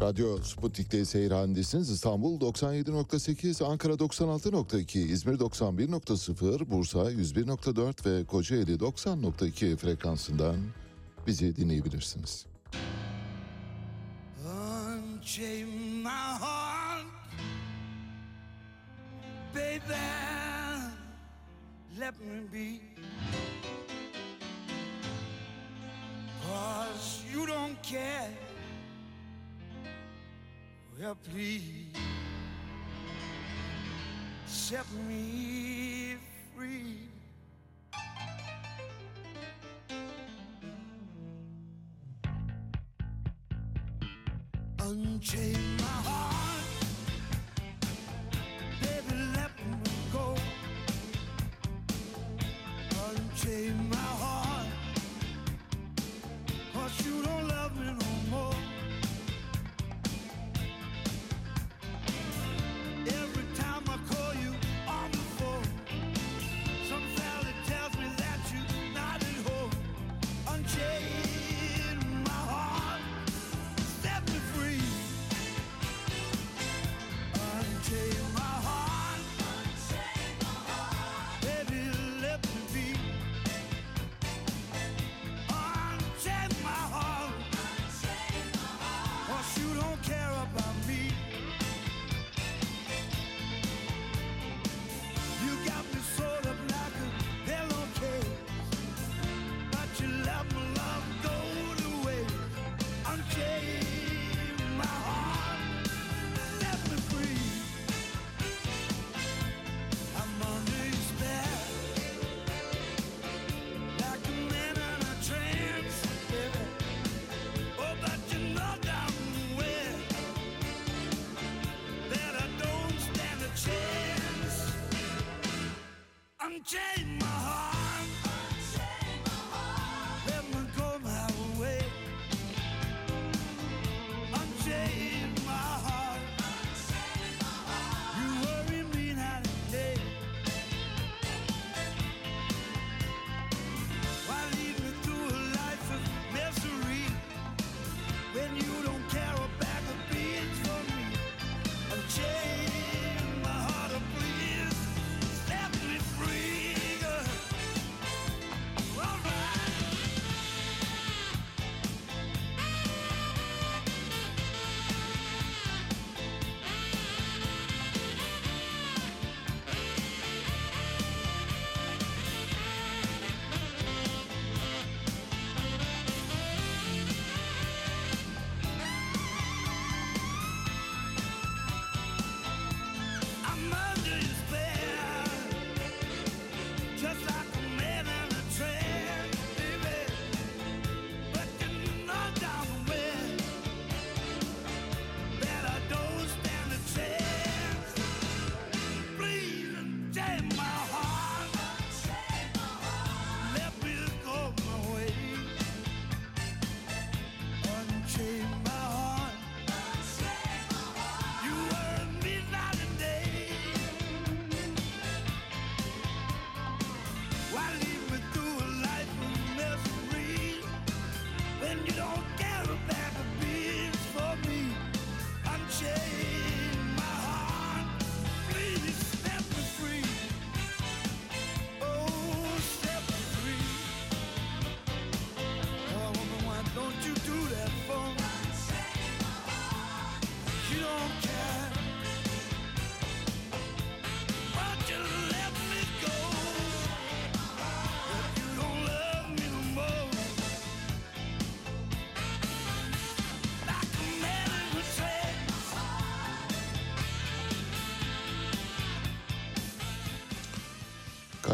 Radyo Sputnik'te seyir halindesiniz. İstanbul 97.8, Ankara 96.2, İzmir 91.0, Bursa 101.4 ve Kocaeli 90.2 frekansından bizi dinleyebilirsiniz. Unchain my heart, baby, let me be. Cause you don't care. Well, please set me free. Unchain my heart.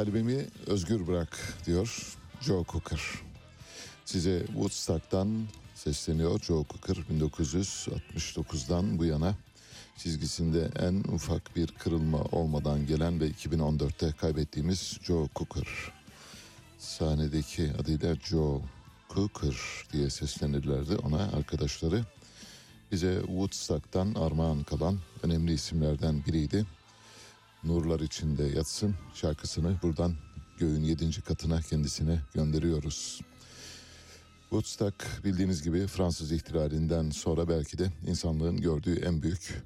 kalbimi özgür bırak diyor Joe Cocker. Size Woodstock'tan sesleniyor Joe Cocker 1969'dan bu yana çizgisinde en ufak bir kırılma olmadan gelen ve 2014'te kaybettiğimiz Joe Cocker. Sahnedeki adıyla Joe Cocker diye seslenirlerdi ona arkadaşları. Bize Woodstock'tan armağan kalan önemli isimlerden biriydi. Nurlar içinde yatsın şarkısını buradan göğün yedinci katına kendisine gönderiyoruz. Woodstock bildiğiniz gibi Fransız ihtilalinden sonra belki de insanlığın gördüğü en büyük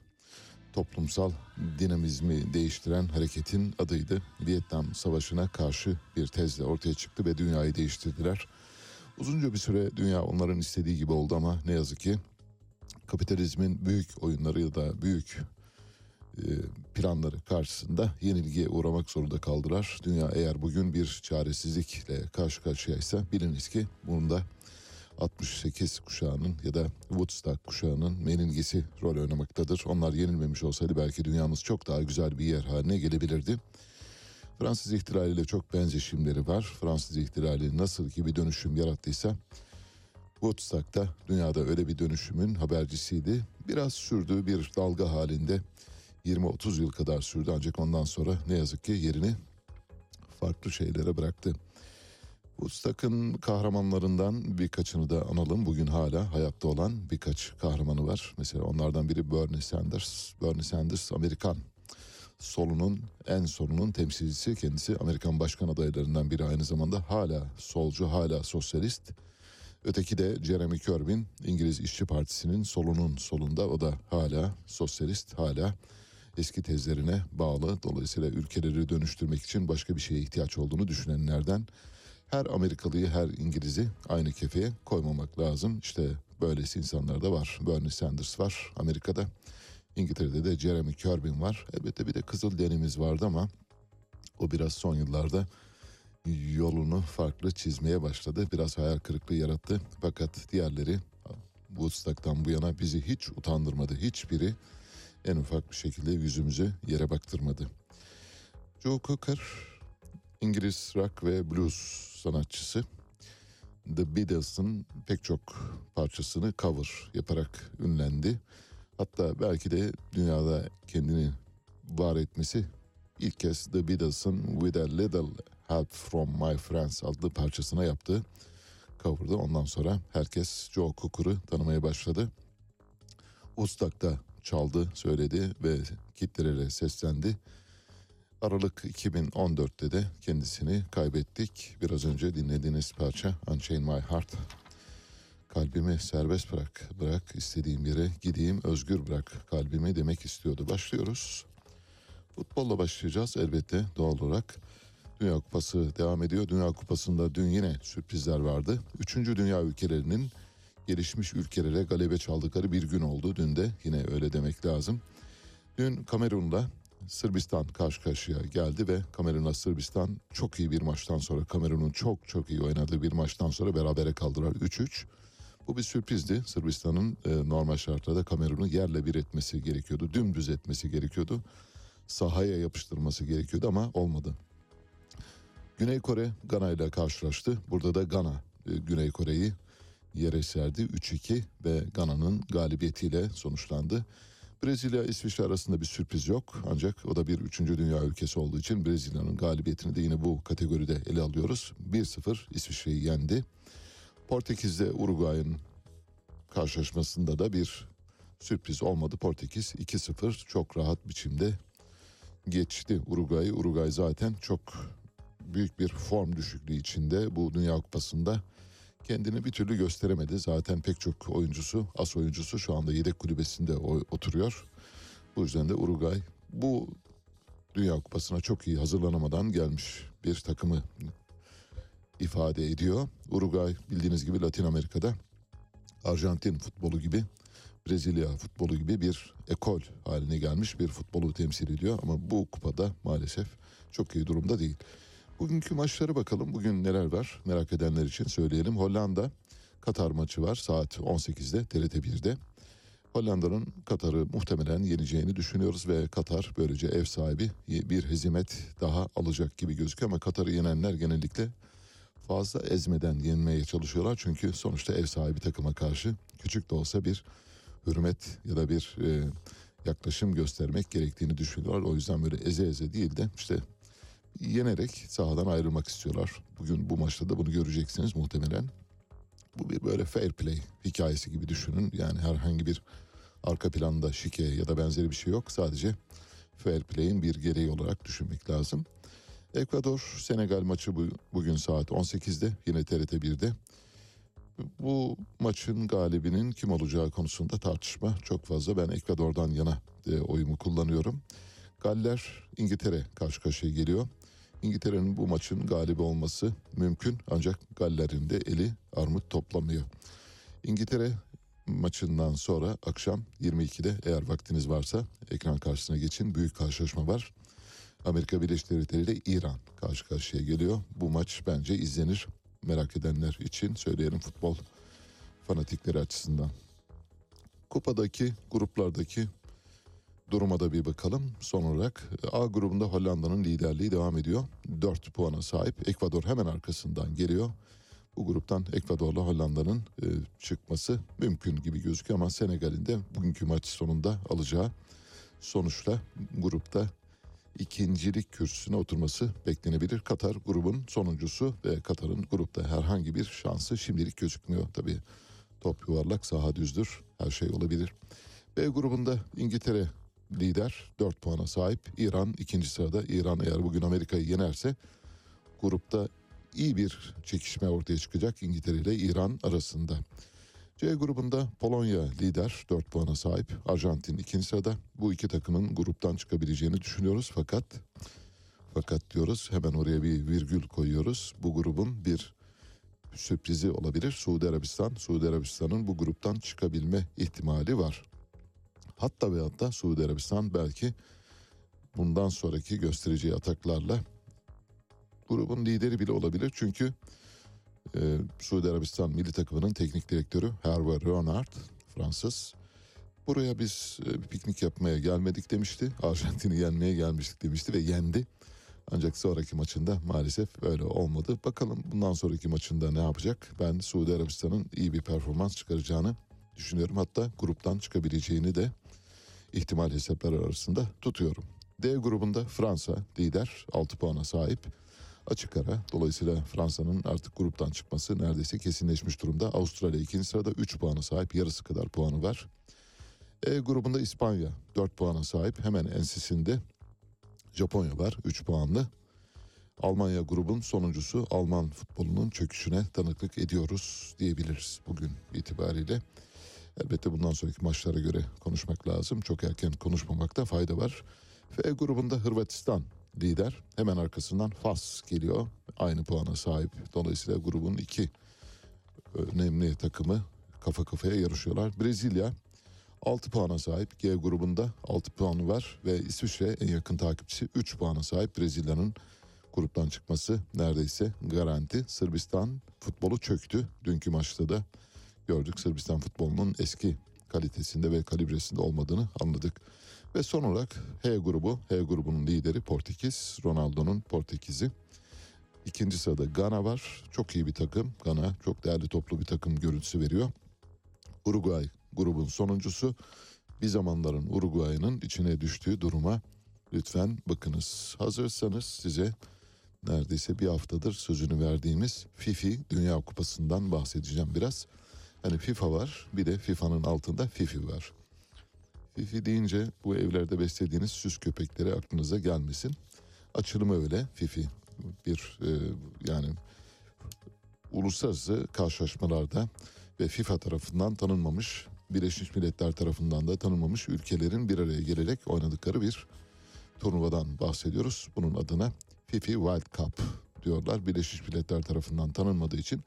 toplumsal dinamizmi değiştiren hareketin adıydı. Vietnam Savaşı'na karşı bir tezle ortaya çıktı ve dünyayı değiştirdiler. Uzunca bir süre dünya onların istediği gibi oldu ama ne yazık ki kapitalizmin büyük oyunları ya da büyük planları karşısında yenilgiye uğramak zorunda kaldılar. Dünya eğer bugün bir çaresizlikle karşı karşıyaysa biliniz ki bunda 68 kuşağının ya da Woodstock kuşağının meningisi rol oynamaktadır. Onlar yenilmemiş olsaydı belki dünyamız çok daha güzel bir yer haline gelebilirdi. Fransız ihtilaliyle çok benzeşimleri var. Fransız ihtilali nasıl ki bir dönüşüm yarattıysa Woodstock'ta dünyada öyle bir dönüşümün habercisiydi. Biraz sürdü bir dalga halinde 20-30 yıl kadar sürdü ancak ondan sonra ne yazık ki yerini farklı şeylere bıraktı. Woodstock'ın kahramanlarından birkaçını da analım. Bugün hala hayatta olan birkaç kahramanı var. Mesela onlardan biri Bernie Sanders. Bernie Sanders Amerikan solunun en solunun temsilcisi kendisi Amerikan başkan adaylarından biri aynı zamanda hala solcu hala sosyalist. Öteki de Jeremy Corbyn İngiliz İşçi Partisi'nin solunun solunda o da hala sosyalist hala eski tezlerine bağlı. Dolayısıyla ülkeleri dönüştürmek için başka bir şeye ihtiyaç olduğunu düşünenlerden her Amerikalıyı her İngiliz'i aynı kefeye koymamak lazım. İşte böylesi insanlar da var. Bernie Sanders var Amerika'da. İngiltere'de de Jeremy Corbyn var. Elbette bir de Kızıl Derimiz vardı ama o biraz son yıllarda yolunu farklı çizmeye başladı. Biraz hayal kırıklığı yarattı. Fakat diğerleri Woodstock'tan bu yana bizi hiç utandırmadı. Hiçbiri en ufak bir şekilde yüzümüzü yere baktırmadı. Joe Cocker İngiliz rock ve blues sanatçısı. The Beatles'ın pek çok parçasını cover yaparak ünlendi. Hatta belki de dünyada kendini var etmesi ilk kez The Beatles'ın With a Little Help From My Friends adlı parçasına yaptığı cover'dı. Ondan sonra herkes Joe Cooker'ı tanımaya başladı. Woodstock'ta çaldı, söyledi ve kitlelere seslendi. Aralık 2014'te de kendisini kaybettik. Biraz önce dinlediğiniz parça Unchain My Heart. Kalbimi serbest bırak, bırak istediğim yere gideyim, özgür bırak kalbimi demek istiyordu. Başlıyoruz. Futbolla başlayacağız elbette doğal olarak. Dünya Kupası devam ediyor. Dünya Kupası'nda dün yine sürprizler vardı. Üçüncü dünya ülkelerinin gelişmiş ülkelere galebe çaldıkları bir gün oldu. Dün de yine öyle demek lazım. Dün Kamerun'la Sırbistan karşı karşıya geldi ve Kamerun'la Sırbistan çok iyi bir maçtan sonra Kamerun'un çok çok iyi oynadığı bir maçtan sonra berabere kaldılar 3-3. Bu bir sürprizdi. Sırbistan'ın e, normal şartlarda Kamerun'u yerle bir etmesi gerekiyordu. Dümdüz etmesi gerekiyordu. Sahaya yapıştırması gerekiyordu ama olmadı. Güney Kore Gana ile karşılaştı. Burada da Gana e, Güney Kore'yi yere serdi. 3-2 ve Gana'nın galibiyetiyle sonuçlandı. Brezilya İsviçre arasında bir sürpriz yok. Ancak o da bir üçüncü dünya ülkesi olduğu için Brezilya'nın galibiyetini de yine bu kategoride ele alıyoruz. 1-0 İsviçre'yi yendi. Portekiz'de Uruguay'ın karşılaşmasında da bir sürpriz olmadı. Portekiz 2-0 çok rahat biçimde geçti Uruguay'ı. Uruguay zaten çok büyük bir form düşüklüğü içinde bu Dünya Kupası'nda kendini bir türlü gösteremedi. Zaten pek çok oyuncusu, as oyuncusu şu anda yedek kulübesinde oturuyor. Bu yüzden de Uruguay bu Dünya Kupası'na çok iyi hazırlanamadan gelmiş bir takımı ifade ediyor. Uruguay bildiğiniz gibi Latin Amerika'da Arjantin futbolu gibi Brezilya futbolu gibi bir ekol haline gelmiş bir futbolu temsil ediyor. Ama bu kupada maalesef çok iyi durumda değil. Bugünkü maçlara bakalım. Bugün neler var merak edenler için söyleyelim. Hollanda Katar maçı var saat 18'de TRT 1'de. Hollanda'nın Katar'ı muhtemelen yeneceğini düşünüyoruz ve Katar böylece ev sahibi bir hezimet daha alacak gibi gözüküyor. Ama Katar'ı yenenler genellikle fazla ezmeden yenmeye çalışıyorlar. Çünkü sonuçta ev sahibi takıma karşı küçük de olsa bir hürmet ya da bir e, yaklaşım göstermek gerektiğini düşünüyorlar. O yüzden böyle eze eze değil de işte yenerek sahadan ayrılmak istiyorlar. Bugün bu maçta da bunu göreceksiniz muhtemelen. Bu bir böyle fair play hikayesi gibi düşünün. Yani herhangi bir arka planda şike ya da benzeri bir şey yok. Sadece fair play'in bir gereği olarak düşünmek lazım. Ekvador Senegal maçı bu, bugün saat 18'de yine TRT 1'de. Bu maçın galibinin kim olacağı konusunda tartışma çok fazla. Ben Ekvador'dan yana e, oyumu kullanıyorum. Galler İngiltere karşı karşıya geliyor. İngiltere'nin bu maçın galibi olması mümkün ancak Galler'in de eli armut toplamıyor. İngiltere maçından sonra akşam 22'de eğer vaktiniz varsa ekran karşısına geçin. Büyük karşılaşma var. Amerika Birleşik Devletleri ile İran karşı karşıya geliyor. Bu maç bence izlenir. Merak edenler için söyleyelim futbol fanatikleri açısından. Kupadaki gruplardaki duruma da bir bakalım. Son olarak A grubunda Hollanda'nın liderliği devam ediyor. 4 puana sahip. Ekvador hemen arkasından geliyor. Bu gruptan Ekvador'la Hollanda'nın e, çıkması mümkün gibi gözüküyor ama Senegal'in de bugünkü maç sonunda alacağı sonuçla grupta ikincilik kürsüsüne oturması beklenebilir. Katar grubun sonuncusu ve Katar'ın grupta herhangi bir şansı şimdilik gözükmüyor. Tabii top yuvarlak saha düzdür her şey olabilir. B grubunda İngiltere lider 4 puana sahip. İran ikinci sırada. İran eğer bugün Amerika'yı yenerse grupta iyi bir çekişme ortaya çıkacak İngiltere ile İran arasında. C grubunda Polonya lider 4 puana sahip. Arjantin ikinci sırada. Bu iki takımın gruptan çıkabileceğini düşünüyoruz fakat fakat diyoruz hemen oraya bir virgül koyuyoruz. Bu grubun bir sürprizi olabilir. Suudi Arabistan, Suudi Arabistan'ın bu gruptan çıkabilme ihtimali var. Hatta ve hatta Suudi Arabistan belki bundan sonraki göstereceği ataklarla grubun lideri bile olabilir. Çünkü e, Suudi Arabistan milli takımının teknik direktörü Hervé Renard, Fransız. Buraya biz e, bir piknik yapmaya gelmedik demişti. Arjantin'i yenmeye gelmiştik demişti ve yendi. Ancak sonraki maçında maalesef öyle olmadı. Bakalım bundan sonraki maçında ne yapacak? Ben Suudi Arabistan'ın iyi bir performans çıkaracağını düşünüyorum. Hatta gruptan çıkabileceğini de ihtimal hesapları arasında tutuyorum. D grubunda Fransa lider 6 puana sahip. Açık ara. Dolayısıyla Fransa'nın artık gruptan çıkması neredeyse kesinleşmiş durumda. Avustralya ikinci sırada 3 puana sahip. Yarısı kadar puanı var. E grubunda İspanya 4 puana sahip. Hemen ensisinde Japonya var 3 puanlı. Almanya grubun sonuncusu Alman futbolunun çöküşüne tanıklık ediyoruz diyebiliriz bugün itibariyle. Elbette bundan sonraki maçlara göre konuşmak lazım. Çok erken konuşmamakta fayda var. F grubunda Hırvatistan lider. Hemen arkasından Fas geliyor. Aynı puana sahip. Dolayısıyla grubun iki önemli takımı kafa kafaya yarışıyorlar. Brezilya 6 puana sahip. G grubunda 6 puanı var ve İsviçre en yakın takipçisi 3 puana sahip. Brezilya'nın gruptan çıkması neredeyse garanti. Sırbistan futbolu çöktü. Dünkü maçta da gördük Sırbistan futbolunun eski kalitesinde ve kalibresinde olmadığını anladık. Ve son olarak H grubu, H grubunun lideri Portekiz, Ronaldo'nun Portekiz'i. İkinci sırada Gana var. Çok iyi bir takım. Gana çok değerli toplu bir takım görüntüsü veriyor. Uruguay grubun sonuncusu. Bir zamanların Uruguay'ın içine düştüğü duruma lütfen bakınız. Hazırsanız size neredeyse bir haftadır sözünü verdiğimiz FIFI Dünya Kupası'ndan bahsedeceğim biraz. Hani FIFA var bir de FIFA'nın altında FIFI var. FIFI deyince bu evlerde beslediğiniz süs köpekleri aklınıza gelmesin. Açılımı öyle FIFI bir e, yani uluslararası karşılaşmalarda ve FIFA tarafından tanınmamış, Birleşmiş Milletler tarafından da tanınmamış ülkelerin bir araya gelerek oynadıkları bir turnuvadan bahsediyoruz. Bunun adına FIFI World Cup diyorlar. Birleşmiş Milletler tarafından tanınmadığı için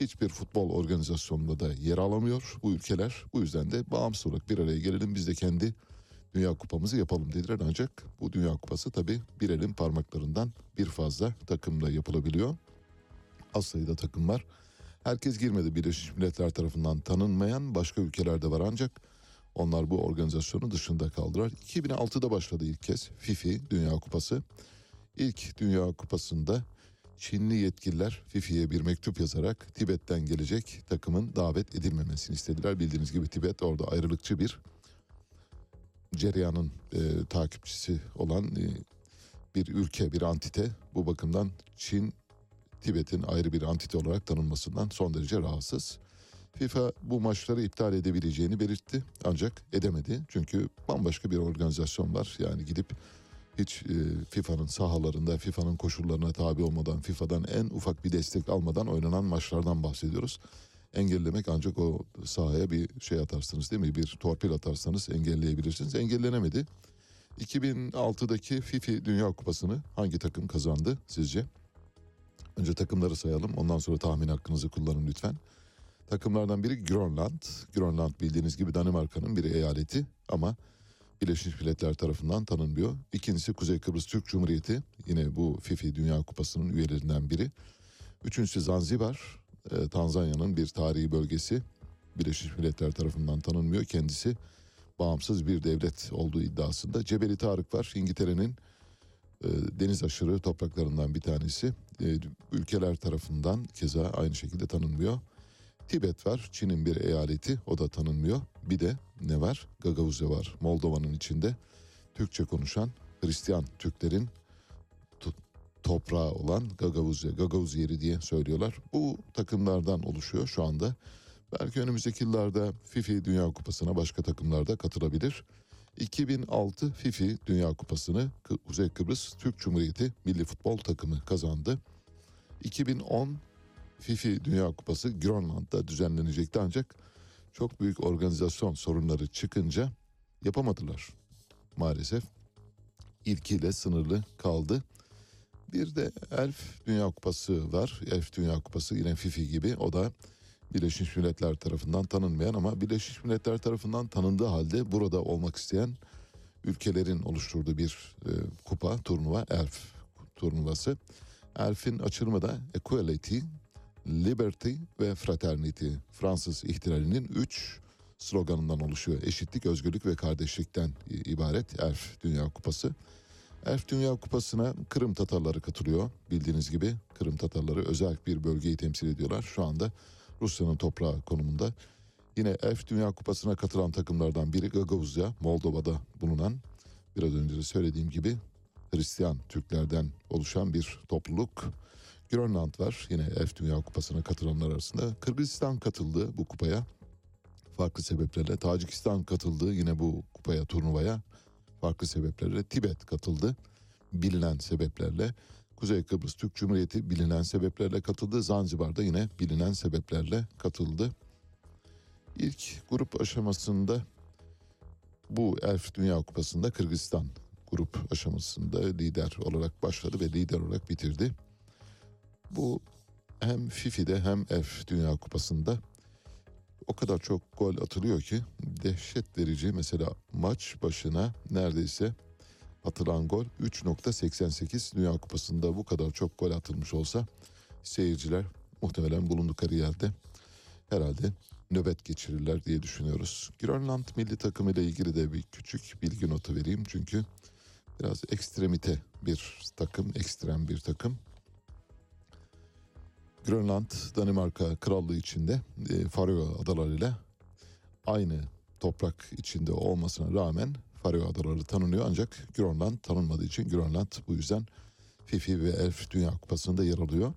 hiçbir futbol organizasyonunda da yer alamıyor bu ülkeler. Bu yüzden de bağımsız olarak bir araya gelelim biz de kendi Dünya Kupamızı yapalım dediler. Ancak bu Dünya Kupası tabii bir elin parmaklarından bir fazla takımla yapılabiliyor. Az sayıda takım var. Herkes girmedi Birleşmiş Milletler tarafından tanınmayan başka ülkelerde var ancak onlar bu organizasyonu dışında kaldılar. 2006'da başladı ilk kez FIFI Dünya Kupası. İlk Dünya Kupası'nda Çinli yetkililer FIFI'ye bir mektup yazarak Tibet'ten gelecek takımın davet edilmemesini istediler. Bildiğiniz gibi Tibet orada ayrılıkçı bir cereyanın e, takipçisi olan e, bir ülke, bir antite. Bu bakımdan Çin, Tibet'in ayrı bir antite olarak tanınmasından son derece rahatsız. FIFA bu maçları iptal edebileceğini belirtti ancak edemedi. Çünkü bambaşka bir organizasyon var. Yani gidip hiç e, FIFA'nın sahalarında, FIFA'nın koşullarına tabi olmadan, FIFA'dan en ufak bir destek almadan oynanan maçlardan bahsediyoruz. Engellemek ancak o sahaya bir şey atarsınız değil mi? Bir torpil atarsanız engelleyebilirsiniz. Engellenemedi. 2006'daki FIFA Dünya Kupası'nı hangi takım kazandı sizce? Önce takımları sayalım. Ondan sonra tahmin hakkınızı kullanın lütfen. Takımlardan biri Grönland. Grönland bildiğiniz gibi Danimarka'nın bir eyaleti ama Birleşmiş Milletler tarafından tanınmıyor. İkincisi Kuzey Kıbrıs Türk Cumhuriyeti. Yine bu FIFA Dünya Kupası'nın üyelerinden biri. Üçüncüsü Zanzibar. e, Tanzanya'nın bir tarihi bölgesi. Birleşmiş Milletler tarafından tanınmıyor. Kendisi bağımsız bir devlet olduğu iddiasında. Cebeli Tarık var. İngiltere'nin e, deniz aşırı topraklarından bir tanesi. E, ülkeler tarafından keza aynı şekilde tanınmıyor. Tibet var. Çin'in bir eyaleti. O da tanınmıyor. Bir de ne var? Gagavuzya var. Moldova'nın içinde Türkçe konuşan Hristiyan Türklerin toprağı olan Gagavuzya, Gagavuz yeri diye söylüyorlar. Bu takımlardan oluşuyor şu anda. Belki önümüzdeki yıllarda FIFA Dünya Kupası'na başka takımlar da katılabilir. 2006 FIFA Dünya Kupası'nı Kuzey Kıbrıs Türk Cumhuriyeti Milli Futbol Takımı kazandı. 2010 FIFA Dünya Kupası Grönland'da düzenlenecekti ancak çok büyük organizasyon sorunları çıkınca yapamadılar maalesef. İlkiyle sınırlı kaldı. Bir de Elf Dünya Kupası var. Elf Dünya Kupası yine FIFA gibi o da Birleşmiş Milletler tarafından tanınmayan ama Birleşmiş Milletler tarafından tanındığı halde burada olmak isteyen ülkelerin oluşturduğu bir e, kupa, turnuva, Elf turnuvası. Elf'in açılımı da Equality, Liberty ve Fraternity. Fransız ihtilalinin üç sloganından oluşuyor. Eşitlik, özgürlük ve kardeşlikten ibaret Elf Dünya Kupası. Elf Dünya Kupası'na Kırım Tatarları katılıyor. Bildiğiniz gibi Kırım Tatarları özel bir bölgeyi temsil ediyorlar. Şu anda Rusya'nın toprağı konumunda. Yine Elf Dünya Kupası'na katılan takımlardan biri Gagavuzya, Moldova'da bulunan biraz önce de söylediğim gibi Hristiyan Türklerden oluşan bir topluluk. Grönland var yine Elf Dünya Kupası'na katılanlar arasında. Kırgızistan katıldı bu kupaya farklı sebeplerle. Tacikistan katıldı yine bu kupaya, turnuvaya farklı sebeplerle. Tibet katıldı bilinen sebeplerle. Kuzey Kıbrıs Türk Cumhuriyeti bilinen sebeplerle katıldı. Zanzibar'da yine bilinen sebeplerle katıldı. İlk grup aşamasında bu Elf Dünya Kupası'nda Kırgızistan grup aşamasında lider olarak başladı ve lider olarak bitirdi. Bu hem FIFI'de hem Elf Dünya Kupası'nda o kadar çok gol atılıyor ki dehşet verici mesela maç başına neredeyse atılan gol 3.88 Dünya Kupası'nda bu kadar çok gol atılmış olsa seyirciler muhtemelen bulundukları yerde herhalde nöbet geçirirler diye düşünüyoruz. Grönland milli takımı ile ilgili de bir küçük bilgi notu vereyim çünkü biraz ekstremite bir takım, ekstrem bir takım. Grönland, Danimarka Krallığı içinde e, Faroe Adaları ile aynı toprak içinde olmasına rağmen Faroe Adaları tanınıyor ancak Grönland tanınmadığı için Grönland bu yüzden FIFA ve Elf Dünya Kupası'nda yer alıyor.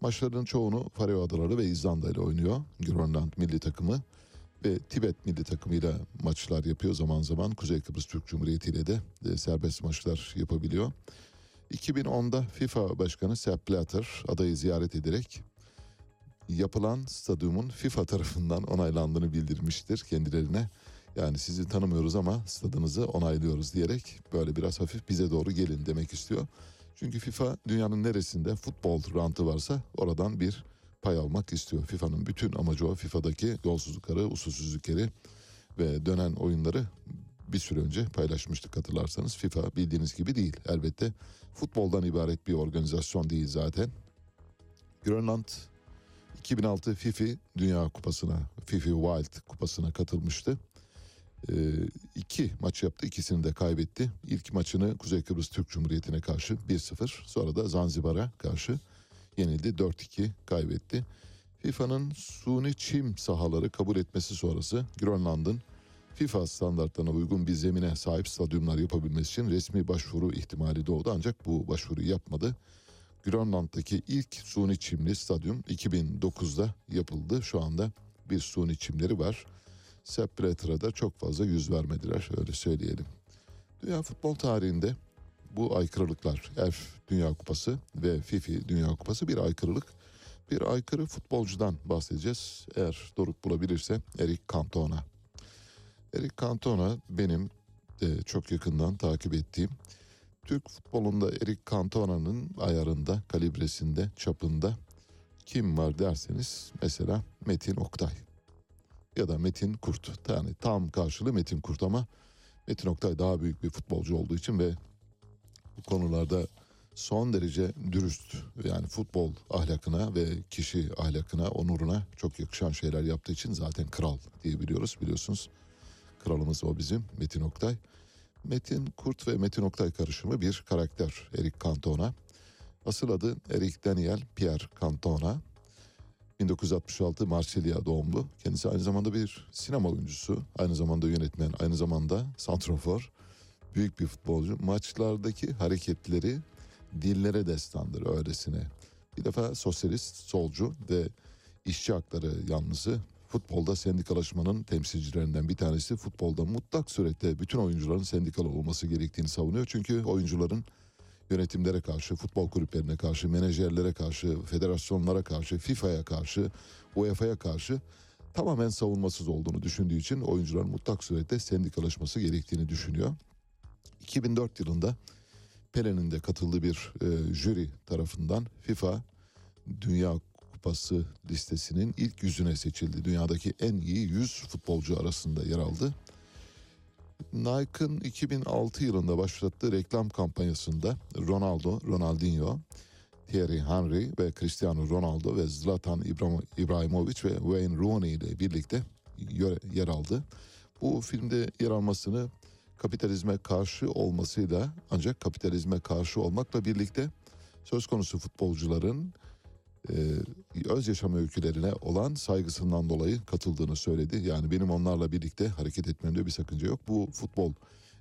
Maçların çoğunu Faroe Adaları ve İzlanda ile oynuyor Grönland milli takımı ve Tibet milli takımıyla maçlar yapıyor zaman zaman Kuzey Kıbrıs Türk Cumhuriyeti ile de e, serbest maçlar yapabiliyor. 2010'da FIFA Başkanı Sepp Blatter adayı ziyaret ederek yapılan stadyumun FIFA tarafından onaylandığını bildirmiştir kendilerine. Yani sizi tanımıyoruz ama stadınızı onaylıyoruz diyerek böyle biraz hafif bize doğru gelin demek istiyor. Çünkü FIFA dünyanın neresinde futbol rantı varsa oradan bir pay almak istiyor. FIFA'nın bütün amacı o. FIFA'daki yolsuzlukları, usulsüzlükleri ve dönen oyunları bir süre önce paylaşmıştık hatırlarsanız. FIFA bildiğiniz gibi değil. Elbette futboldan ibaret bir organizasyon değil zaten. Grönland 2006 FIFA Dünya Kupası'na, FIFA Wild Kupası'na katılmıştı. Ee, iki maç yaptı, ikisini de kaybetti. İlk maçını Kuzey Kıbrıs Türk Cumhuriyeti'ne karşı 1-0, sonra da Zanzibar'a karşı yenildi, 4-2 kaybetti. FIFA'nın suni çim sahaları kabul etmesi sonrası Grönland'ın FIFA standartlarına uygun bir zemine sahip stadyumlar yapabilmesi için resmi başvuru ihtimali doğdu ancak bu başvuruyu yapmadı. Grönland'daki ilk suni çimli stadyum 2009'da yapıldı. Şu anda bir suni çimleri var. Sepp Blatter'a da çok fazla yüz vermediler öyle söyleyelim. Dünya futbol tarihinde bu aykırılıklar EF Dünya Kupası ve FIFA Dünya Kupası bir aykırılık. Bir aykırı futbolcudan bahsedeceğiz. Eğer Doruk bulabilirse Eric Cantona. Eric Cantona benim de çok yakından takip ettiğim Türk futbolunda Eric Cantona'nın ayarında, kalibresinde, çapında kim var derseniz mesela Metin Oktay ya da Metin Kurt. Yani tam karşılığı Metin Kurt ama Metin Oktay daha büyük bir futbolcu olduğu için ve bu konularda son derece dürüst yani futbol ahlakına ve kişi ahlakına, onuruna çok yakışan şeyler yaptığı için zaten kral diye biliyoruz biliyorsunuz. Kralımız o bizim Metin Oktay. Metin Kurt ve Metin Oktay karışımı bir karakter Eric Cantona. Asıl adı Eric Daniel Pierre Cantona. 1966 Marsilya doğumlu. Kendisi aynı zamanda bir sinema oyuncusu, aynı zamanda yönetmen, aynı zamanda santrofor. Büyük bir futbolcu. Maçlardaki hareketleri dillere destandır öylesine. Bir defa sosyalist, solcu ve işçi hakları yanlısı futbolda sendikalaşmanın temsilcilerinden bir tanesi futbolda mutlak surette bütün oyuncuların sendikalı olması gerektiğini savunuyor. Çünkü oyuncuların yönetimlere karşı, futbol kulüplerine karşı, menajerlere karşı, federasyonlara karşı, FIFA'ya karşı, UEFA'ya karşı tamamen savunmasız olduğunu düşündüğü için oyuncuların mutlak surette sendikalaşması gerektiğini düşünüyor. 2004 yılında Pelé'nin de katıldığı bir e, jüri tarafından FIFA Dünya Kupası listesinin ilk yüzüne seçildi. Dünyadaki en iyi 100 futbolcu arasında yer aldı. Nike'ın 2006 yılında başlattığı reklam kampanyasında Ronaldo, Ronaldinho, Thierry Henry ve Cristiano Ronaldo ve Zlatan İbrahim- İbrahimovic ve Wayne Rooney ile birlikte yer aldı. Bu filmde yer almasını kapitalizme karşı olmasıyla ancak kapitalizme karşı olmakla birlikte söz konusu futbolcuların e, öz yaşam öykülerine olan saygısından dolayı katıldığını söyledi. Yani benim onlarla birlikte hareket etmemde bir sakınca yok. Bu futbol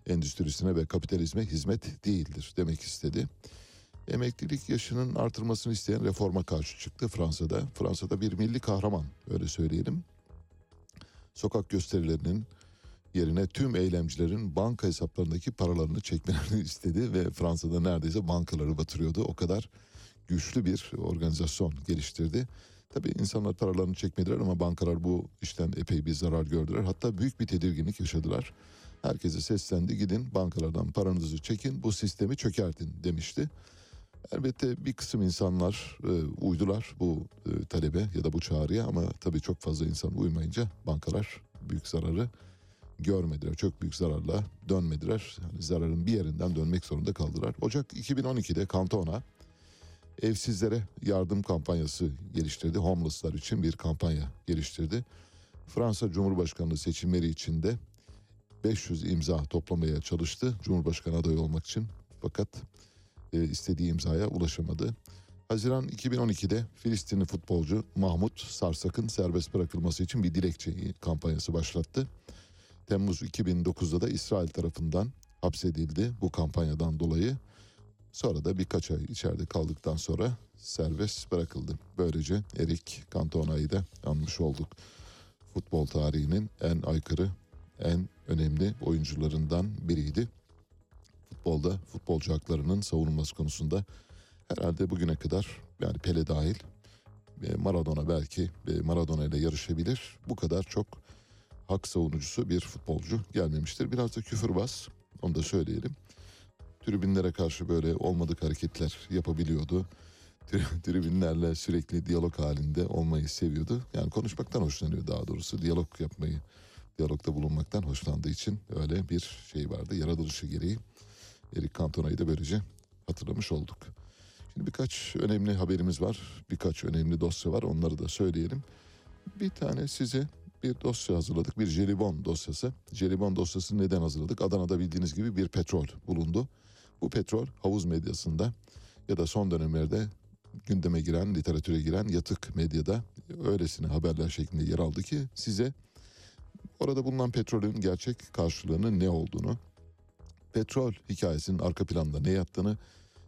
endüstrisine ve kapitalizme hizmet değildir demek istedi. Emeklilik yaşının artırmasını isteyen reforma karşı çıktı Fransa'da. Fransa'da bir milli kahraman öyle söyleyelim. Sokak gösterilerinin yerine tüm eylemcilerin banka hesaplarındaki paralarını çekmelerini istedi ve Fransa'da neredeyse bankaları batırıyordu. O kadar güçlü bir organizasyon geliştirdi. Tabii insanlar paralarını çekmediler ama bankalar bu işten epey bir zarar gördüler. Hatta büyük bir tedirginlik yaşadılar. Herkese seslendi gidin bankalardan paranızı çekin bu sistemi çökertin demişti. Elbette bir kısım insanlar e, uydular bu e, talebe ya da bu çağrıya ama tabii çok fazla insan uymayınca bankalar büyük zararı görmediler. Çok büyük zararla dönmediler. Yani zararın bir yerinden dönmek zorunda kaldılar. Ocak 2012'de Cantona evsizlere yardım kampanyası geliştirdi. Homeless'lar için bir kampanya geliştirdi. Fransa Cumhurbaşkanlığı seçimleri için de 500 imza toplamaya çalıştı Cumhurbaşkanı adayı olmak için. Fakat e, istediği imzaya ulaşamadı. Haziran 2012'de Filistinli futbolcu Mahmut Sarsak'ın serbest bırakılması için bir dilekçe kampanyası başlattı. Temmuz 2009'da da İsrail tarafından hapsedildi bu kampanyadan dolayı. Sonra da birkaç ay içeride kaldıktan sonra serbest bırakıldı. Böylece Erik Cantona'yı da anmış olduk. Futbol tarihinin en aykırı, en önemli oyuncularından biriydi. Futbolda futbolcu haklarının savunulması konusunda herhalde bugüne kadar yani Pele dahil e, Maradona belki e, Maradona ile yarışabilir. Bu kadar çok hak savunucusu bir futbolcu gelmemiştir. Biraz da küfürbaz onu da söyleyelim tribünlere karşı böyle olmadık hareketler yapabiliyordu. Tri- Tribünlerle sürekli diyalog halinde olmayı seviyordu. Yani konuşmaktan hoşlanıyor daha doğrusu. Diyalog yapmayı, diyalogda bulunmaktan hoşlandığı için öyle bir şey vardı. Yaratılışı gereği Eric Cantona'yı da böylece hatırlamış olduk. Şimdi birkaç önemli haberimiz var. Birkaç önemli dosya var. Onları da söyleyelim. Bir tane size bir dosya hazırladık. Bir jelibon dosyası. Jelibon dosyasını neden hazırladık? Adana'da bildiğiniz gibi bir petrol bulundu. Bu petrol havuz medyasında ya da son dönemlerde gündeme giren, literatüre giren yatık medyada öylesine haberler şeklinde yer aldı ki size orada bulunan petrolün gerçek karşılığının ne olduğunu, petrol hikayesinin arka planda ne yattığını,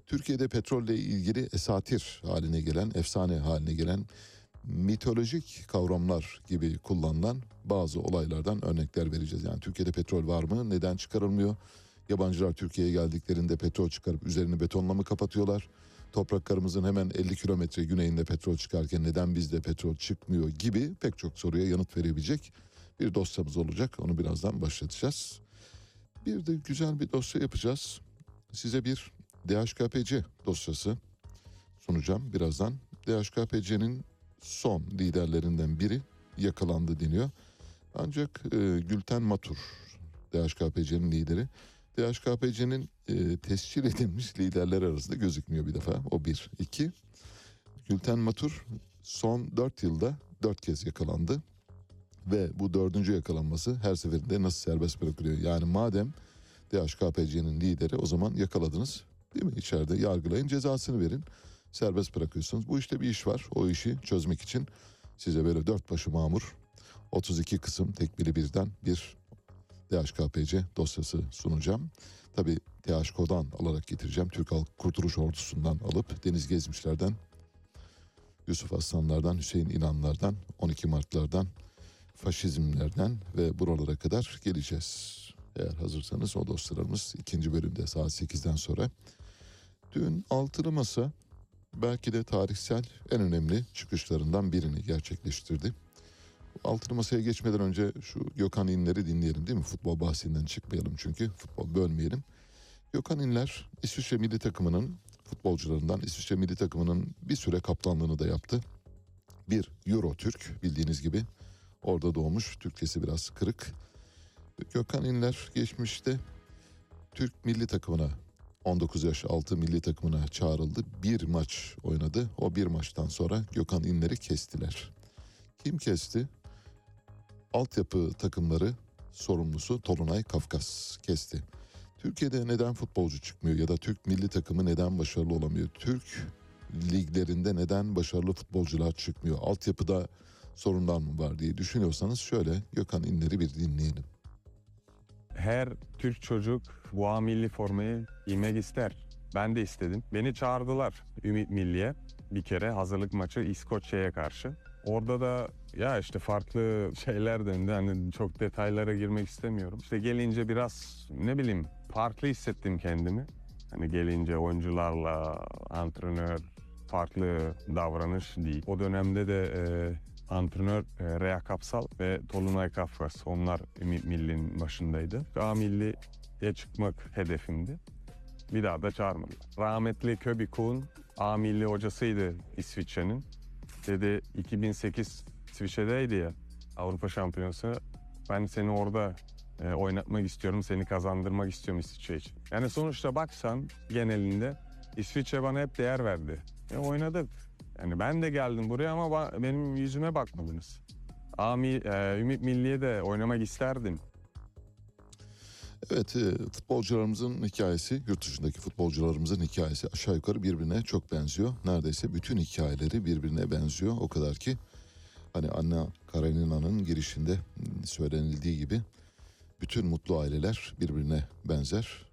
Türkiye'de petrolle ilgili esatir haline gelen, efsane haline gelen mitolojik kavramlar gibi kullanılan bazı olaylardan örnekler vereceğiz. Yani Türkiye'de petrol var mı? Neden çıkarılmıyor? Yabancılar Türkiye'ye geldiklerinde petrol çıkarıp üzerini betonla mı kapatıyorlar? Topraklarımızın hemen 50 kilometre güneyinde petrol çıkarken neden bizde petrol çıkmıyor gibi pek çok soruya yanıt verebilecek bir dosyamız olacak. Onu birazdan başlatacağız. Bir de güzel bir dosya yapacağız. Size bir DHKPC dosyası sunacağım birazdan. DHKPC'nin son liderlerinden biri yakalandı deniyor. Ancak e, Gülten Matur DHKPC'nin lideri. DHKPC'nin e, tescil edilmiş liderler arasında gözükmüyor bir defa. O bir. iki. Gülten Matur son dört yılda dört kez yakalandı. Ve bu dördüncü yakalanması her seferinde nasıl serbest bırakılıyor? Yani madem DHKPC'nin lideri o zaman yakaladınız. Değil mi? İçeride yargılayın cezasını verin. Serbest bırakıyorsunuz. Bu işte bir iş var. O işi çözmek için size böyle dört başı mamur 32 kısım tekbili birden bir DHKPC dosyası sunacağım. Tabi THK'dan alarak getireceğim. Türk Halk Kurtuluş Ordusu'ndan alıp Deniz Gezmişlerden, Yusuf Aslanlardan, Hüseyin İnanlardan, 12 Martlardan, faşizmlerden ve buralara kadar geleceğiz. Eğer hazırsanız o dosyalarımız ikinci bölümde saat 8'den sonra. Dün Altılı Masa belki de tarihsel en önemli çıkışlarından birini gerçekleştirdi. Altılı Masa'ya geçmeden önce şu Gökhan İnler'i dinleyelim değil mi? Futbol bahsinden çıkmayalım çünkü futbol bölmeyelim. Gökhan İnler İsviçre milli takımının futbolcularından İsviçre milli takımının bir süre kaptanlığını da yaptı. Bir Euro Türk bildiğiniz gibi orada doğmuş Türkçesi biraz kırık. Gökhan İnler geçmişte Türk milli takımına 19 yaş altı milli takımına çağrıldı. Bir maç oynadı. O bir maçtan sonra Gökhan İnler'i kestiler. Kim kesti? Altyapı takımları sorumlusu Tolunay Kafkas kesti. Türkiye'de neden futbolcu çıkmıyor ya da Türk milli takımı neden başarılı olamıyor? Türk liglerinde neden başarılı futbolcular çıkmıyor? Altyapıda sorunlar mı var diye düşünüyorsanız şöyle Gökhan İnler'i bir dinleyelim. Her Türk çocuk bu milli formayı giymek ister. Ben de istedim. Beni çağırdılar Ümit Milli'ye bir kere hazırlık maçı İskoçya'ya karşı. Orada da ya işte farklı şeyler döndü. Hani çok detaylara girmek istemiyorum. İşte gelince biraz ne bileyim farklı hissettim kendimi. Hani gelince oyuncularla antrenör farklı davranış değil. O dönemde de e, antrenör e, Rea Kapsal ve Tolunay Kafkas. Onlar Milli'nin başındaydı. A Milli'ye çıkmak hedefimdi. Bir daha da çağırmadılar. Rahmetli Köbi Kuhn A Milli hocasıydı İsviçre'nin. Dedi 2008 İsviçre'deydi ya Avrupa Şampiyonası. Ben seni orada e, oynatmak istiyorum, seni kazandırmak istiyorum İsviçre için. Yani sonuçta baksan genelinde İsviçre bana hep değer verdi. E, oynadık. Yani ben de geldim buraya ama benim yüzüme bakmadınız. Ami, e, Ümit Milli'ye de oynamak isterdim. Evet e, futbolcularımızın hikayesi yurt dışındaki futbolcularımızın hikayesi aşağı yukarı birbirine çok benziyor. Neredeyse bütün hikayeleri birbirine benziyor. O kadar ki hani Anna Karenina'nın girişinde söylenildiği gibi bütün mutlu aileler birbirine benzer.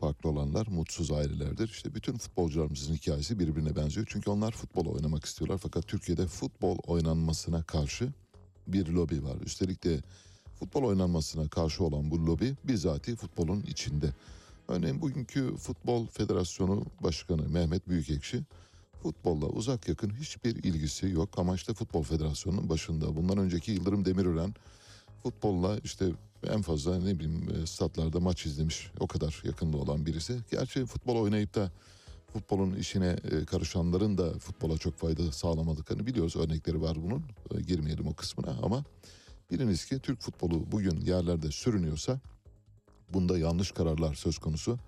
Farklı olanlar mutsuz ailelerdir. İşte bütün futbolcularımızın hikayesi birbirine benziyor. Çünkü onlar futbol oynamak istiyorlar. Fakat Türkiye'de futbol oynanmasına karşı bir lobi var. Üstelik de futbol oynanmasına karşı olan bu lobi bizatihi futbolun içinde. Örneğin bugünkü Futbol Federasyonu Başkanı Mehmet Büyükekşi futbolla uzak yakın hiçbir ilgisi yok ama işte Futbol Federasyonu'nun başında. Bundan önceki Yıldırım Demirören futbolla işte en fazla ne bileyim e, statlarda maç izlemiş o kadar yakında olan birisi. Gerçi futbol oynayıp da futbolun işine e, karışanların da futbola çok fayda sağlamadıklarını biliyoruz. Örnekleri var bunun. E, Girmeyelim o kısmına ama Biliniz ki Türk futbolu bugün yerlerde sürünüyorsa bunda yanlış kararlar söz konusu.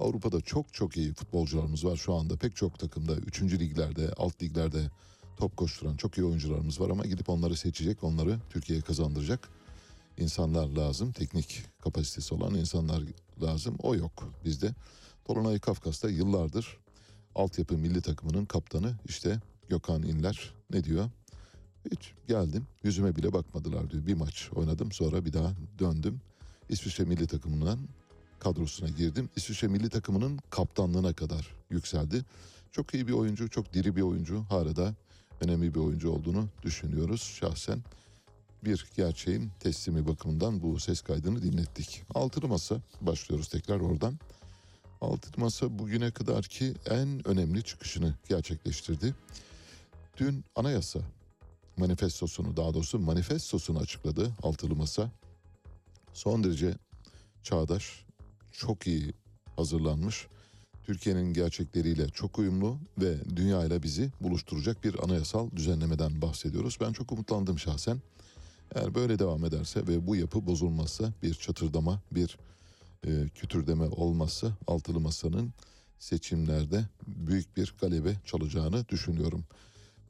Avrupa'da çok çok iyi futbolcularımız var şu anda. Pek çok takımda 3. liglerde, alt liglerde top koşturan çok iyi oyuncularımız var ama gidip onları seçecek, onları Türkiye'ye kazandıracak insanlar lazım. Teknik kapasitesi olan insanlar lazım. O yok bizde. Tolunay Kafkas'ta yıllardır altyapı milli takımının kaptanı işte Gökhan İnler ne diyor? Hiç geldim yüzüme bile bakmadılar diyor. Bir maç oynadım sonra bir daha döndüm. İsviçre milli takımından kadrosuna girdim. İsviçre milli takımının kaptanlığına kadar yükseldi. Çok iyi bir oyuncu, çok diri bir oyuncu. Hala da önemli bir oyuncu olduğunu düşünüyoruz şahsen. Bir gerçeğin teslimi bakımından bu ses kaydını dinlettik. Altılı Masa başlıyoruz tekrar oradan. Altılı Masa bugüne kadarki en önemli çıkışını gerçekleştirdi. Dün anayasa manifestosunu daha doğrusu manifestosunu açıkladı Altılı Masa. Son derece çağdaş, çok iyi hazırlanmış, Türkiye'nin gerçekleriyle çok uyumlu ve dünyayla bizi buluşturacak bir anayasal düzenlemeden bahsediyoruz. Ben çok umutlandım şahsen. Eğer böyle devam ederse ve bu yapı bozulmazsa bir çatırdama, bir e, kütürdeme olmazsa altılı masanın seçimlerde büyük bir galebe çalacağını düşünüyorum.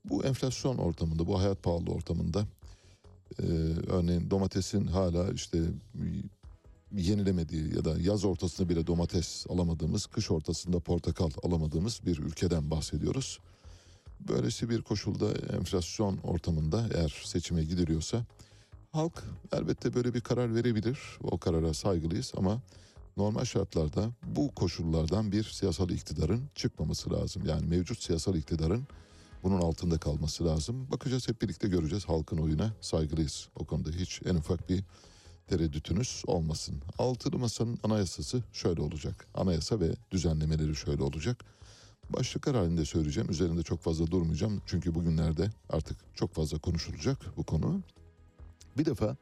Bu enflasyon ortamında, bu hayat pahalı ortamında e, örneğin domatesin hala işte yenilemediği ya da yaz ortasında bile domates alamadığımız, kış ortasında portakal alamadığımız bir ülkeden bahsediyoruz. Böylesi bir koşulda enflasyon ortamında eğer seçime gidiliyorsa halk elbette böyle bir karar verebilir. O karara saygılıyız ama normal şartlarda bu koşullardan bir siyasal iktidarın çıkmaması lazım. Yani mevcut siyasal iktidarın bunun altında kalması lazım. Bakacağız hep birlikte göreceğiz. Halkın oyuna saygılıyız. O konuda hiç en ufak bir tereddütünüz olmasın. Altılı Masa'nın anayasası şöyle olacak. Anayasa ve düzenlemeleri şöyle olacak. Başlıklar halinde söyleyeceğim. Üzerinde çok fazla durmayacağım. Çünkü bugünlerde artık çok fazla konuşulacak bu konu. Bir defa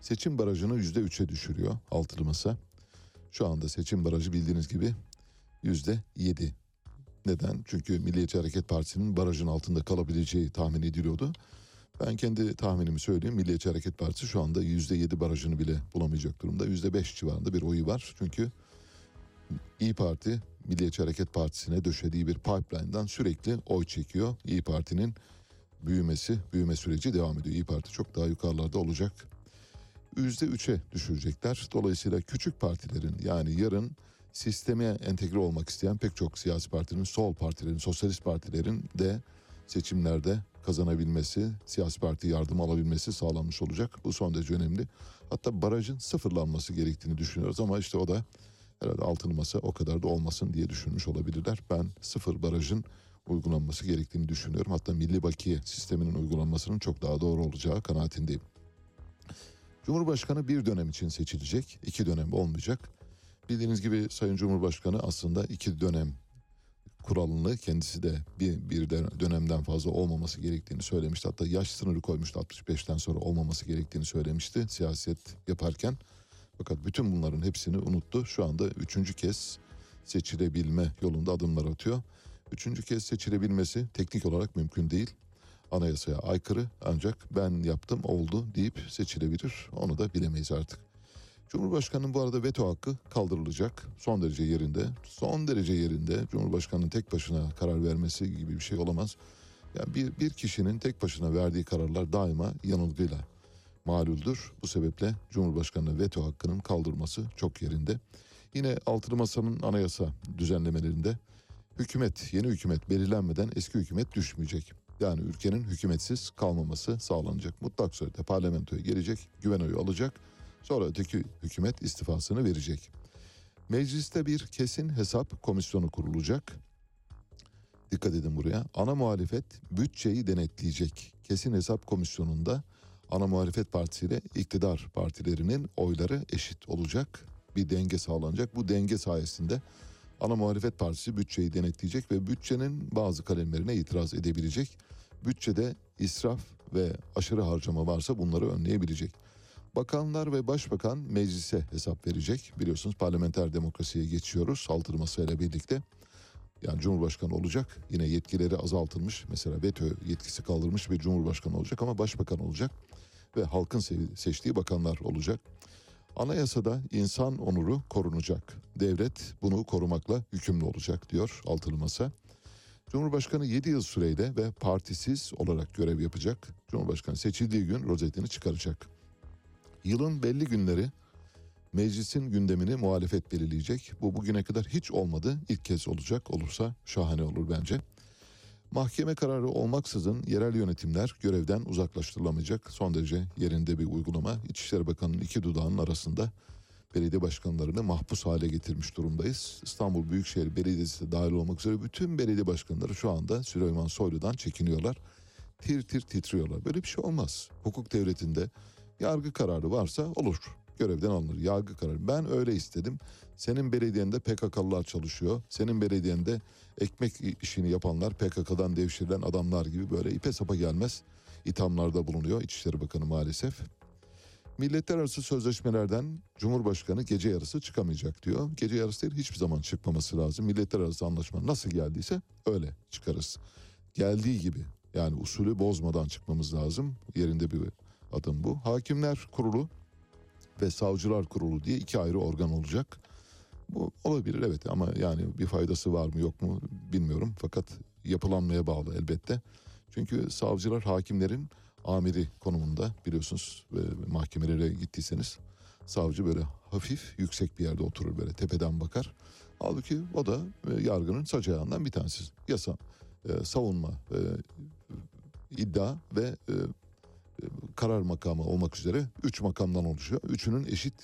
seçim barajını yüzde üçe düşürüyor Altılı Masa. Şu anda seçim barajı bildiğiniz gibi yüzde yedi. Neden? Çünkü Milliyetçi Hareket Partisi'nin barajın altında kalabileceği tahmin ediliyordu. Ben kendi tahminimi söyleyeyim. Milliyetçi Hareket Partisi şu anda yüzde yedi barajını bile bulamayacak durumda. Yüzde beş civarında bir oyu var. Çünkü İyi Parti Milliyetçi Hareket Partisi'ne döşediği bir pipeline'dan sürekli oy çekiyor. İyi Parti'nin büyümesi, büyüme süreci devam ediyor. İyi Parti çok daha yukarılarda olacak. Yüzde üçe düşürecekler. Dolayısıyla küçük partilerin yani yarın sisteme entegre olmak isteyen pek çok siyasi partinin, sol partilerin, sosyalist partilerin de seçimlerde kazanabilmesi, siyasi parti yardım alabilmesi sağlanmış olacak. Bu son derece önemli. Hatta barajın sıfırlanması gerektiğini düşünüyoruz ama işte o da herhalde altılı masa o kadar da olmasın diye düşünmüş olabilirler. Ben sıfır barajın uygulanması gerektiğini düşünüyorum. Hatta milli bakiye sisteminin uygulanmasının çok daha doğru olacağı kanaatindeyim. Cumhurbaşkanı bir dönem için seçilecek, iki dönem olmayacak. Bildiğiniz gibi Sayın Cumhurbaşkanı aslında iki dönem kuralını kendisi de bir, bir dönemden fazla olmaması gerektiğini söylemişti. Hatta yaş sınırı koymuştu 65'ten sonra olmaması gerektiğini söylemişti siyaset yaparken. Fakat bütün bunların hepsini unuttu. Şu anda üçüncü kez seçilebilme yolunda adımlar atıyor. Üçüncü kez seçilebilmesi teknik olarak mümkün değil. Anayasaya aykırı ancak ben yaptım oldu deyip seçilebilir. Onu da bilemeyiz artık. Cumhurbaşkanının bu arada veto hakkı kaldırılacak. Son derece yerinde. Son derece yerinde. Cumhurbaşkanının tek başına karar vermesi gibi bir şey olamaz. Yani bir, bir kişinin tek başına verdiği kararlar daima yanılgıyla maluldür. Bu sebeple Cumhurbaşkanı veto hakkının kaldırması çok yerinde. Yine Altılı Masa'nın anayasa düzenlemelerinde hükümet, yeni hükümet belirlenmeden eski hükümet düşmeyecek. Yani ülkenin hükümetsiz kalmaması sağlanacak. Mutlak surette parlamentoya gelecek, güven oyu alacak Sonra öteki hükümet istifasını verecek. Mecliste bir kesin hesap komisyonu kurulacak. Dikkat edin buraya. Ana muhalefet bütçeyi denetleyecek. Kesin hesap komisyonunda ana muhalefet partisi ile iktidar partilerinin oyları eşit olacak. Bir denge sağlanacak. Bu denge sayesinde ana muhalefet partisi bütçeyi denetleyecek ve bütçenin bazı kalemlerine itiraz edebilecek. Bütçede israf ve aşırı harcama varsa bunları önleyebilecek. Bakanlar ve başbakan meclise hesap verecek. Biliyorsunuz parlamenter demokrasiye geçiyoruz altılı masayla birlikte. Yani Cumhurbaşkanı olacak. Yine yetkileri azaltılmış. Mesela veto yetkisi kaldırılmış bir Cumhurbaşkanı olacak ama başbakan olacak. Ve halkın seçtiği bakanlar olacak. Anayasada insan onuru korunacak. Devlet bunu korumakla yükümlü olacak diyor altılı masa. Cumhurbaşkanı 7 yıl süreyle ve partisiz olarak görev yapacak. Cumhurbaşkanı seçildiği gün rozetini çıkaracak. Yılın belli günleri meclisin gündemini muhalefet belirleyecek. Bu bugüne kadar hiç olmadı. İlk kez olacak. Olursa şahane olur bence. Mahkeme kararı olmaksızın yerel yönetimler görevden uzaklaştırılamayacak. Son derece yerinde bir uygulama. İçişleri Bakanı'nın iki dudağının arasında belediye başkanlarını mahpus hale getirmiş durumdayız. İstanbul Büyükşehir Belediyesi de dahil olmak üzere bütün belediye başkanları şu anda Süleyman Soylu'dan çekiniyorlar. Tir tir titriyorlar. Böyle bir şey olmaz. Hukuk devletinde yargı kararı varsa olur. Görevden alınır. Yargı kararı. Ben öyle istedim. Senin belediyende PKK'lılar çalışıyor. Senin belediyende ekmek işini yapanlar PKK'dan devşirilen adamlar gibi böyle ipe sapa gelmez ithamlarda bulunuyor İçişleri Bakanı maalesef. Milletler arası sözleşmelerden Cumhurbaşkanı gece yarısı çıkamayacak diyor. Gece yarısı değil hiçbir zaman çıkmaması lazım. Milletler arası anlaşma nasıl geldiyse öyle çıkarız. Geldiği gibi yani usulü bozmadan çıkmamız lazım. Yerinde bir adım bu. Hakimler Kurulu ve Savcılar Kurulu diye iki ayrı organ olacak. Bu olabilir evet ama yani bir faydası var mı yok mu bilmiyorum. Fakat yapılanmaya bağlı elbette. Çünkü savcılar hakimlerin amiri konumunda biliyorsunuz e, mahkemelere gittiyseniz savcı böyle hafif yüksek bir yerde oturur böyle tepeden bakar. Halbuki o da e, yargının saç ayağından bir tanesi. Yasa, e, savunma, e, iddia ve e, karar makamı olmak üzere üç makamdan oluşuyor. Üçünün eşit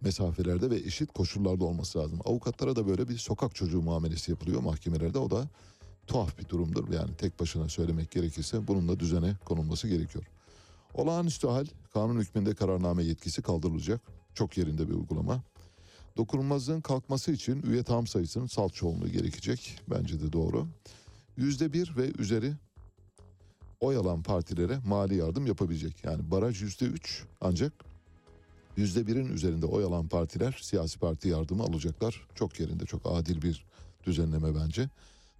mesafelerde ve eşit koşullarda olması lazım. Avukatlara da böyle bir sokak çocuğu muamelesi yapılıyor mahkemelerde. O da tuhaf bir durumdur. Yani tek başına söylemek gerekirse bunun da düzene konulması gerekiyor. Olağanüstü hal kanun hükmünde kararname yetkisi kaldırılacak. Çok yerinde bir uygulama. Dokunulmazlığın kalkması için üye tam sayısının salt çoğunluğu gerekecek. Bence de doğru. Yüzde bir ve üzeri oy alan partilere mali yardım yapabilecek. Yani baraj yüzde üç ancak yüzde birin üzerinde oy alan partiler siyasi parti yardımı alacaklar. Çok yerinde çok adil bir düzenleme bence.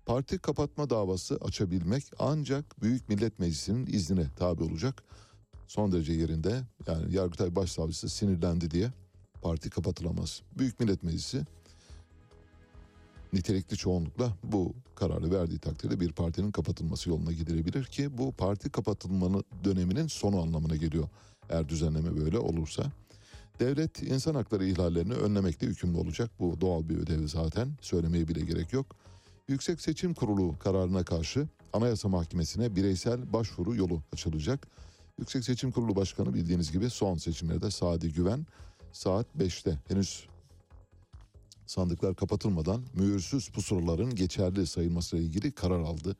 Parti kapatma davası açabilmek ancak Büyük Millet Meclisi'nin iznine tabi olacak. Son derece yerinde yani Yargıtay Başsavcısı sinirlendi diye parti kapatılamaz. Büyük Millet Meclisi nitelikli çoğunlukla bu kararı verdiği takdirde bir partinin kapatılması yoluna gidilebilir ki bu parti kapatılmanın döneminin sonu anlamına geliyor. Eğer düzenleme böyle olursa. Devlet insan hakları ihlallerini önlemekle yükümlü olacak. Bu doğal bir ödev zaten. Söylemeye bile gerek yok. Yüksek Seçim Kurulu kararına karşı Anayasa Mahkemesi'ne bireysel başvuru yolu açılacak. Yüksek Seçim Kurulu Başkanı bildiğiniz gibi son seçimlerde Sadi Güven saat 5'te henüz sandıklar kapatılmadan mühürsüz pusulaların geçerli sayılmasıyla ilgili karar aldı.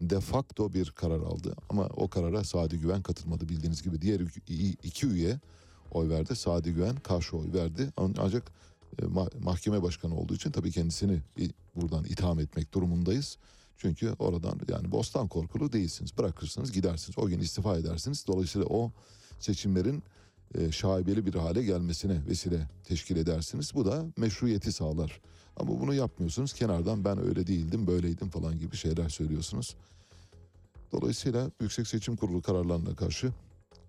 De facto bir karar aldı ama o karara Sadi Güven katılmadı bildiğiniz gibi. Diğer iki üye oy verdi. Sadi Güven karşı oy verdi. Ancak e, mahkeme başkanı olduğu için tabii kendisini buradan itham etmek durumundayız. Çünkü oradan yani bostan korkulu değilsiniz. Bırakırsınız gidersiniz. O gün istifa edersiniz. Dolayısıyla o seçimlerin e, şaibeli bir hale gelmesine vesile teşkil edersiniz. Bu da meşruiyeti sağlar. Ama bunu yapmıyorsunuz. Kenardan ben öyle değildim, böyleydim falan gibi şeyler söylüyorsunuz. Dolayısıyla Yüksek Seçim Kurulu kararlarına karşı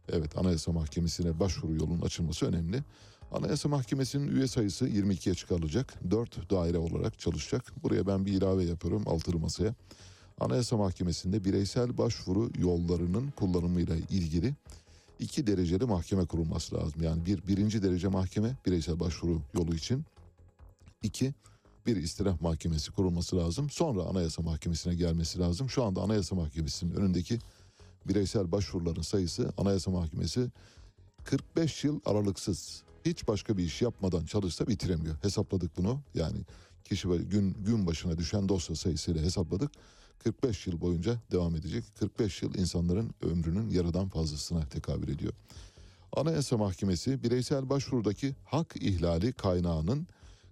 evet Anayasa Mahkemesi'ne başvuru yolunun açılması önemli. Anayasa Mahkemesi'nin üye sayısı 22'ye çıkarılacak. 4 daire olarak çalışacak. Buraya ben bir ilave yapıyorum altılı masaya. Anayasa Mahkemesi'nde bireysel başvuru yollarının kullanımıyla ilgili iki dereceli mahkeme kurulması lazım. Yani bir birinci derece mahkeme bireysel başvuru yolu için. iki bir istirah mahkemesi kurulması lazım. Sonra Anayasa Mahkemesi'ne gelmesi lazım. Şu anda Anayasa Mahkemesi'nin önündeki bireysel başvuruların sayısı Anayasa Mahkemesi 45 yıl aralıksız hiç başka bir iş yapmadan çalışsa bitiremiyor. Hesapladık bunu. Yani kişi gün gün başına düşen dosya sayısıyla hesapladık. 45 yıl boyunca devam edecek. 45 yıl insanların ömrünün yarıdan fazlasına tekabül ediyor. Anayasa Mahkemesi bireysel başvurudaki hak ihlali kaynağının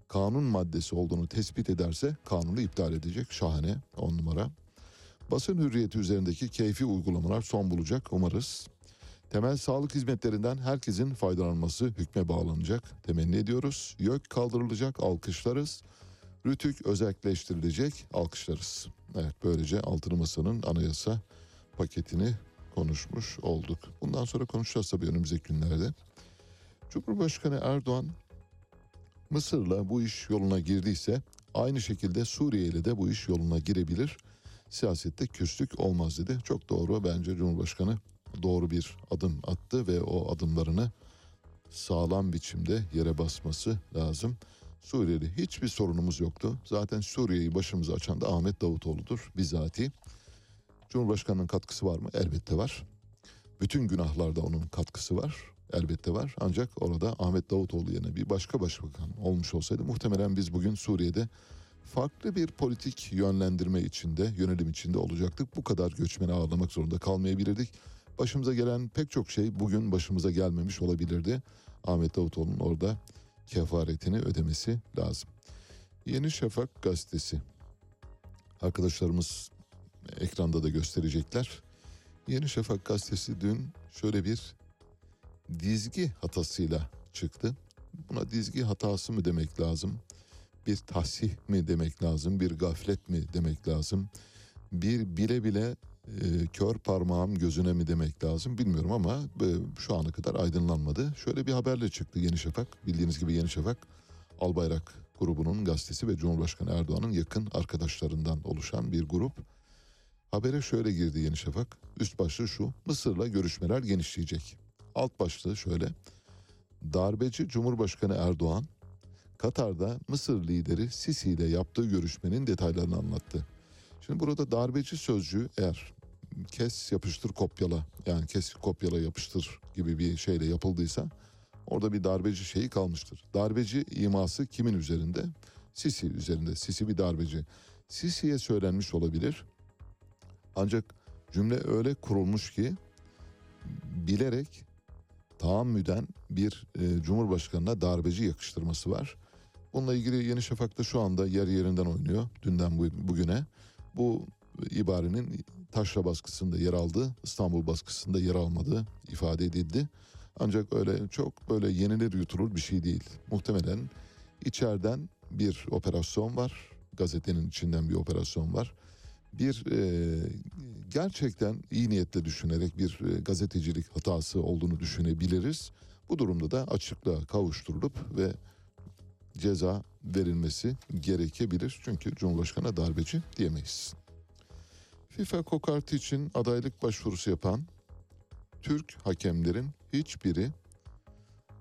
kanun maddesi olduğunu tespit ederse kanunu iptal edecek. Şahane on numara. Basın hürriyeti üzerindeki keyfi uygulamalar son bulacak umarız. Temel sağlık hizmetlerinden herkesin faydalanması hükme bağlanacak. Temenni ediyoruz. YÖK kaldırılacak, alkışlarız. Rütük özelleştirilecek, alkışlarız. Evet böylece Altılı Masa'nın anayasa paketini konuşmuş olduk. Bundan sonra konuşacağız tabii önümüzdeki günlerde. Cumhurbaşkanı Erdoğan Mısır'la bu iş yoluna girdiyse aynı şekilde Suriye ile de bu iş yoluna girebilir. Siyasette küslük olmaz dedi. Çok doğru bence Cumhurbaşkanı doğru bir adım attı ve o adımlarını sağlam biçimde yere basması lazım. Suriye'de hiçbir sorunumuz yoktu. Zaten Suriye'yi başımıza açan da Ahmet Davutoğlu'dur bizatihi. Cumhurbaşkanının katkısı var mı? Elbette var. Bütün günahlarda onun katkısı var. Elbette var. Ancak orada Ahmet Davutoğlu yerine bir başka başbakan olmuş olsaydı muhtemelen biz bugün Suriye'de farklı bir politik yönlendirme içinde, yönelim içinde olacaktık. Bu kadar göçmeni ağırlamak zorunda kalmayabilirdik. Başımıza gelen pek çok şey bugün başımıza gelmemiş olabilirdi. Ahmet Davutoğlu'nun orada kefaretini ödemesi lazım. Yeni Şafak gazetesi. Arkadaşlarımız ekranda da gösterecekler. Yeni Şafak gazetesi dün şöyle bir dizgi hatasıyla çıktı. Buna dizgi hatası mı demek lazım? Bir tahsih mi demek lazım? Bir gaflet mi demek lazım? Bir bile bile e, kör parmağım gözüne mi demek lazım bilmiyorum ama e, şu ana kadar aydınlanmadı. Şöyle bir haberle çıktı Yeni Şafak. Bildiğiniz gibi Yeni Şafak Albayrak grubunun gazetesi ve Cumhurbaşkanı Erdoğan'ın yakın arkadaşlarından oluşan bir grup. Habere şöyle girdi Yeni Şafak. Üst başlığı şu. Mısır'la görüşmeler genişleyecek. Alt başlığı şöyle. Darbeci Cumhurbaşkanı Erdoğan Katar'da Mısır lideri Sisi ile yaptığı görüşmenin detaylarını anlattı. Şimdi burada darbeci sözcüğü eğer kes yapıştır kopyala yani kes kopyala yapıştır gibi bir şeyle yapıldıysa orada bir darbeci şeyi kalmıştır. Darbeci iması kimin üzerinde? Sisi üzerinde. Sisi bir darbeci. Sisi'ye söylenmiş olabilir. Ancak cümle öyle kurulmuş ki bilerek tahammüden bir e, cumhurbaşkanına darbeci yakıştırması var. Bununla ilgili Yeni Şafak'ta şu anda yer yerinden oynuyor dünden bu, bugüne. Bu ibarenin taşra baskısında yer aldığı, İstanbul baskısında yer almadığı ifade edildi. Ancak öyle çok böyle yenilir yutulur bir şey değil. Muhtemelen içeriden bir operasyon var. Gazetenin içinden bir operasyon var. Bir e, gerçekten iyi niyetle düşünerek bir e, gazetecilik hatası olduğunu düşünebiliriz. Bu durumda da açıklığa kavuşturulup ve ceza verilmesi gerekebilir. Çünkü Cumhurbaşkanı darbeci diyemeyiz. FIFA kokartı için adaylık başvurusu yapan Türk hakemlerin hiçbiri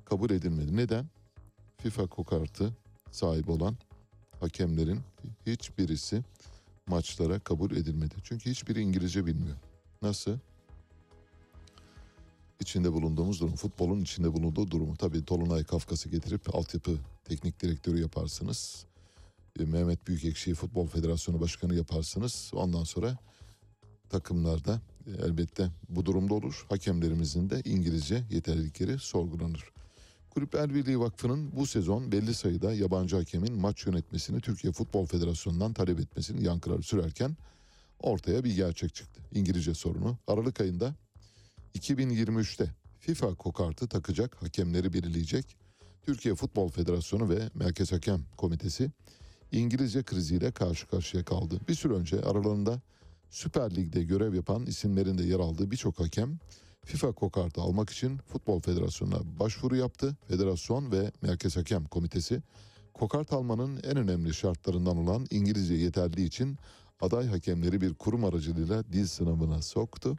kabul edilmedi. Neden? FIFA kokartı sahibi olan hakemlerin hiçbirisi maçlara kabul edilmedi. Çünkü hiçbiri İngilizce bilmiyor. Nasıl? İçinde bulunduğumuz durum, futbolun içinde bulunduğu durumu. Tabii Tolunay Kafkas'ı getirip altyapı teknik direktörü yaparsınız. Mehmet Büyükekşi'yi Futbol Federasyonu Başkanı yaparsınız. Ondan sonra takımlarda e, elbette bu durumda olur. Hakemlerimizin de İngilizce yeterlilikleri sorgulanır. Kulüpler Birliği Vakfı'nın bu sezon belli sayıda yabancı hakemin maç yönetmesini Türkiye Futbol Federasyonu'ndan talep etmesini yankıları sürerken ortaya bir gerçek çıktı. İngilizce sorunu Aralık ayında 2023'te FIFA kokartı takacak hakemleri belirleyecek Türkiye Futbol Federasyonu ve Merkez Hakem Komitesi İngilizce kriziyle karşı karşıya kaldı. Bir süre önce aralarında Süper Lig'de görev yapan isimlerin de yer aldığı birçok hakem FIFA kokartı almak için Futbol Federasyonu'na başvuru yaptı. Federasyon ve Merkez Hakem Komitesi kokart almanın en önemli şartlarından olan İngilizce yeterliği için aday hakemleri bir kurum aracılığıyla dil sınavına soktu.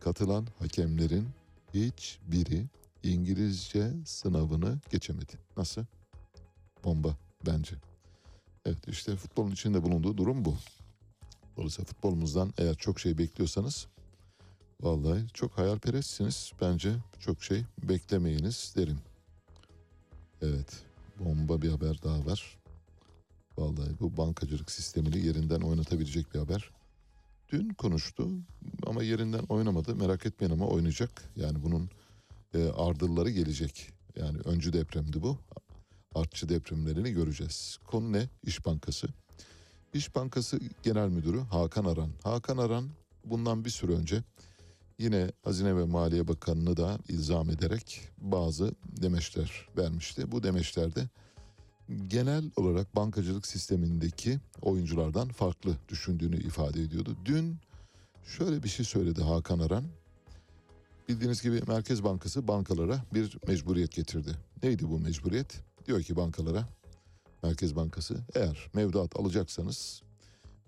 Katılan hakemlerin hiçbiri İngilizce sınavını geçemedi. Nasıl? Bomba bence. Evet işte futbolun içinde bulunduğu durum bu. Dolayısıyla futbolumuzdan eğer çok şey bekliyorsanız vallahi çok hayalperestsiniz. Bence çok şey beklemeyiniz derim. Evet bomba bir haber daha var. Vallahi bu bankacılık sistemini yerinden oynatabilecek bir haber. Dün konuştu ama yerinden oynamadı. Merak etmeyin ama oynayacak. Yani bunun e, ardılları gelecek. Yani öncü depremdi bu. Artçı depremlerini göreceğiz. Konu ne? İş Bankası. İş Bankası Genel Müdürü Hakan Aran. Hakan Aran bundan bir süre önce yine Hazine ve Maliye Bakanı'nı da ilzam ederek bazı demeçler vermişti. Bu demeçlerde genel olarak bankacılık sistemindeki oyunculardan farklı düşündüğünü ifade ediyordu. Dün şöyle bir şey söyledi Hakan Aran. Bildiğiniz gibi Merkez Bankası bankalara bir mecburiyet getirdi. Neydi bu mecburiyet? Diyor ki bankalara Merkez Bankası eğer mevduat alacaksanız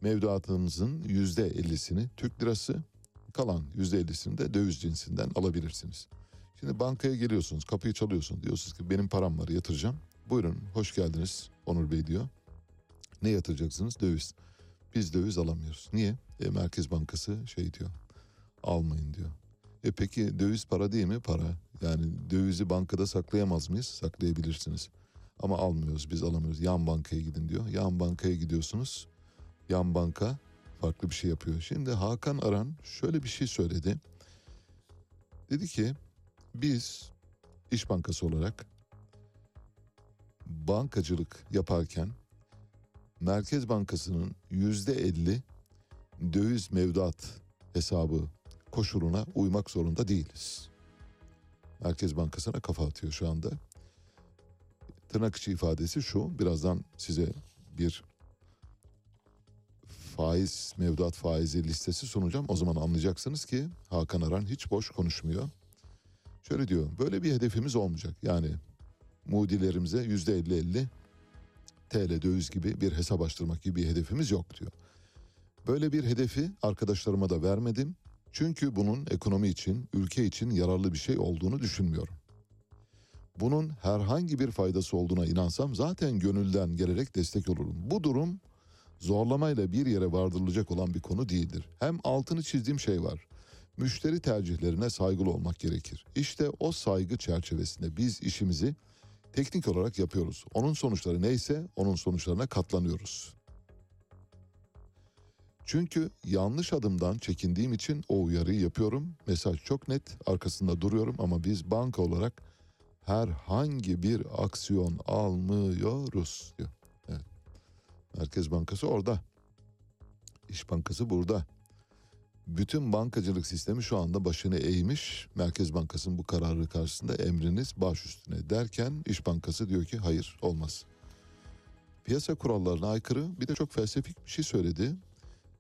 mevduatınızın yüzde ellisini Türk lirası kalan yüzde ellisini de döviz cinsinden alabilirsiniz. Şimdi bankaya geliyorsunuz kapıyı çalıyorsunuz diyorsunuz ki benim param var yatıracağım. Buyurun hoş geldiniz Onur Bey diyor. Ne yatıracaksınız? Döviz. Biz döviz alamıyoruz. Niye? E, Merkez Bankası şey diyor. Almayın diyor. E peki döviz para değil mi? Para. Yani dövizi bankada saklayamaz mıyız? Saklayabilirsiniz. Ama almıyoruz biz alamıyoruz. Yan bankaya gidin diyor. Yan bankaya gidiyorsunuz. Yan banka farklı bir şey yapıyor. Şimdi Hakan Aran şöyle bir şey söyledi. Dedi ki biz İş Bankası olarak bankacılık yaparken Merkez Bankası'nın yüzde elli döviz mevduat hesabı koşuluna uymak zorunda değiliz. Merkez Bankası'na kafa atıyor şu anda. Tırnak içi ifadesi şu. Birazdan size bir faiz, mevduat faizi listesi sunacağım. O zaman anlayacaksınız ki Hakan Aran hiç boş konuşmuyor. Şöyle diyor, böyle bir hedefimiz olmayacak. Yani mudilerimize yüzde elli elli TL döviz gibi bir hesap açtırmak gibi bir hedefimiz yok diyor. Böyle bir hedefi arkadaşlarıma da vermedim. Çünkü bunun ekonomi için, ülke için yararlı bir şey olduğunu düşünmüyorum. Bunun herhangi bir faydası olduğuna inansam zaten gönülden gelerek destek olurum. Bu durum zorlamayla bir yere vardırılacak olan bir konu değildir. Hem altını çizdiğim şey var. Müşteri tercihlerine saygılı olmak gerekir. İşte o saygı çerçevesinde biz işimizi teknik olarak yapıyoruz. Onun sonuçları neyse onun sonuçlarına katlanıyoruz. Çünkü yanlış adımdan çekindiğim için o uyarıyı yapıyorum. Mesaj çok net, arkasında duruyorum ama biz banka olarak herhangi bir aksiyon almıyoruz diyor. Evet. Merkez Bankası orada. İş Bankası burada. Bütün bankacılık sistemi şu anda başını eğmiş. Merkez Bankası'nın bu kararı karşısında emriniz baş üstüne derken İş Bankası diyor ki hayır olmaz. Piyasa kurallarına aykırı bir de çok felsefik bir şey söyledi.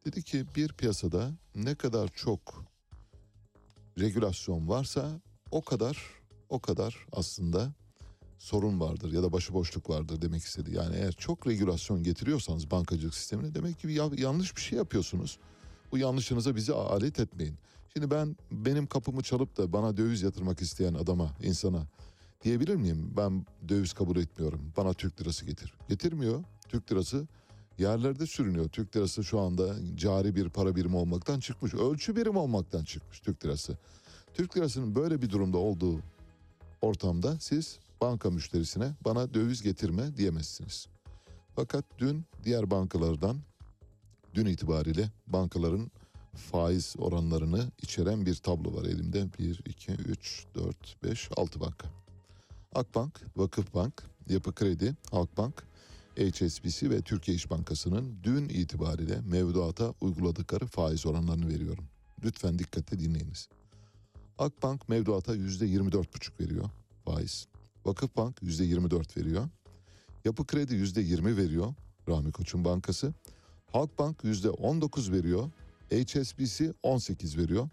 Dedi ki bir piyasada ne kadar çok regülasyon varsa o kadar o kadar aslında sorun vardır ya da başıboşluk vardır demek istedi. Yani eğer çok regülasyon getiriyorsanız bankacılık sistemine demek ki ya- yanlış bir şey yapıyorsunuz. Bu yanlışınıza bizi alet etmeyin. Şimdi ben benim kapımı çalıp da bana döviz yatırmak isteyen adama, insana diyebilir miyim? Ben döviz kabul etmiyorum. Bana Türk lirası getir. Getirmiyor. Türk lirası yerlerde sürünüyor. Türk lirası şu anda cari bir para birimi olmaktan çıkmış. Ölçü birimi olmaktan çıkmış Türk lirası. Türk lirasının böyle bir durumda olduğu ortamda siz banka müşterisine bana döviz getirme diyemezsiniz. Fakat dün diğer bankalardan dün itibariyle bankaların faiz oranlarını içeren bir tablo var elimde. 1, 2, 3, 4, 5, 6 banka. Akbank, Vakıfbank, Yapı Kredi, Halkbank, HSBC ve Türkiye İş Bankası'nın dün itibariyle mevduata uyguladıkları faiz oranlarını veriyorum. Lütfen dikkatle dinleyiniz. Akbank mevduata %24,5 veriyor faiz. Vakıfbank %24 veriyor. Yapı Kredi %20 veriyor. Rahmi Koç'un bankası. Halkbank %19 veriyor. HSBC 18 veriyor.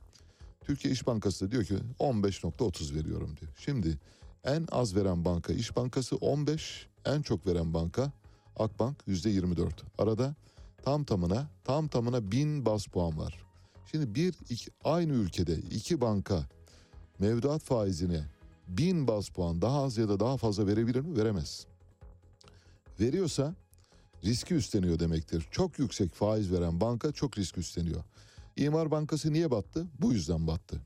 Türkiye İş Bankası da diyor ki 15.30 veriyorum diyor. Şimdi en az veren banka İş Bankası 15, en çok veren banka Akbank %24. Arada tam tamına tam tamına 1000 bas puan var. Şimdi bir iki, aynı ülkede iki banka mevduat faizine 1000 bas puan daha az ya da daha fazla verebilir mi? Veremez. Veriyorsa riski üstleniyor demektir. Çok yüksek faiz veren banka çok risk üstleniyor. İmar Bankası niye battı? Bu yüzden battı.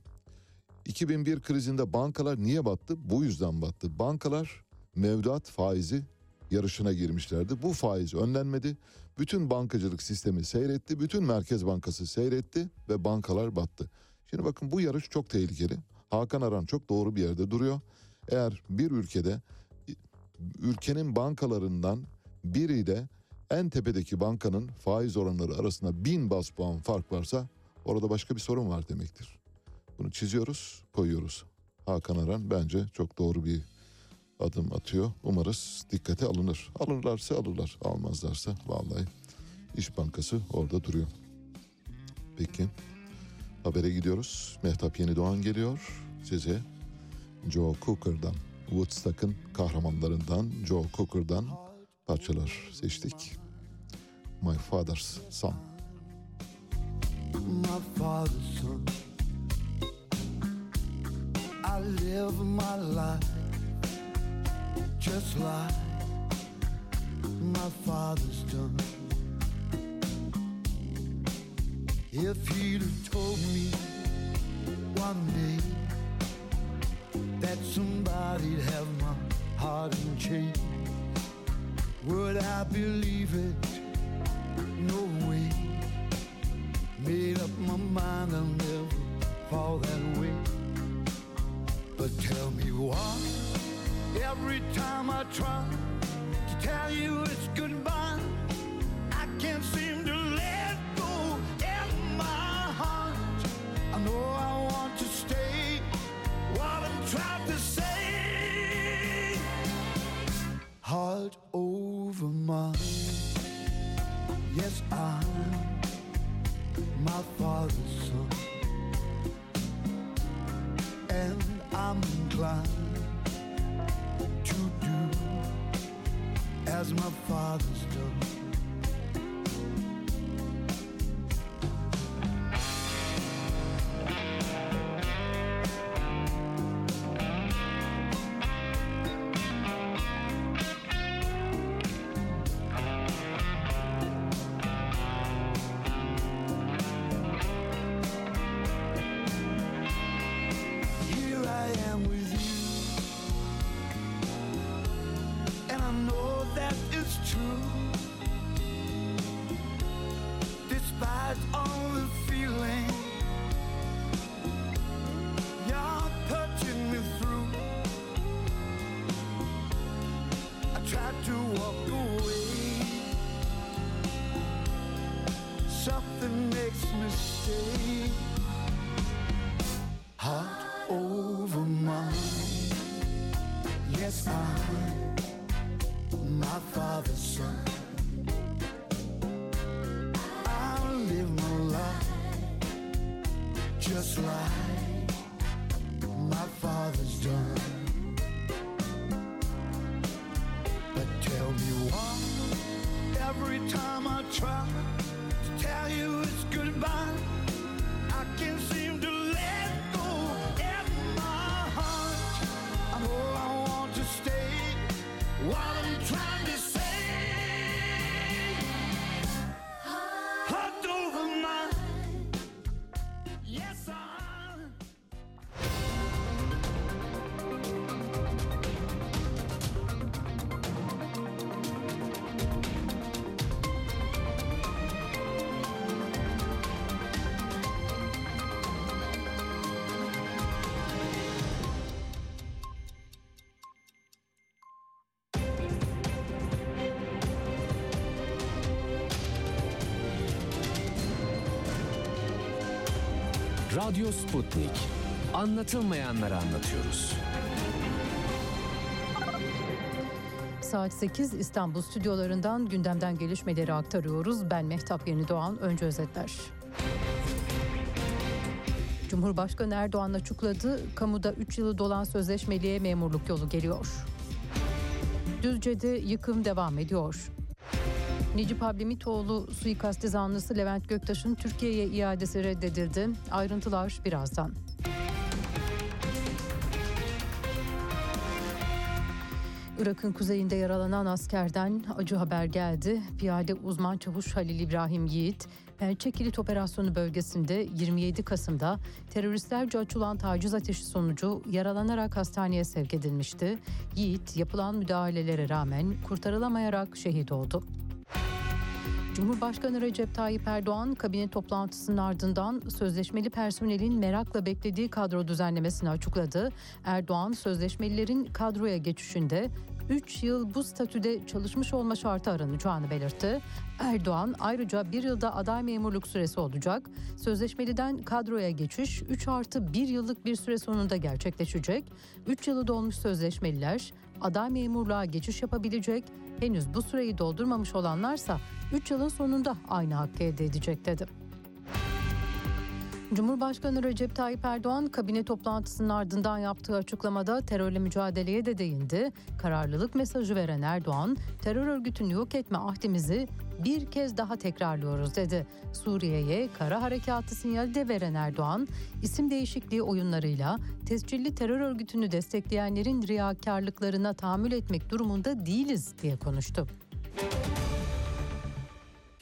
2001 krizinde bankalar niye battı? Bu yüzden battı. Bankalar mevduat faizi yarışına girmişlerdi. Bu faiz önlenmedi. Bütün bankacılık sistemi seyretti. Bütün Merkez Bankası seyretti ve bankalar battı. Şimdi bakın bu yarış çok tehlikeli. Hakan Aran çok doğru bir yerde duruyor. Eğer bir ülkede ülkenin bankalarından biriyle en tepedeki bankanın faiz oranları arasında bin bas puan fark varsa orada başka bir sorun var demektir. Bunu çiziyoruz, koyuyoruz. Hakan Aran bence çok doğru bir adım atıyor. Umarız dikkate alınır. Alırlarsa alırlar, almazlarsa vallahi İş Bankası orada duruyor. Peki habere gidiyoruz. Mehtap Yeni Doğan geliyor size. Joe Cooker'dan, Woodstock'ın kahramanlarından Joe Cooker'dan parçalar seçtik. My Father's Son. my father's son. I live my life just like my father's done. If he'd have told me one day that somebody'd have my heart in chains, would I believe it? No way. Made up my mind I'll never fall that way. But tell me why, every time I try to tell you it's goodbye, Radyo Sputnik. Anlatılmayanları anlatıyoruz. Saat 8 İstanbul stüdyolarından gündemden gelişmeleri aktarıyoruz. Ben Mehtap Yeni Doğan. Önce özetler. Cumhurbaşkanı Erdoğan açıkladı. Kamuda 3 yılı dolan sözleşmeliğe memurluk yolu geliyor. Düzce'de yıkım devam ediyor. Necip Abdimitoğlu suikasti zanlısı Levent Göktaş'ın Türkiye'ye iadesi reddedildi. Ayrıntılar birazdan. Irak'ın kuzeyinde yaralanan askerden acı haber geldi. Piyade uzman çavuş Halil İbrahim Yiğit, Pençe Operasyonu bölgesinde 27 Kasım'da teröristlerce açılan taciz ateşi sonucu yaralanarak hastaneye sevk edilmişti. Yiğit yapılan müdahalelere rağmen kurtarılamayarak şehit oldu. Cumhurbaşkanı Recep Tayyip Erdoğan kabine toplantısının ardından sözleşmeli personelin merakla beklediği kadro düzenlemesini açıkladı. Erdoğan sözleşmelilerin kadroya geçişinde 3 yıl bu statüde çalışmış olma şartı aranacağını belirtti. Erdoğan ayrıca bir yılda aday memurluk süresi olacak. Sözleşmeliden kadroya geçiş 3 artı 1 yıllık bir süre sonunda gerçekleşecek. 3 yılı dolmuş sözleşmeliler aday memurluğa geçiş yapabilecek. Henüz bu süreyi doldurmamış olanlarsa 3 yılın sonunda aynı hakkı elde edecek dedi. Cumhurbaşkanı Recep Tayyip Erdoğan kabine toplantısının ardından yaptığı açıklamada terörle mücadeleye de değindi. Kararlılık mesajı veren Erdoğan, terör örgütünü yok etme ahdimizi bir kez daha tekrarlıyoruz dedi. Suriye'ye kara harekatı sinyali de veren Erdoğan, isim değişikliği oyunlarıyla tescilli terör örgütünü destekleyenlerin riyakarlıklarına tahammül etmek durumunda değiliz diye konuştu.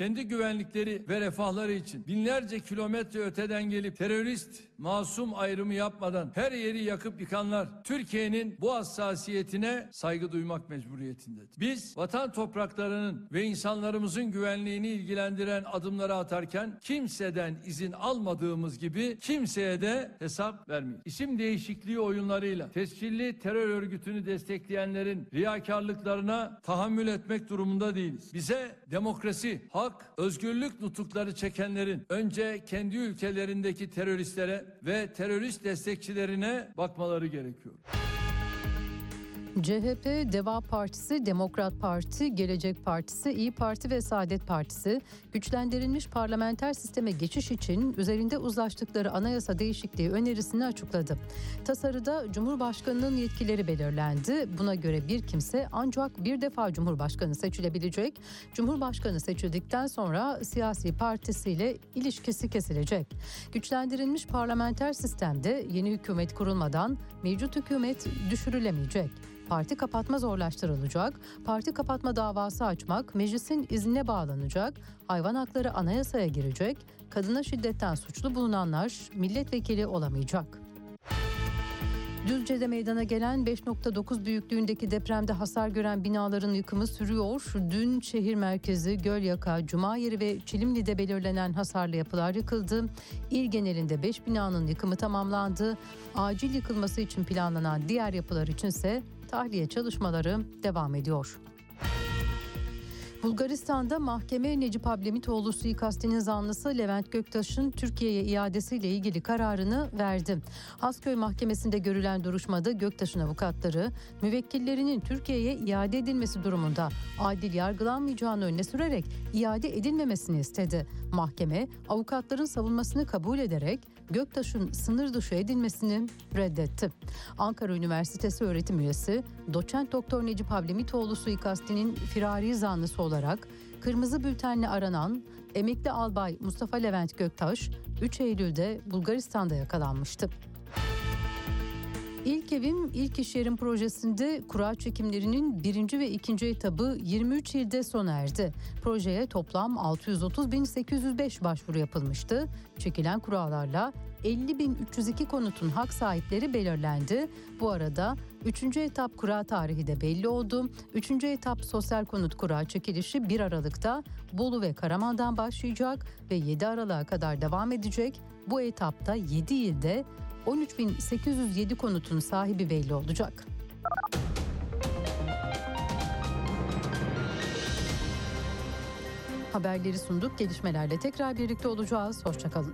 Kendi güvenlikleri ve refahları için binlerce kilometre öteden gelip terörist masum ayrımı yapmadan her yeri yakıp yıkanlar Türkiye'nin bu hassasiyetine saygı duymak mecburiyetindedir. Biz vatan topraklarının ve insanlarımızın güvenliğini ilgilendiren adımları atarken kimseden izin almadığımız gibi kimseye de hesap vermeyiz. İsim değişikliği oyunlarıyla tescilli terör örgütünü destekleyenlerin riyakarlıklarına tahammül etmek durumunda değiliz. Bize demokrasi, hak, özgürlük nutukları çekenlerin önce kendi ülkelerindeki teröristlere ve terörist destekçilerine bakmaları gerekiyor. CHP, Deva Partisi, Demokrat Parti, Gelecek Partisi, İyi Parti ve Saadet Partisi güçlendirilmiş parlamenter sisteme geçiş için üzerinde uzlaştıkları anayasa değişikliği önerisini açıkladı. Tasarıda Cumhurbaşkanı'nın yetkileri belirlendi. Buna göre bir kimse ancak bir defa Cumhurbaşkanı seçilebilecek. Cumhurbaşkanı seçildikten sonra siyasi partisiyle ilişkisi kesilecek. Güçlendirilmiş parlamenter sistemde yeni hükümet kurulmadan mevcut hükümet düşürülemeyecek. Parti kapatma zorlaştırılacak, parti kapatma davası açmak meclisin iznine bağlanacak, hayvan hakları anayasaya girecek, kadına şiddetten suçlu bulunanlar milletvekili olamayacak. Düzce'de meydana gelen 5.9 büyüklüğündeki depremde hasar gören binaların yıkımı sürüyor. Dün şehir merkezi, Gölyaka, Cumayeri ve Çilimli'de belirlenen hasarlı yapılar yıkıldı. İl genelinde 5 binanın yıkımı tamamlandı. Acil yıkılması için planlanan diğer yapılar içinse tahliye çalışmaları devam ediyor. Bulgaristan'da mahkeme Necip Ablemitoğlu suikastinin zanlısı Levent Göktaş'ın Türkiye'ye iadesiyle ilgili kararını verdi. Hasköy Mahkemesi'nde görülen duruşmada Göktaş'ın avukatları müvekkillerinin Türkiye'ye iade edilmesi durumunda adil yargılanmayacağını önüne sürerek iade edilmemesini istedi. Mahkeme avukatların savunmasını kabul ederek Göktaş'ın sınır dışı edilmesini reddetti. Ankara Üniversitesi öğretim üyesi doçent doktor Necip Hablemitoğlu suikastinin firari zanlısı olarak kırmızı bültenle aranan emekli albay Mustafa Levent Göktaş 3 Eylül'de Bulgaristan'da yakalanmıştı. İlk Evim İlk İş Yerim projesinde kura çekimlerinin birinci ve ikinci etabı 23 ilde sona erdi. Projeye toplam 630.805 başvuru yapılmıştı. Çekilen kuralarla 50.302 konutun hak sahipleri belirlendi. Bu arada 3. etap kura tarihi de belli oldu. 3. etap sosyal konut kura çekilişi 1 Aralık'ta Bolu ve Karaman'dan başlayacak ve 7 Aralık'a kadar devam edecek. Bu etapta 7 ilde 13.807 konutun sahibi belli olacak. Haberleri sunduk. Gelişmelerle tekrar birlikte olacağız. Hoşçakalın.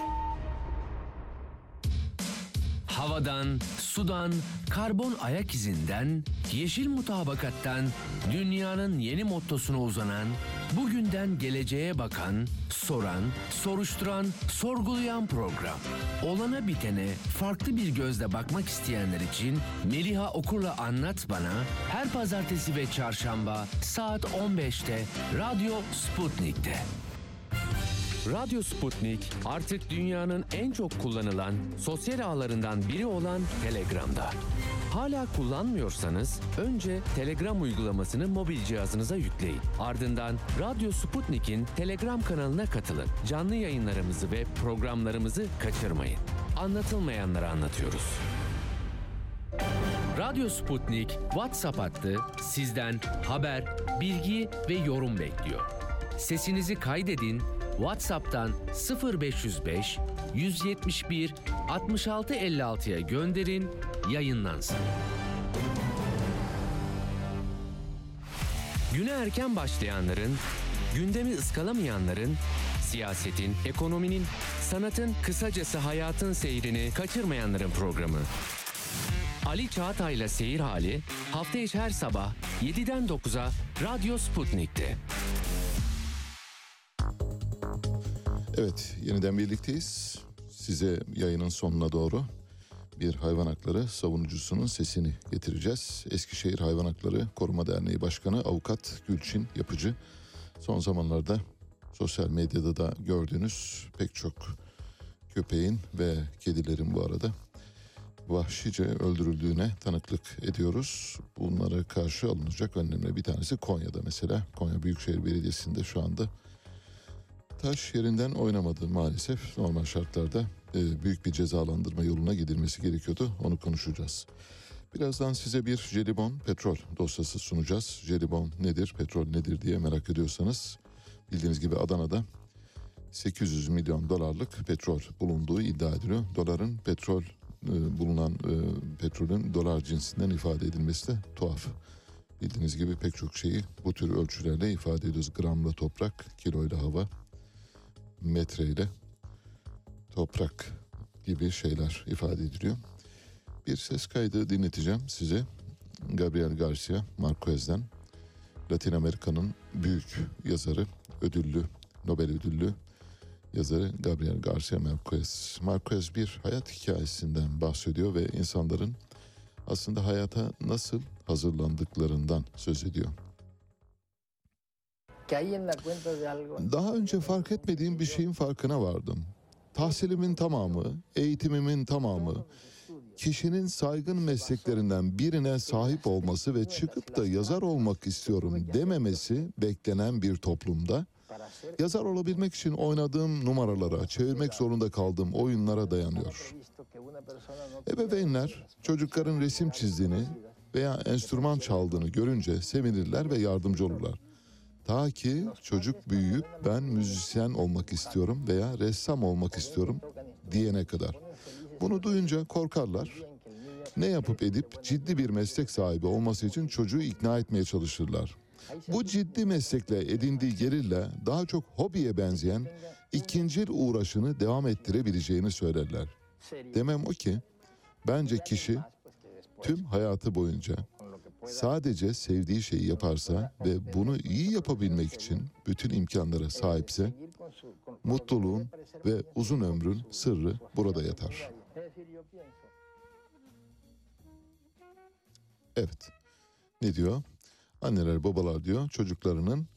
Havadan, sudan, karbon ayak izinden, yeşil mutabakattan, dünyanın yeni mottosuna uzanan, bugünden geleceğe bakan, soran, soruşturan, sorgulayan program. Olana bitene farklı bir gözle bakmak isteyenler için Meliha Okur'la Anlat Bana her pazartesi ve çarşamba saat 15'te Radyo Sputnik'te. Radyo Sputnik artık dünyanın en çok kullanılan sosyal ağlarından biri olan Telegram'da. Hala kullanmıyorsanız önce Telegram uygulamasını mobil cihazınıza yükleyin. Ardından Radyo Sputnik'in Telegram kanalına katılın. Canlı yayınlarımızı ve programlarımızı kaçırmayın. Anlatılmayanları anlatıyoruz. Radyo Sputnik WhatsApp hattı sizden haber, bilgi ve yorum bekliyor. Sesinizi kaydedin WhatsApp'tan 0505 171 66 56'ya gönderin, yayınlansın. Güne erken başlayanların, gündemi ıskalamayanların, siyasetin, ekonominin, sanatın, kısacası hayatın seyrini kaçırmayanların programı. Ali Çağatay'la Seyir Hali hafta içi her sabah 7'den 9'a Radyo Sputnik'te. Evet, yeniden birlikteyiz. Size yayının sonuna doğru bir hayvan hakları savunucusunun sesini getireceğiz. Eskişehir Hayvan Hakları Koruma Derneği Başkanı Avukat Gülçin Yapıcı. Son zamanlarda sosyal medyada da gördüğünüz pek çok köpeğin ve kedilerin bu arada vahşice öldürüldüğüne tanıklık ediyoruz. Bunlara karşı alınacak önlemler bir tanesi Konya'da mesela. Konya Büyükşehir Belediyesi'nde şu anda taş yerinden oynamadı maalesef. Normal şartlarda e, büyük bir cezalandırma yoluna gidilmesi gerekiyordu. Onu konuşacağız. Birazdan size bir jelibon petrol dosyası sunacağız. Jelibon nedir, petrol nedir diye merak ediyorsanız bildiğiniz gibi Adana'da 800 milyon dolarlık petrol bulunduğu iddia ediliyor. Doların petrol e, bulunan e, petrolün dolar cinsinden ifade edilmesi de tuhaf. Bildiğiniz gibi pek çok şeyi bu tür ölçülerle ifade ediyoruz. Gramla toprak, kiloyla hava, metreyle toprak gibi şeyler ifade ediliyor. Bir ses kaydı dinleteceğim size. Gabriel Garcia Marquez'den Latin Amerika'nın büyük yazarı, ödüllü, Nobel ödüllü yazarı Gabriel Garcia Marquez. Marquez bir hayat hikayesinden bahsediyor ve insanların aslında hayata nasıl hazırlandıklarından söz ediyor. Daha önce fark etmediğim bir şeyin farkına vardım. Tahsilimin tamamı, eğitimimin tamamı, kişinin saygın mesleklerinden birine sahip olması ve çıkıp da yazar olmak istiyorum dememesi beklenen bir toplumda yazar olabilmek için oynadığım numaralara, çevirmek zorunda kaldığım oyunlara dayanıyor. Ebeveynler çocukların resim çizdiğini veya enstrüman çaldığını görünce sevinirler ve yardımcı olurlar. Ta ki çocuk büyüyüp ben müzisyen olmak istiyorum veya ressam olmak istiyorum diyene kadar. Bunu duyunca korkarlar. Ne yapıp edip ciddi bir meslek sahibi olması için çocuğu ikna etmeye çalışırlar. Bu ciddi meslekle edindiği gelirle daha çok hobiye benzeyen ikincil uğraşını devam ettirebileceğini söylerler. Demem o ki bence kişi tüm hayatı boyunca sadece sevdiği şeyi yaparsa ve bunu iyi yapabilmek için bütün imkanlara sahipse mutluluğun ve uzun ömrün sırrı burada yatar. Evet. Ne diyor? Anneler babalar diyor çocuklarının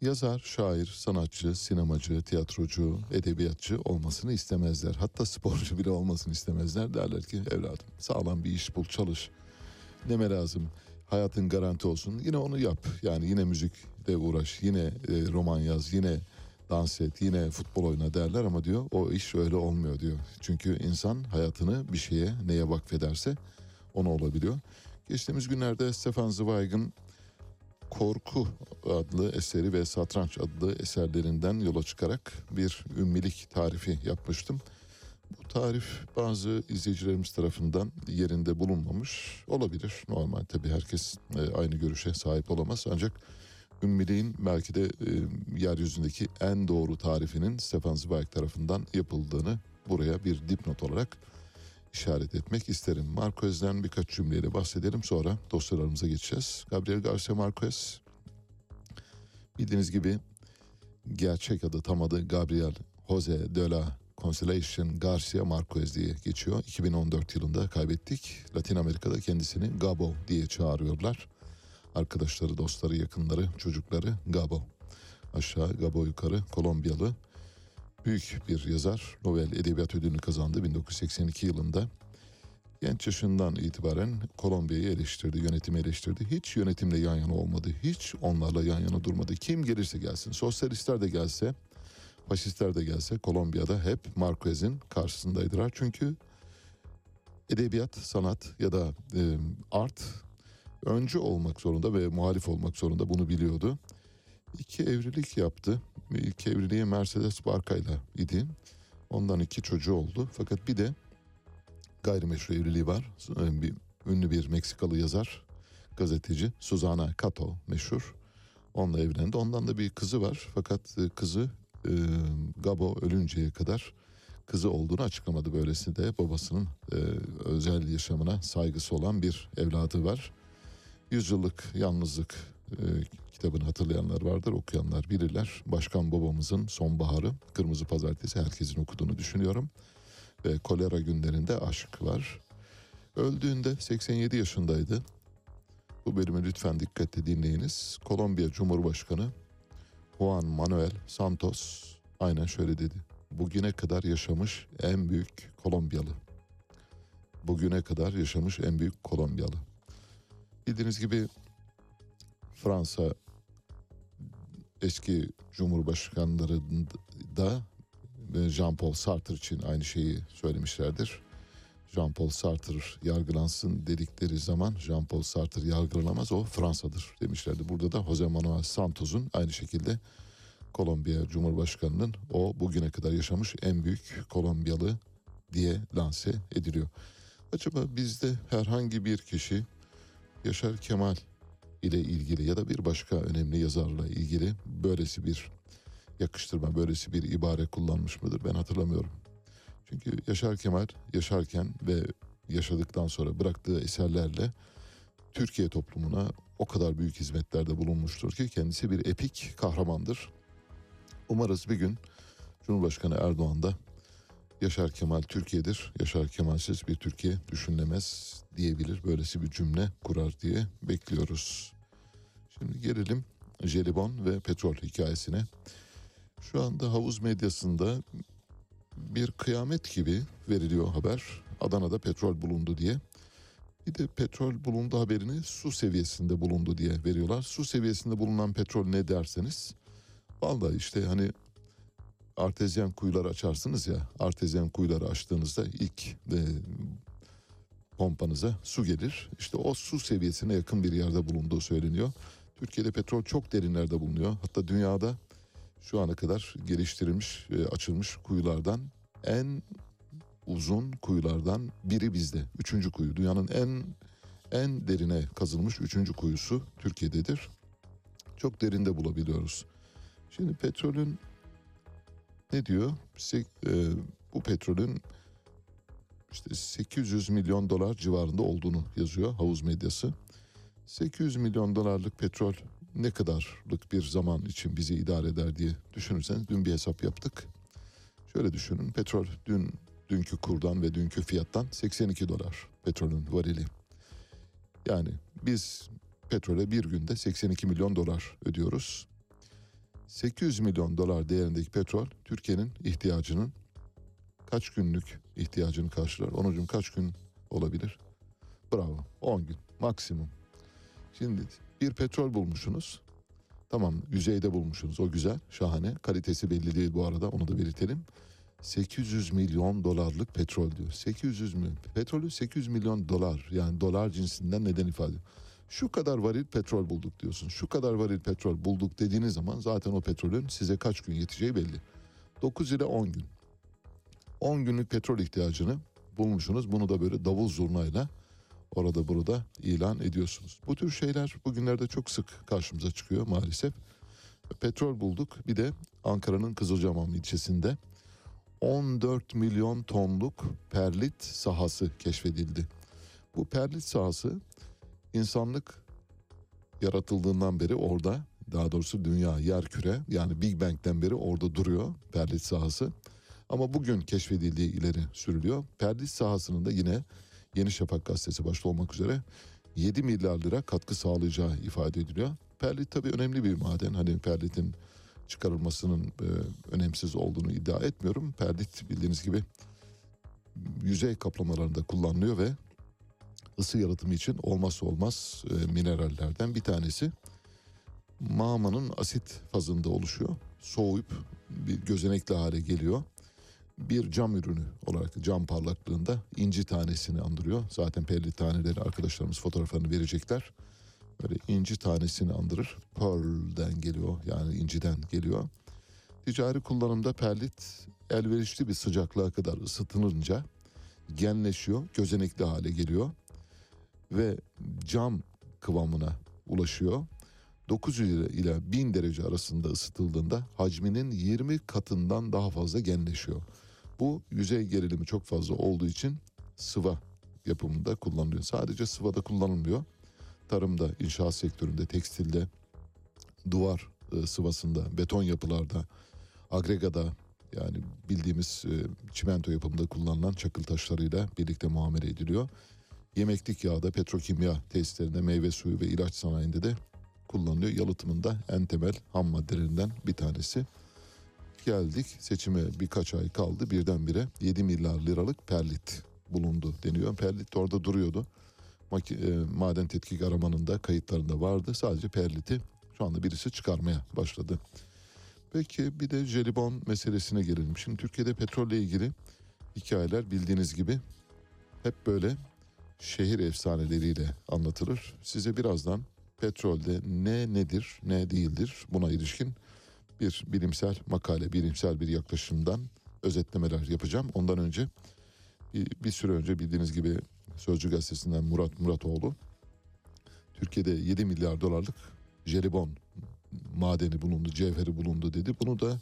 yazar, şair, sanatçı, sinemacı, tiyatrocu, edebiyatçı olmasını istemezler. Hatta sporcu bile olmasını istemezler. Derler ki evladım sağlam bir iş bul çalış. Neme lazım? Hayatın garanti olsun. Yine onu yap. Yani yine müzikle uğraş. Yine e, roman yaz. Yine dans et. Yine futbol oyna derler ama diyor o iş öyle olmuyor diyor. Çünkü insan hayatını bir şeye neye vakfederse onu olabiliyor. Geçtiğimiz günlerde Stefan Zweig'in Korku adlı eseri ve Satranç adlı eserlerinden yola çıkarak bir ümmilik tarifi yapmıştım. Bu tarif bazı izleyicilerimiz tarafından yerinde bulunmamış olabilir. Normal tabii herkes e, aynı görüşe sahip olamaz ancak ümmiliğin belki de e, yeryüzündeki en doğru tarifinin Stefan Zweig tarafından yapıldığını buraya bir dipnot olarak işaret etmek isterim. Marquez'den birkaç cümleyle bahsedelim sonra dosyalarımıza geçeceğiz. Gabriel Garcia Marquez bildiğiniz gibi gerçek adı tam adı Gabriel Jose de la Constellation Garcia Marquez diye geçiyor. 2014 yılında kaybettik. Latin Amerika'da kendisini Gabo diye çağırıyorlar. Arkadaşları, dostları, yakınları, çocukları Gabo. Aşağı Gabo yukarı Kolombiyalı büyük bir yazar. Nobel Edebiyat Ödülünü kazandı 1982 yılında. Genç yaşından itibaren Kolombiya'yı eleştirdi, yönetimi eleştirdi. Hiç yönetimle yan yana olmadı. Hiç onlarla yan yana durmadı. Kim gelirse gelsin. Sosyalistler de gelse, faşistler de gelse Kolombiya'da hep Marquez'in karşısındaydılar. Çünkü edebiyat, sanat ya da e, art öncü olmak zorunda ve muhalif olmak zorunda bunu biliyordu. İki evlilik yaptı. ilk evliliği Mercedes Barka'yla idi. Ondan iki çocuğu oldu. Fakat bir de gayrimeşru evliliği var. Bir, ünlü bir Meksikalı yazar, gazeteci Susana Cato meşhur. Onunla evlendi. Ondan da bir kızı var. Fakat e, kızı e, Gabo ölünceye kadar kızı olduğunu açıklamadı. Böylesi de babasının e, özel yaşamına saygısı olan bir evladı var. Yüzyıllık Yalnızlık e, kitabını hatırlayanlar vardır, okuyanlar bilirler. Başkan babamızın Sonbaharı, Kırmızı Pazartesi herkesin okuduğunu düşünüyorum. Ve kolera günlerinde aşk var. Öldüğünde 87 yaşındaydı. Bu bölümü lütfen dikkatle dinleyiniz. Kolombiya Cumhurbaşkanı Juan Manuel Santos aynen şöyle dedi. Bugüne kadar yaşamış en büyük Kolombiyalı. Bugüne kadar yaşamış en büyük Kolombiyalı. Bildiğiniz gibi Fransa eski cumhurbaşkanları da Jean-Paul Sartre için aynı şeyi söylemişlerdir. Jean-Paul Sartre yargılansın dedikleri zaman Jean-Paul Sartre yargılanamaz o Fransa'dır demişlerdi. Burada da Jose Manuel Santos'un aynı şekilde Kolombiya Cumhurbaşkanı'nın o bugüne kadar yaşamış en büyük Kolombiyalı diye lanse ediliyor. Acaba bizde herhangi bir kişi Yaşar Kemal ile ilgili ya da bir başka önemli yazarla ilgili böylesi bir yakıştırma, böylesi bir ibare kullanmış mıdır ben hatırlamıyorum. Çünkü Yaşar Kemal yaşarken ve yaşadıktan sonra bıraktığı eserlerle Türkiye toplumuna o kadar büyük hizmetlerde bulunmuştur ki kendisi bir epik kahramandır. Umarız bir gün Cumhurbaşkanı Erdoğan da Yaşar Kemal Türkiye'dir, Yaşar Kemalsiz bir Türkiye düşünülemez diyebilir. Böylesi bir cümle kurar diye bekliyoruz. Şimdi gelelim jelibon ve petrol hikayesine. Şu anda havuz medyasında bir kıyamet gibi veriliyor haber. Adana'da petrol bulundu diye. Bir de petrol bulundu haberini su seviyesinde bulundu diye veriyorlar. Su seviyesinde bulunan petrol ne derseniz vallahi işte hani artezyen kuyular açarsınız ya artezyen kuyuları açtığınızda ilk e, pompanıza su gelir. İşte o su seviyesine yakın bir yerde bulunduğu söyleniyor. Türkiye'de petrol çok derinlerde bulunuyor. Hatta dünyada şu ana kadar geliştirilmiş, e, açılmış kuyulardan en uzun kuyulardan biri bizde. Üçüncü kuyu. Dünyanın en en derine kazılmış üçüncü kuyusu Türkiye'dedir. Çok derinde bulabiliyoruz. Şimdi petrolün ne diyor? E, bu petrolün işte 800 milyon dolar civarında olduğunu yazıyor havuz medyası. 800 milyon dolarlık petrol ne kadarlık bir zaman için bizi idare eder diye düşünürseniz dün bir hesap yaptık. Şöyle düşünün petrol dün dünkü kurdan ve dünkü fiyattan 82 dolar petrolün varili. Yani biz petrole bir günde 82 milyon dolar ödüyoruz. 800 milyon dolar değerindeki petrol Türkiye'nin ihtiyacının kaç günlük ihtiyacını karşılar? Onucum kaç gün olabilir? Bravo 10 gün maksimum. Şimdi bir petrol bulmuşsunuz. Tamam yüzeyde bulmuşsunuz o güzel şahane kalitesi belli değil bu arada onu da belirtelim. 800 milyon dolarlık petrol diyor. 800 milyon. Petrolü 800 milyon dolar yani dolar cinsinden neden ifade ediyor? Şu kadar varil petrol bulduk diyorsun. Şu kadar varil petrol bulduk dediğiniz zaman zaten o petrolün size kaç gün yeteceği belli. 9 ile 10 gün. 10 günlük petrol ihtiyacını bulmuşsunuz. Bunu da böyle davul zurnayla orada burada ilan ediyorsunuz. Bu tür şeyler bugünlerde çok sık karşımıza çıkıyor maalesef. Petrol bulduk. Bir de Ankara'nın Kızılcahamam ilçesinde 14 milyon tonluk perlit sahası keşfedildi. Bu perlit sahası insanlık yaratıldığından beri orada daha doğrusu dünya yer küre yani Big Bang'den beri orada duruyor perlit sahası. Ama bugün keşfedildiği ileri sürülüyor. Perlit sahasının da yine Yeni Şafak gazetesi başta olmak üzere 7 milyar lira katkı sağlayacağı ifade ediliyor. Perlit tabii önemli bir maden. Hani perlitin çıkarılmasının e, önemsiz olduğunu iddia etmiyorum. Perlit bildiğiniz gibi yüzey kaplamalarında kullanılıyor ve ısı yaratımı için olmazsa olmaz e, minerallerden bir tanesi. Mağmanın asit fazında oluşuyor. Soğuyup bir gözenekli hale geliyor. Bir cam ürünü olarak cam parlaklığında inci tanesini andırıyor. Zaten perlit taneleri arkadaşlarımız fotoğraflarını verecekler. Böyle inci tanesini andırır. Pearl'den geliyor yani inciden geliyor. Ticari kullanımda perlit elverişli bir sıcaklığa kadar ısıtılınca genleşiyor, gözenekli hale geliyor ve cam kıvamına ulaşıyor. 900 ile- ile 1000 derece arasında ısıtıldığında hacminin 20 katından daha fazla genleşiyor. Bu yüzey gerilimi çok fazla olduğu için sıva yapımında kullanılıyor. Sadece sıvada kullanılmıyor. Tarımda, inşaat sektöründe, tekstilde, duvar e, sıvasında, beton yapılarda, agregada yani bildiğimiz e, çimento yapımında kullanılan çakıl taşlarıyla birlikte muamele ediliyor. Yemeklik yağda, petrokimya tesislerinde, meyve suyu ve ilaç sanayinde de kullanılıyor. Yalıtımında en temel ham maddelerinden bir tanesi. Geldik seçime birkaç ay kaldı birdenbire 7 milyar liralık perlit bulundu deniyor. Perlit orada duruyordu. E, maden tetkik aramanın da kayıtlarında vardı. Sadece perliti şu anda birisi çıkarmaya başladı. Peki bir de jelibon meselesine gelelim. Şimdi Türkiye'de petrolle ilgili hikayeler bildiğiniz gibi hep böyle şehir efsaneleriyle anlatılır. Size birazdan petrolde ne nedir ne değildir buna ilişkin bir bilimsel makale, bilimsel bir yaklaşımdan özetlemeler yapacağım. Ondan önce bir, bir süre önce bildiğiniz gibi Sözcü Gazetesi'nden Murat Muratoğlu Türkiye'de 7 milyar dolarlık jelibon madeni bulundu, cevheri bulundu dedi. Bunu da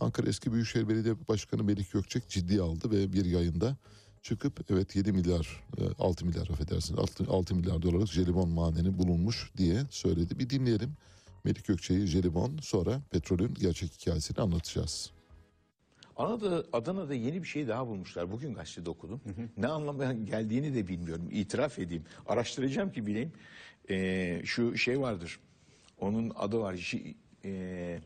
Ankara Eski Büyükşehir Belediye Başkanı Melik Gökçek ciddiye aldı ve bir yayında çıkıp evet 7 milyar, e, 6 milyar affedersiniz 6, 6 milyar dolarlık jelibon madeni bulunmuş diye söyledi. Bir dinleyelim Melik Gökçek'i jelibon sonra petrolün gerçek hikayesini anlatacağız. Adana'da, Adana'da yeni bir şey daha bulmuşlar. Bugün gazetede okudum. Ne anlamaya geldiğini de bilmiyorum. İtiraf edeyim. Araştıracağım ki bileyim. Ee, şu şey vardır. Onun adı var. J- ee,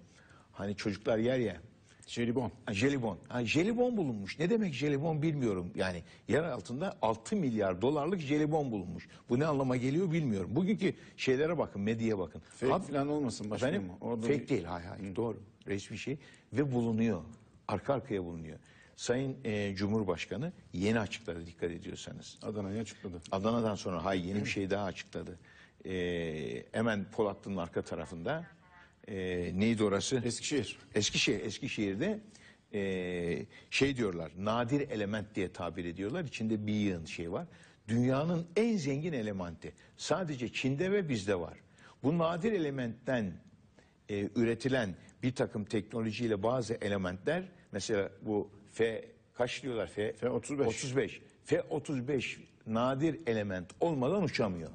hani çocuklar yer ya. Jelibon. Ha, jelibon. Ha, jelibon bulunmuş. Ne demek jelibon bilmiyorum. Yani yer altında 6 milyar dolarlık jelibon bulunmuş. Bu ne anlama geliyor bilmiyorum. Bugünkü şeylere bakın, medyaya bakın. Fake Abi- falan olmasın başkanım. Efendim? Orada Fake bir- değil, hayır hayır doğru. Resmi şey ve bulunuyor. Arka arkaya bulunuyor. Sayın e, Cumhurbaşkanı yeni açıkladı dikkat ediyorsanız. Adana'yı açıkladı. Adana'dan sonra hay yeni bir şey daha açıkladı. E, hemen Polatlı'nın arka tarafında e, neydi orası? Eskişehir. Eskişehir, Eskişehir'de e, şey diyorlar, nadir element diye tabir ediyorlar. İçinde bir yığın şey var. Dünyanın en zengin elementi. Sadece Çin'de ve bizde var. Bu nadir elementten e, üretilen bir takım teknolojiyle bazı elementler, mesela bu F kaç diyorlar F? F-35. 35. F-35 nadir element olmadan uçamıyor.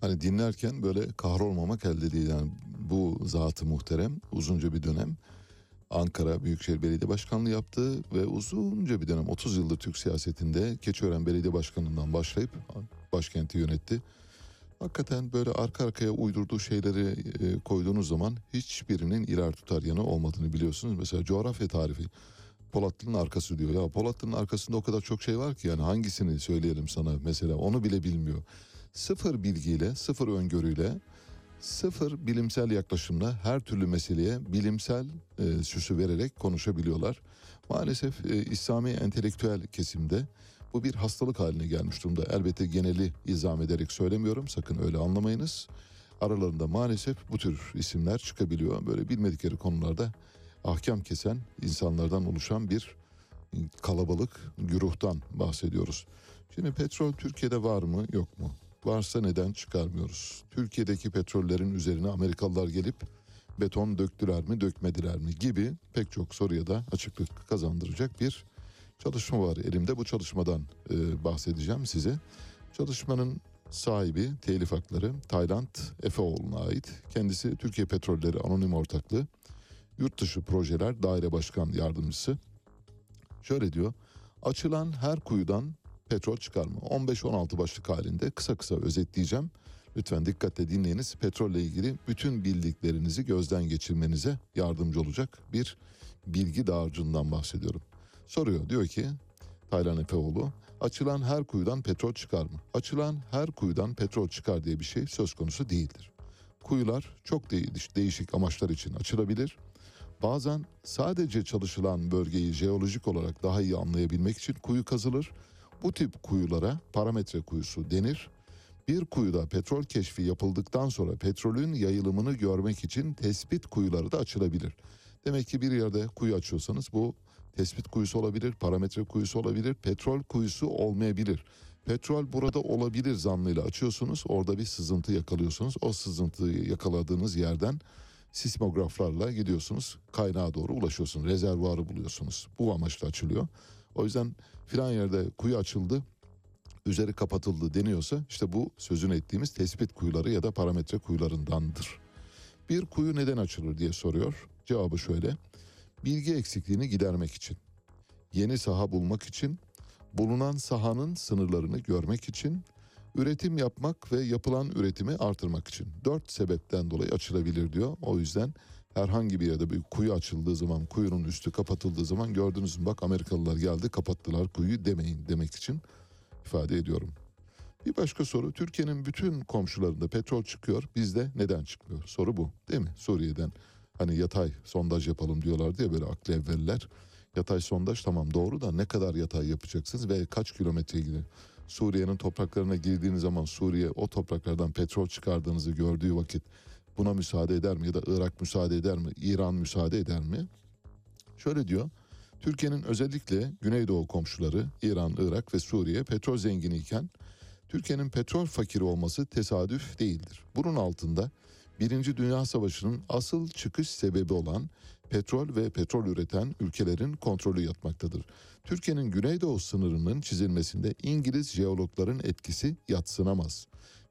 Hani dinlerken böyle kahrolmamak elde değil. Yani bu zatı muhterem uzunca bir dönem Ankara Büyükşehir Belediye Başkanlığı yaptı ve uzunca bir dönem 30 yıldır Türk siyasetinde Keçiören Belediye Başkanlığından başlayıp başkenti yönetti. Hakikaten böyle arka arkaya uydurduğu şeyleri e, koyduğunuz zaman hiçbirinin iler tutar yanı olmadığını biliyorsunuz. Mesela coğrafya tarifi. Polatlı'nın arkası diyor. Ya Polatlı'nın arkasında o kadar çok şey var ki yani hangisini söyleyelim sana mesela onu bile bilmiyor. Sıfır bilgiyle, sıfır öngörüyle, sıfır bilimsel yaklaşımla her türlü meseleye bilimsel e, süsü vererek konuşabiliyorlar. Maalesef e, İslami entelektüel kesimde bu bir hastalık haline gelmiş durumda. Elbette geneli izah ederek söylemiyorum sakın öyle anlamayınız. Aralarında maalesef bu tür isimler çıkabiliyor. Böyle bilmedikleri konularda ahkam kesen insanlardan oluşan bir kalabalık güruhtan bahsediyoruz. Şimdi petrol Türkiye'de var mı yok mu? Varsa neden çıkarmıyoruz? Türkiye'deki petrollerin üzerine Amerikalılar gelip beton döktüler mi dökmediler mi gibi pek çok soruya da açıklık kazandıracak bir çalışma var elimde. Bu çalışmadan e, bahsedeceğim size. Çalışmanın sahibi telif hakları Tayland Efeoğlu'na ait. Kendisi Türkiye Petrolleri Anonim Ortaklığı Yurt Dışı Projeler Daire Başkan Yardımcısı. Şöyle diyor. Açılan her kuyudan petrol çıkar mı? 15-16 başlık halinde kısa kısa özetleyeceğim. Lütfen dikkatle dinleyiniz. Petrolle ilgili bütün bildiklerinizi gözden geçirmenize yardımcı olacak bir bilgi dağarcığından bahsediyorum. Soruyor diyor ki Taylan Efeoğlu açılan her kuyudan petrol çıkar mı? Açılan her kuyudan petrol çıkar diye bir şey söz konusu değildir. Kuyular çok değiş- değişik amaçlar için açılabilir. Bazen sadece çalışılan bölgeyi jeolojik olarak daha iyi anlayabilmek için kuyu kazılır. Bu tip kuyulara parametre kuyusu denir. Bir kuyuda petrol keşfi yapıldıktan sonra petrolün yayılımını görmek için tespit kuyuları da açılabilir. Demek ki bir yerde kuyu açıyorsanız bu tespit kuyusu olabilir, parametre kuyusu olabilir, petrol kuyusu olmayabilir. Petrol burada olabilir zannıyla açıyorsunuz. Orada bir sızıntı yakalıyorsunuz. O sızıntıyı yakaladığınız yerden sismograflarla gidiyorsunuz. Kaynağa doğru ulaşıyorsunuz. Rezervuarı buluyorsunuz. Bu amaçla açılıyor. O yüzden filan yerde kuyu açıldı, üzeri kapatıldı deniyorsa işte bu sözünü ettiğimiz tespit kuyuları ya da parametre kuyularındandır. Bir kuyu neden açılır diye soruyor. Cevabı şöyle. Bilgi eksikliğini gidermek için, yeni saha bulmak için, bulunan sahanın sınırlarını görmek için, üretim yapmak ve yapılan üretimi artırmak için. Dört sebepten dolayı açılabilir diyor. O yüzden herhangi bir yerde bir kuyu açıldığı zaman, kuyunun üstü kapatıldığı zaman gördünüz mü bak Amerikalılar geldi kapattılar kuyuyu demeyin demek için ifade ediyorum. Bir başka soru Türkiye'nin bütün komşularında petrol çıkıyor bizde neden çıkmıyor? Soru bu değil mi? Suriye'den hani yatay sondaj yapalım diyorlar diye böyle aklı evveller. Yatay sondaj tamam doğru da ne kadar yatay yapacaksınız ve kaç kilometre gidiyor? Suriye'nin topraklarına girdiğiniz zaman Suriye o topraklardan petrol çıkardığınızı gördüğü vakit buna müsaade eder mi ya da Irak müsaade eder mi? İran müsaade eder mi? Şöyle diyor. Türkiye'nin özellikle Güneydoğu komşuları İran, Irak ve Suriye petrol zenginiyken Türkiye'nin petrol fakiri olması tesadüf değildir. Bunun altında Birinci Dünya Savaşı'nın asıl çıkış sebebi olan petrol ve petrol üreten ülkelerin kontrolü yatmaktadır. Türkiye'nin Güneydoğu sınırının çizilmesinde İngiliz jeologların etkisi yatsınamaz.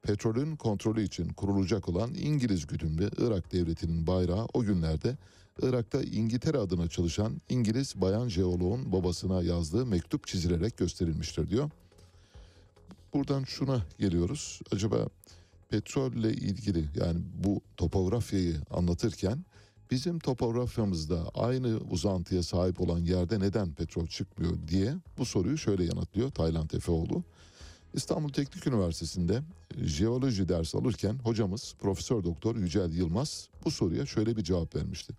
Petrolün kontrolü için kurulacak olan İngiliz güdümlü Irak devletinin bayrağı o günlerde Irak'ta İngiltere adına çalışan İngiliz bayan jeoloğun babasına yazdığı mektup çizilerek gösterilmiştir diyor. Buradan şuna geliyoruz. Acaba petrolle ilgili yani bu topografyayı anlatırken bizim topografyamızda aynı uzantıya sahip olan yerde neden petrol çıkmıyor diye bu soruyu şöyle yanıtlıyor Tayland Efeoğlu. İstanbul Teknik Üniversitesi'nde jeoloji dersi alırken hocamız Profesör Doktor Yücel Yılmaz bu soruya şöyle bir cevap vermişti.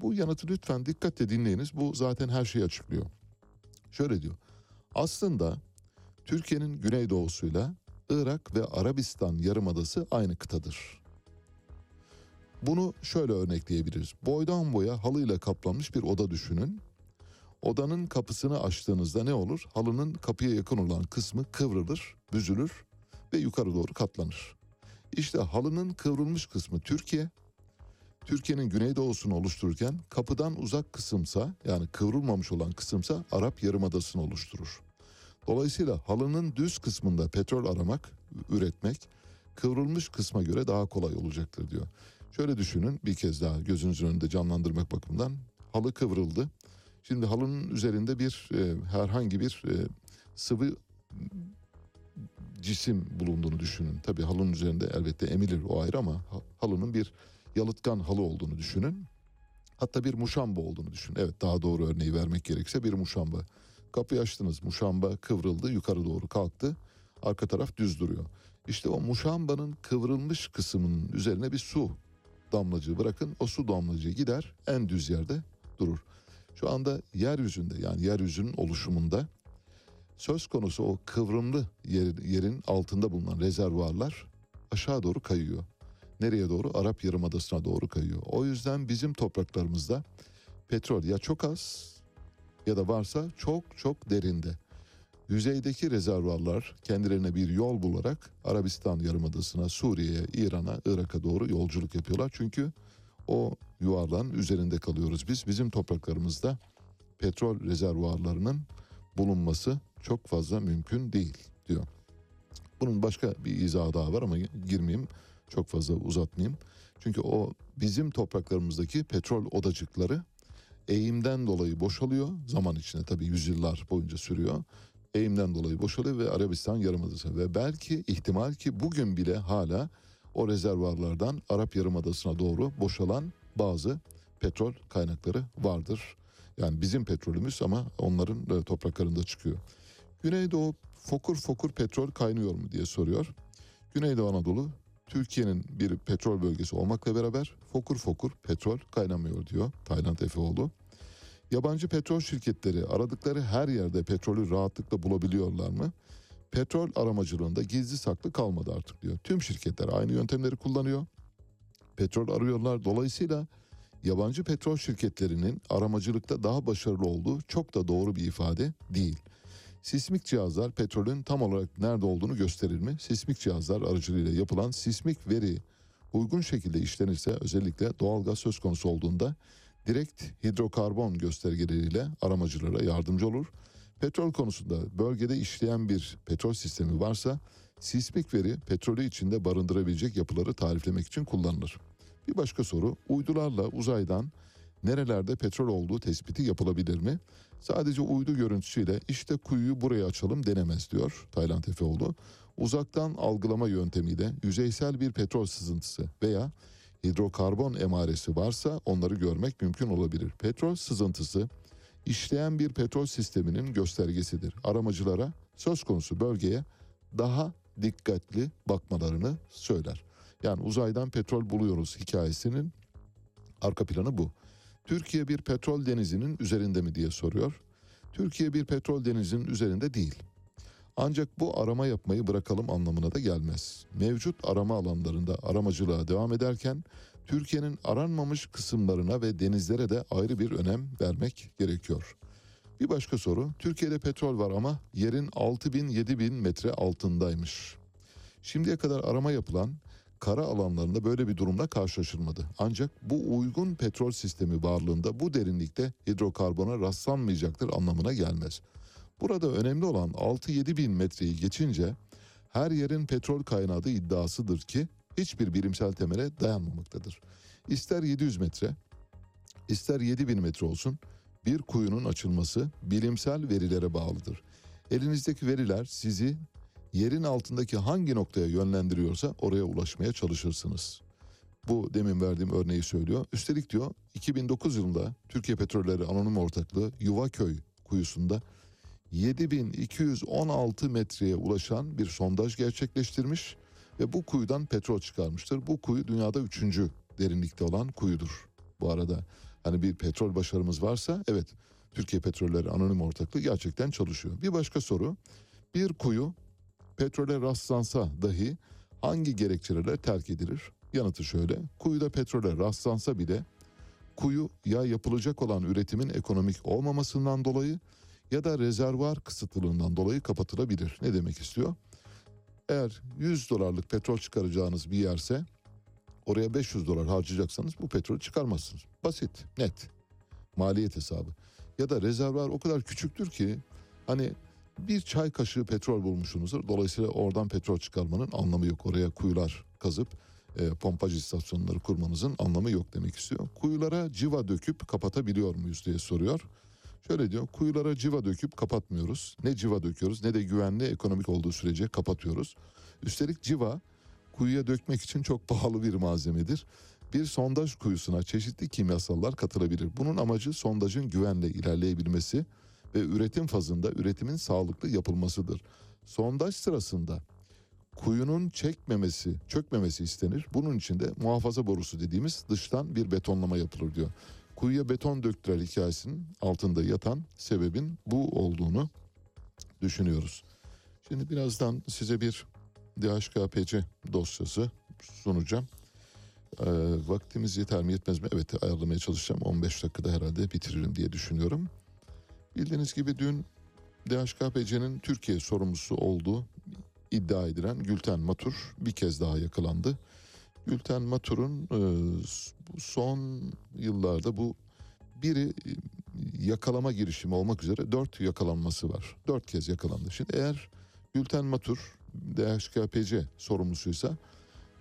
Bu yanıtı lütfen dikkatle dinleyiniz. Bu zaten her şeyi açıklıyor. Şöyle diyor. Aslında Türkiye'nin güneydoğusuyla Irak ve Arabistan yarımadası aynı kıtadır. Bunu şöyle örnekleyebiliriz. Boydan boya halıyla kaplanmış bir oda düşünün. Odanın kapısını açtığınızda ne olur? Halının kapıya yakın olan kısmı kıvrılır, büzülür ve yukarı doğru katlanır. İşte halının kıvrılmış kısmı Türkiye. Türkiye'nin güneydoğusunu oluştururken kapıdan uzak kısımsa yani kıvrılmamış olan kısımsa Arap Yarımadası'nı oluşturur. Dolayısıyla halının düz kısmında petrol aramak, üretmek kıvrılmış kısma göre daha kolay olacaktır diyor. Şöyle düşünün bir kez daha gözünüzün önünde canlandırmak bakımından halı kıvrıldı. Şimdi halının üzerinde bir e, herhangi bir e, sıvı cisim bulunduğunu düşünün. Tabii halının üzerinde elbette emilir o ayrı ama ha- halının bir yalıtkan halı olduğunu düşünün. Hatta bir muşamba olduğunu düşünün. Evet daha doğru örneği vermek gerekirse bir muşamba. Kapıyı açtınız muşamba kıvrıldı yukarı doğru kalktı. Arka taraf düz duruyor. İşte o muşambanın kıvrılmış kısmının üzerine bir su damlacığı bırakın. O su damlacığı gider en düz yerde durur. Şu anda yeryüzünde yani yeryüzünün oluşumunda söz konusu o kıvrımlı yer- yerin altında bulunan rezervuarlar aşağı doğru kayıyor. Nereye doğru? Arap Yarımadası'na doğru kayıyor. O yüzden bizim topraklarımızda petrol ya çok az ya da varsa çok çok derinde. Yüzeydeki rezervuarlar kendilerine bir yol bularak Arabistan Yarımadası'na, Suriye'ye, İran'a, Irak'a doğru yolculuk yapıyorlar. Çünkü o yuvarlağın üzerinde kalıyoruz biz. Bizim topraklarımızda petrol rezervuarlarının bulunması çok fazla mümkün değil diyor. Bunun başka bir izahı daha var ama girmeyeyim çok fazla uzatmayayım. Çünkü o bizim topraklarımızdaki petrol odacıkları eğimden dolayı boşalıyor. Zaman içinde tabii yüzyıllar boyunca sürüyor. Eğimden dolayı boşalıyor ve Arabistan Yarımadası ve belki ihtimal ki bugün bile hala o rezervuarlardan Arap Yarımadası'na doğru boşalan bazı petrol kaynakları vardır. Yani bizim petrolümüz ama onların e, topraklarında çıkıyor. Güneydoğu fokur fokur petrol kaynıyor mu diye soruyor. Güneydoğu Anadolu Türkiye'nin bir petrol bölgesi olmakla beraber fokur fokur petrol kaynamıyor diyor Tayland Efeoğlu. Yabancı petrol şirketleri aradıkları her yerde petrolü rahatlıkla bulabiliyorlar mı? Petrol aramacılığında gizli saklı kalmadı artık diyor. Tüm şirketler aynı yöntemleri kullanıyor. Petrol arıyorlar. Dolayısıyla yabancı petrol şirketlerinin aramacılıkta daha başarılı olduğu çok da doğru bir ifade değil. Sismik cihazlar petrolün tam olarak nerede olduğunu gösterir mi? Sismik cihazlar aracılığıyla yapılan sismik veri uygun şekilde işlenirse özellikle doğalgaz söz konusu olduğunda direkt hidrokarbon göstergeleriyle aramacılara yardımcı olur. Petrol konusunda bölgede işleyen bir petrol sistemi varsa sismik veri petrolü içinde barındırabilecek yapıları tariflemek için kullanılır. Bir başka soru uydularla uzaydan nerelerde petrol olduğu tespiti yapılabilir mi? Sadece uydu görüntüsüyle işte kuyuyu buraya açalım denemez diyor Tayland Efeoğlu. Uzaktan algılama yöntemiyle yüzeysel bir petrol sızıntısı veya hidrokarbon emaresi varsa onları görmek mümkün olabilir. Petrol sızıntısı işleyen bir petrol sisteminin göstergesidir. Aramacılara söz konusu bölgeye daha dikkatli bakmalarını söyler. Yani uzaydan petrol buluyoruz hikayesinin arka planı bu. Türkiye bir petrol denizinin üzerinde mi diye soruyor. Türkiye bir petrol denizinin üzerinde değil. Ancak bu arama yapmayı bırakalım anlamına da gelmez. Mevcut arama alanlarında aramacılığa devam ederken Türkiye'nin aranmamış kısımlarına ve denizlere de ayrı bir önem vermek gerekiyor. Bir başka soru, Türkiye'de petrol var ama yerin 6000-7000 metre altındaymış. Şimdiye kadar arama yapılan kara alanlarında böyle bir durumla karşılaşılmadı. Ancak bu uygun petrol sistemi varlığında bu derinlikte hidrokarbona rastlanmayacaktır anlamına gelmez. Burada önemli olan 6-7 bin metreyi geçince her yerin petrol kaynağı iddiasıdır ki hiçbir bilimsel temele dayanmamaktadır. İster 700 metre, ister 7000 metre olsun bir kuyunun açılması bilimsel verilere bağlıdır. Elinizdeki veriler sizi yerin altındaki hangi noktaya yönlendiriyorsa oraya ulaşmaya çalışırsınız. Bu demin verdiğim örneği söylüyor. Üstelik diyor 2009 yılında Türkiye Petrolleri Anonim Ortaklığı Yuvaköy kuyusunda 7216 metreye ulaşan bir sondaj gerçekleştirmiş ve bu kuyudan petrol çıkarmıştır. Bu kuyu dünyada üçüncü derinlikte olan kuyudur. Bu arada hani bir petrol başarımız varsa evet Türkiye Petrolleri Anonim Ortaklığı gerçekten çalışıyor. Bir başka soru bir kuyu petrole rastlansa dahi hangi gerekçelerle terk edilir? Yanıtı şöyle kuyuda petrole rastlansa bile kuyu ya yapılacak olan üretimin ekonomik olmamasından dolayı ya da rezervuar kısıtlılığından dolayı kapatılabilir. Ne demek istiyor? Eğer 100 dolarlık petrol çıkaracağınız bir yerse oraya 500 dolar harcayacaksanız bu petrolü çıkarmazsınız. Basit, net. Maliyet hesabı. Ya da rezervuar o kadar küçüktür ki hani bir çay kaşığı petrol bulmuşsunuzdur. Dolayısıyla oradan petrol çıkarmanın anlamı yok. Oraya kuyular kazıp e, pompaj istasyonları kurmanızın anlamı yok demek istiyor. Kuyulara civa döküp kapatabiliyor muyuz diye soruyor. Şöyle diyor kuyulara civa döküp kapatmıyoruz. Ne civa döküyoruz ne de güvenli ekonomik olduğu sürece kapatıyoruz. Üstelik civa kuyuya dökmek için çok pahalı bir malzemedir. Bir sondaj kuyusuna çeşitli kimyasallar katılabilir. Bunun amacı sondajın güvenle ilerleyebilmesi ve üretim fazında üretimin sağlıklı yapılmasıdır. Sondaj sırasında kuyunun çekmemesi, çökmemesi istenir. Bunun için de muhafaza borusu dediğimiz dıştan bir betonlama yapılır diyor. Kuyuya beton döktürer hikayesinin altında yatan sebebin bu olduğunu düşünüyoruz. Şimdi birazdan size bir DHKPC dosyası sunacağım. Ee, vaktimiz yeter mi yetmez mi? Evet ayarlamaya çalışacağım. 15 dakikada herhalde bitiririm diye düşünüyorum. Bildiğiniz gibi dün DHKPC'nin Türkiye sorumlusu olduğu iddia edilen Gülten Matur bir kez daha yakalandı. Gülten Matur'un e, son yıllarda bu biri e, yakalama girişimi olmak üzere dört yakalanması var. Dört kez yakalandı. Şimdi eğer Gülten Matur DHKPC sorumlusuysa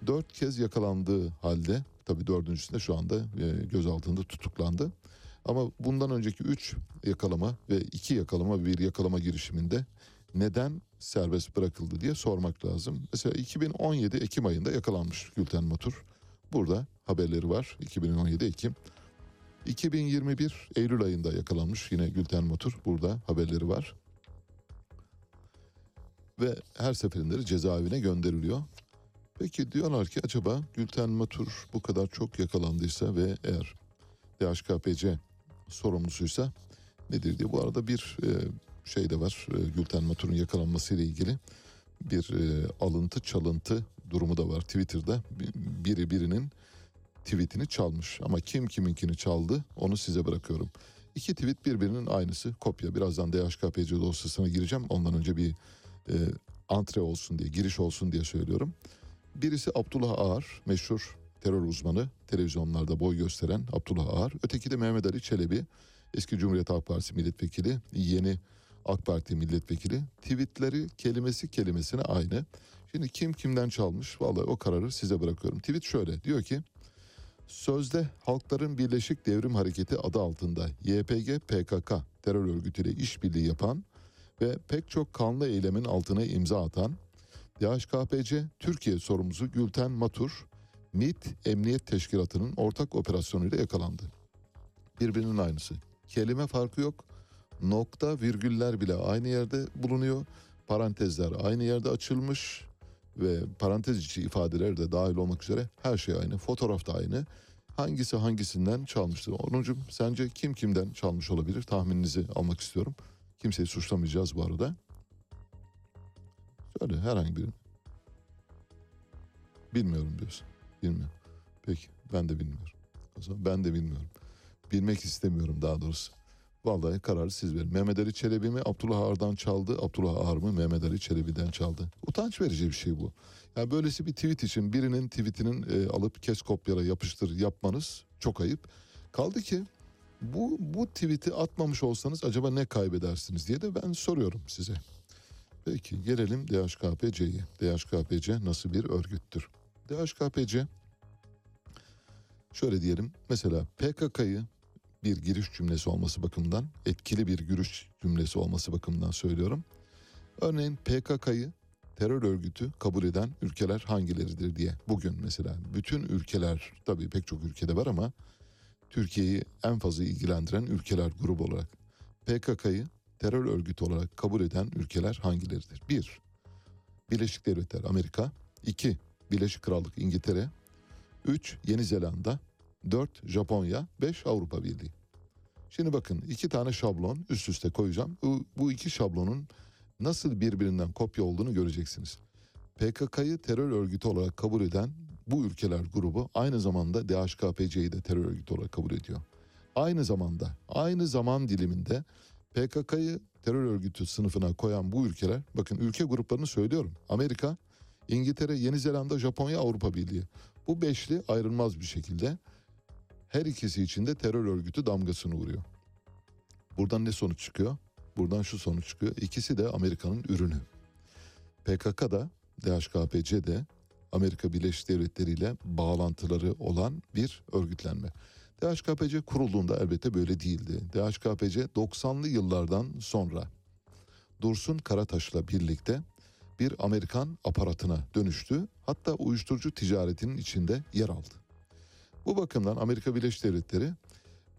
dört kez yakalandığı halde tabii dördüncüsünde şu anda e, gözaltında tutuklandı. Ama bundan önceki üç yakalama ve iki yakalama bir yakalama girişiminde neden serbest bırakıldı diye sormak lazım. Mesela 2017 Ekim ayında yakalanmış Gülten Matur. Burada haberleri var 2017 Ekim. 2021 Eylül ayında yakalanmış yine Gülten Matur. Burada haberleri var. Ve her seferinde de cezaevine gönderiliyor. Peki diyorlar ki acaba Gülten Matur bu kadar çok yakalandıysa ve eğer DHKPC sorumlusuysa nedir diye. Bu arada bir e, şey de var. E, Gülten Matur'un yakalanması ile ilgili bir e, alıntı çalıntı durumu da var Twitter'da. Biri birinin tweetini çalmış. Ama kim kiminkini çaldı onu size bırakıyorum. İki tweet birbirinin aynısı kopya. Birazdan DHKPC dosyasına gireceğim. Ondan önce bir e, antre olsun diye, giriş olsun diye söylüyorum. Birisi Abdullah Ağar, meşhur terör uzmanı, televizyonlarda boy gösteren Abdullah Ağar. Öteki de Mehmet Ali Çelebi, eski Cumhuriyet Halk Partisi milletvekili, yeni AK Parti milletvekili. Tweetleri kelimesi kelimesine aynı. Şimdi kim kimden çalmış? Vallahi o kararı size bırakıyorum. Tweet şöyle diyor ki Sözde Halkların Birleşik Devrim Hareketi adı altında YPG PKK terör örgütüyle işbirliği yapan ve pek çok kanlı eylemin altına imza atan DHKPC Türkiye sorumlusu Gülten Matur MİT Emniyet Teşkilatı'nın ortak operasyonuyla yakalandı. Birbirinin aynısı. Kelime farkı yok. Nokta virgüller bile aynı yerde bulunuyor. Parantezler aynı yerde açılmış ve parantez içi ifadeler de dahil olmak üzere her şey aynı. Fotoğraf da aynı. Hangisi hangisinden çalmıştır? Onuncum sence kim kimden çalmış olabilir? Tahmininizi almak istiyorum. Kimseyi suçlamayacağız bu arada. Söyle herhangi birini. Bilmiyorum diyorsun. Bilmiyorum. Peki ben de bilmiyorum. O zaman ben de bilmiyorum. Bilmek istemiyorum daha doğrusu. Vallahi kararı siz verin. Mehmet Ali Çelebi mi Abdullah Ağar'dan çaldı, Abdullah Ağar mı Mehmet Ali Çelebi'den çaldı. Utanç verici bir şey bu. Yani böylesi bir tweet için birinin tweetinin e, alıp kes kopyala yapıştır yapmanız çok ayıp. Kaldı ki bu bu tweet'i atmamış olsanız acaba ne kaybedersiniz diye de ben soruyorum size. Peki gelelim DHKPC'ye. DHKPC nasıl bir örgüttür? DHKPC şöyle diyelim mesela PKK'yı bir giriş cümlesi olması bakımından, etkili bir giriş cümlesi olması bakımından söylüyorum. Örneğin PKK'yı terör örgütü kabul eden ülkeler hangileridir diye. Bugün mesela bütün ülkeler tabii pek çok ülkede var ama Türkiye'yi en fazla ilgilendiren ülkeler grubu olarak PKK'yı terör örgütü olarak kabul eden ülkeler hangileridir? 1. Birleşik Devletler Amerika 2. Birleşik Krallık İngiltere 3. Yeni Zelanda 4 Japonya, 5 Avrupa Birliği. Şimdi bakın iki tane şablon üst üste koyacağım. Bu, bu iki şablonun nasıl birbirinden kopya olduğunu göreceksiniz. PKK'yı terör örgütü olarak kabul eden bu ülkeler grubu aynı zamanda DHKPC'yi de terör örgütü olarak kabul ediyor. Aynı zamanda, aynı zaman diliminde PKK'yı terör örgütü sınıfına koyan bu ülkeler, bakın ülke gruplarını söylüyorum. Amerika, İngiltere, Yeni Zelanda, Japonya, Avrupa Birliği. Bu beşli ayrılmaz bir şekilde her ikisi için de terör örgütü damgasını vuruyor. Buradan ne sonuç çıkıyor? Buradan şu sonuç çıkıyor. İkisi de Amerika'nın ürünü. PKK da DHKPC de Amerika Birleşik Devletleri ile bağlantıları olan bir örgütlenme. DHKPC kurulduğunda elbette böyle değildi. DHKPC 90'lı yıllardan sonra Dursun Karataş'la birlikte bir Amerikan aparatına dönüştü. Hatta uyuşturucu ticaretinin içinde yer aldı. Bu bakımdan Amerika Birleşik Devletleri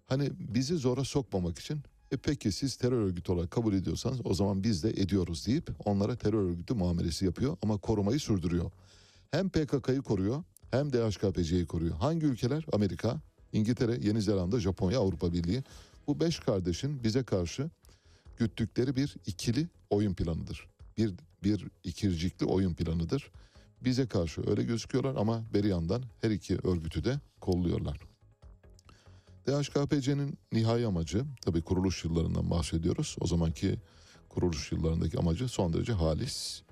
hani bizi zora sokmamak için e peki siz terör örgütü olarak kabul ediyorsanız o zaman biz de ediyoruz deyip onlara terör örgütü muamelesi yapıyor ama korumayı sürdürüyor. Hem PKK'yı koruyor hem DHKPC'yi koruyor. Hangi ülkeler? Amerika, İngiltere, Yeni Zelanda, Japonya, Avrupa Birliği. Bu beş kardeşin bize karşı güttükleri bir ikili oyun planıdır. Bir, bir ikircikli oyun planıdır. Bize karşı öyle gözüküyorlar ama beri yandan her iki örgütü de kolluyorlar. DHKPC'nin nihai amacı, tabii kuruluş yıllarından bahsediyoruz. O zamanki kuruluş yıllarındaki amacı son derece halis.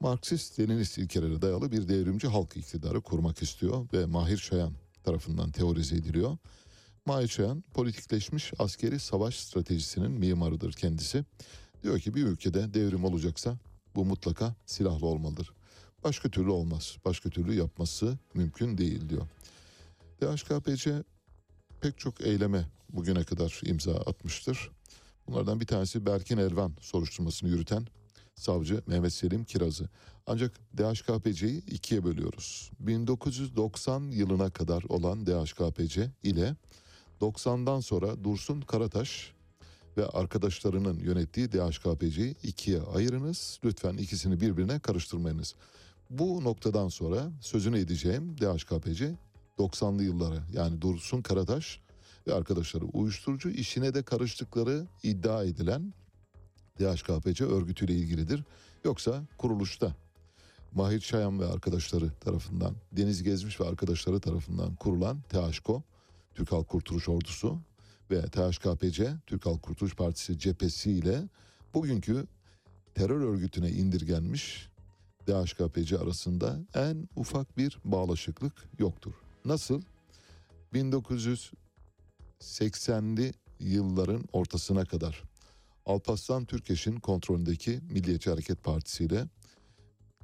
Marksist, Leninist ilkelere dayalı bir devrimci halk iktidarı kurmak istiyor ve Mahir Şayan tarafından teorize ediliyor. Mahir Şayan politikleşmiş askeri savaş stratejisinin mimarıdır kendisi. Diyor ki bir ülkede devrim olacaksa bu mutlaka silahlı olmalıdır. Başka türlü olmaz. Başka türlü yapması mümkün değil diyor. DHKPC pek çok eyleme bugüne kadar imza atmıştır. Bunlardan bir tanesi Berkin Elvan soruşturmasını yürüten savcı Mehmet Selim Kiraz'ı. Ancak DHKPC'yi ikiye bölüyoruz. 1990 yılına kadar olan DHKPC ile 90'dan sonra Dursun Karataş ve arkadaşlarının yönettiği DHKPC'yi ikiye ayırınız. Lütfen ikisini birbirine karıştırmayınız. Bu noktadan sonra sözünü edeceğim DHKPC 90'lı yıllara yani Dursun Karataş ve arkadaşları uyuşturucu işine de karıştıkları iddia edilen DHKPC örgütüyle ilgilidir. Yoksa kuruluşta Mahir Çayan ve arkadaşları tarafından, Deniz Gezmiş ve arkadaşları tarafından kurulan THKO, Türk Halk Kurtuluş Ordusu ve THKPC, Türk Halk Kurtuluş Partisi cephesiyle bugünkü terör örgütüne indirgenmiş DHKPC arasında en ufak bir bağlaşıklık yoktur. Nasıl? 1980'li yılların ortasına kadar Alparslan Türkeş'in kontrolündeki Milliyetçi Hareket Partisi ile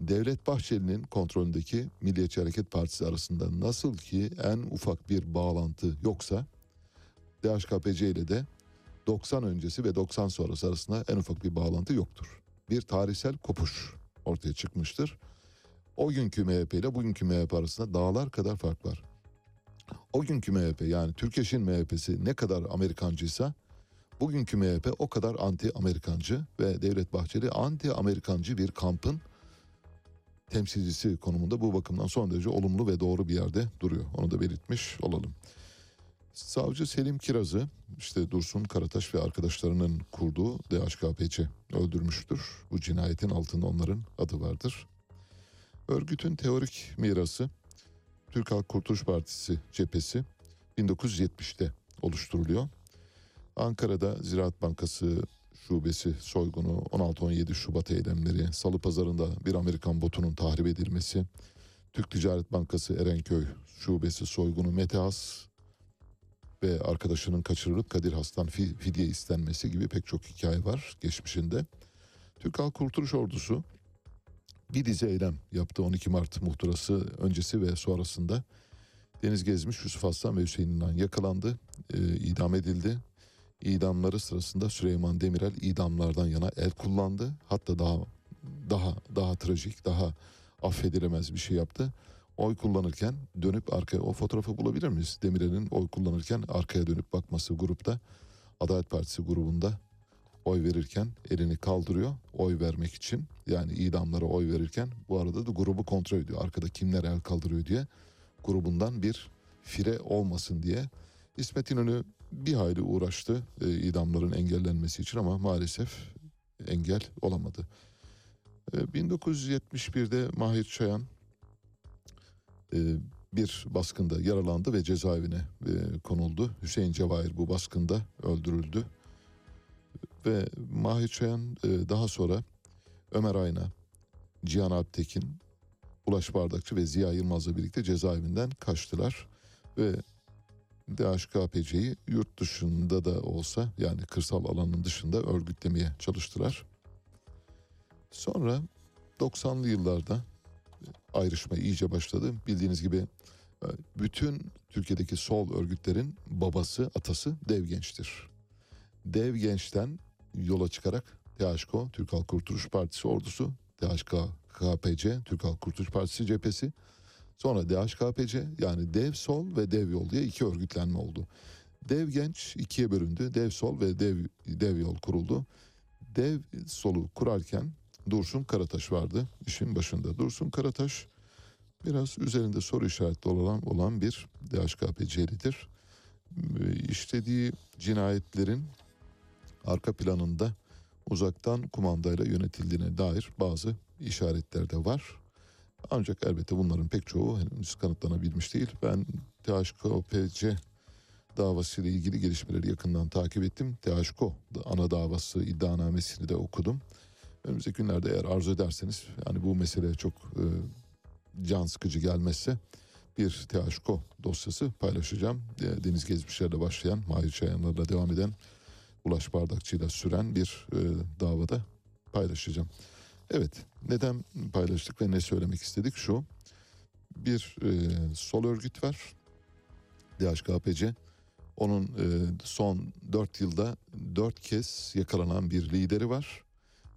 Devlet Bahçeli'nin kontrolündeki Milliyetçi Hareket Partisi arasında nasıl ki en ufak bir bağlantı yoksa DHKPC ile de 90 öncesi ve 90 sonrası arasında en ufak bir bağlantı yoktur. Bir tarihsel kopuş ortaya çıkmıştır. O günkü MHP ile bugünkü MHP arasında dağlar kadar fark var. O günkü MHP yani Türkeş'in MHP'si ne kadar Amerikancıysa bugünkü MHP o kadar anti Amerikancı ve Devlet Bahçeli anti Amerikancı bir kampın temsilcisi konumunda bu bakımdan son derece olumlu ve doğru bir yerde duruyor. Onu da belirtmiş olalım. Savcı Selim Kiraz'ı işte Dursun Karataş ve arkadaşlarının kurduğu DHKPC öldürmüştür. Bu cinayetin altında onların adı vardır. Örgütün teorik mirası Türk Halk Kurtuluş Partisi cephesi 1970'te oluşturuluyor. Ankara'da Ziraat Bankası şubesi soygunu, 16-17 Şubat eylemleri, Salı Pazarı'nda bir Amerikan botunun tahrip edilmesi, Türk Ticaret Bankası Erenköy şubesi soygunu, Metehas ve arkadaşının kaçırılıp Kadir Has'tan fi- fidye istenmesi gibi pek çok hikaye var geçmişinde. Türk Halk Kurtuluş Ordusu bir dizi eylem yaptı 12 Mart muhtırası öncesi ve sonrasında. Deniz Gezmiş, Yusuf Aslan ve Hüseyin İnan yakalandı, e, idam edildi. İdamları sırasında Süleyman Demirel idamlardan yana el kullandı. Hatta daha daha daha trajik, daha affedilemez bir şey yaptı. Oy kullanırken dönüp arkaya o fotoğrafı bulabilir miyiz? Demirel'in oy kullanırken arkaya dönüp bakması grupta Adalet Partisi grubunda oy verirken elini kaldırıyor oy vermek için. Yani idamlara oy verirken bu arada da grubu kontrol ediyor. Arkada kimler el kaldırıyor diye grubundan bir fire olmasın diye. İsmet İnönü bir hayli uğraştı e, idamların engellenmesi için ama maalesef engel olamadı. E, 1971'de Mahir Çayan bir baskında yaralandı ve cezaevine e, konuldu. Hüseyin Cevahir bu baskında öldürüldü. Ve Mahir Çayan e, daha sonra Ömer Ayna, Cihan Alptekin, Ulaş Bardakçı ve Ziya Yılmaz'la birlikte cezaevinden kaçtılar. Ve DHKPC'yi yurt dışında da olsa yani kırsal alanın dışında örgütlemeye çalıştılar. Sonra 90'lı yıllarda ayrışma iyice başladı. Bildiğiniz gibi e, bütün Türkiye'deki sol örgütlerin babası, atası Dev Genç'tir. Dev Genç'ten yola çıkarak THKO, Türk Halk Kurtuluş Partisi ordusu, DHKPC, Türk Halk Kurtuluş Partisi cephesi, sonra DHKPC yani Dev Sol ve Dev Yol diye iki örgütlenme oldu. Dev Genç ikiye bölündü. Dev Sol ve Dev, Dev Yol kuruldu. Dev Sol'u kurarken Dursun Karataş vardı işin başında. Dursun Karataş biraz üzerinde soru işaretli olan, olan bir DHKPC'lidir. Ee, İşlediği cinayetlerin arka planında uzaktan kumandayla yönetildiğine dair bazı işaretler de var. Ancak elbette bunların pek çoğu henüz kanıtlanabilmiş değil. Ben THKPC davasıyla ilgili gelişmeleri yakından takip ettim. THKO ana davası iddianamesini de okudum. Önümüzdeki günlerde eğer arzu ederseniz yani bu mesele çok e, can sıkıcı gelmezse bir THKO dosyası paylaşacağım. E, Deniz Gezmişler'le başlayan, Mahir Çayanlar'la devam eden, Ulaş Bardakçı'yla süren bir e, davada paylaşacağım. Evet, neden paylaştık ve ne söylemek istedik? Şu, bir e, sol örgüt var, DHKPC. Onun e, son dört yılda dört kez yakalanan bir lideri var.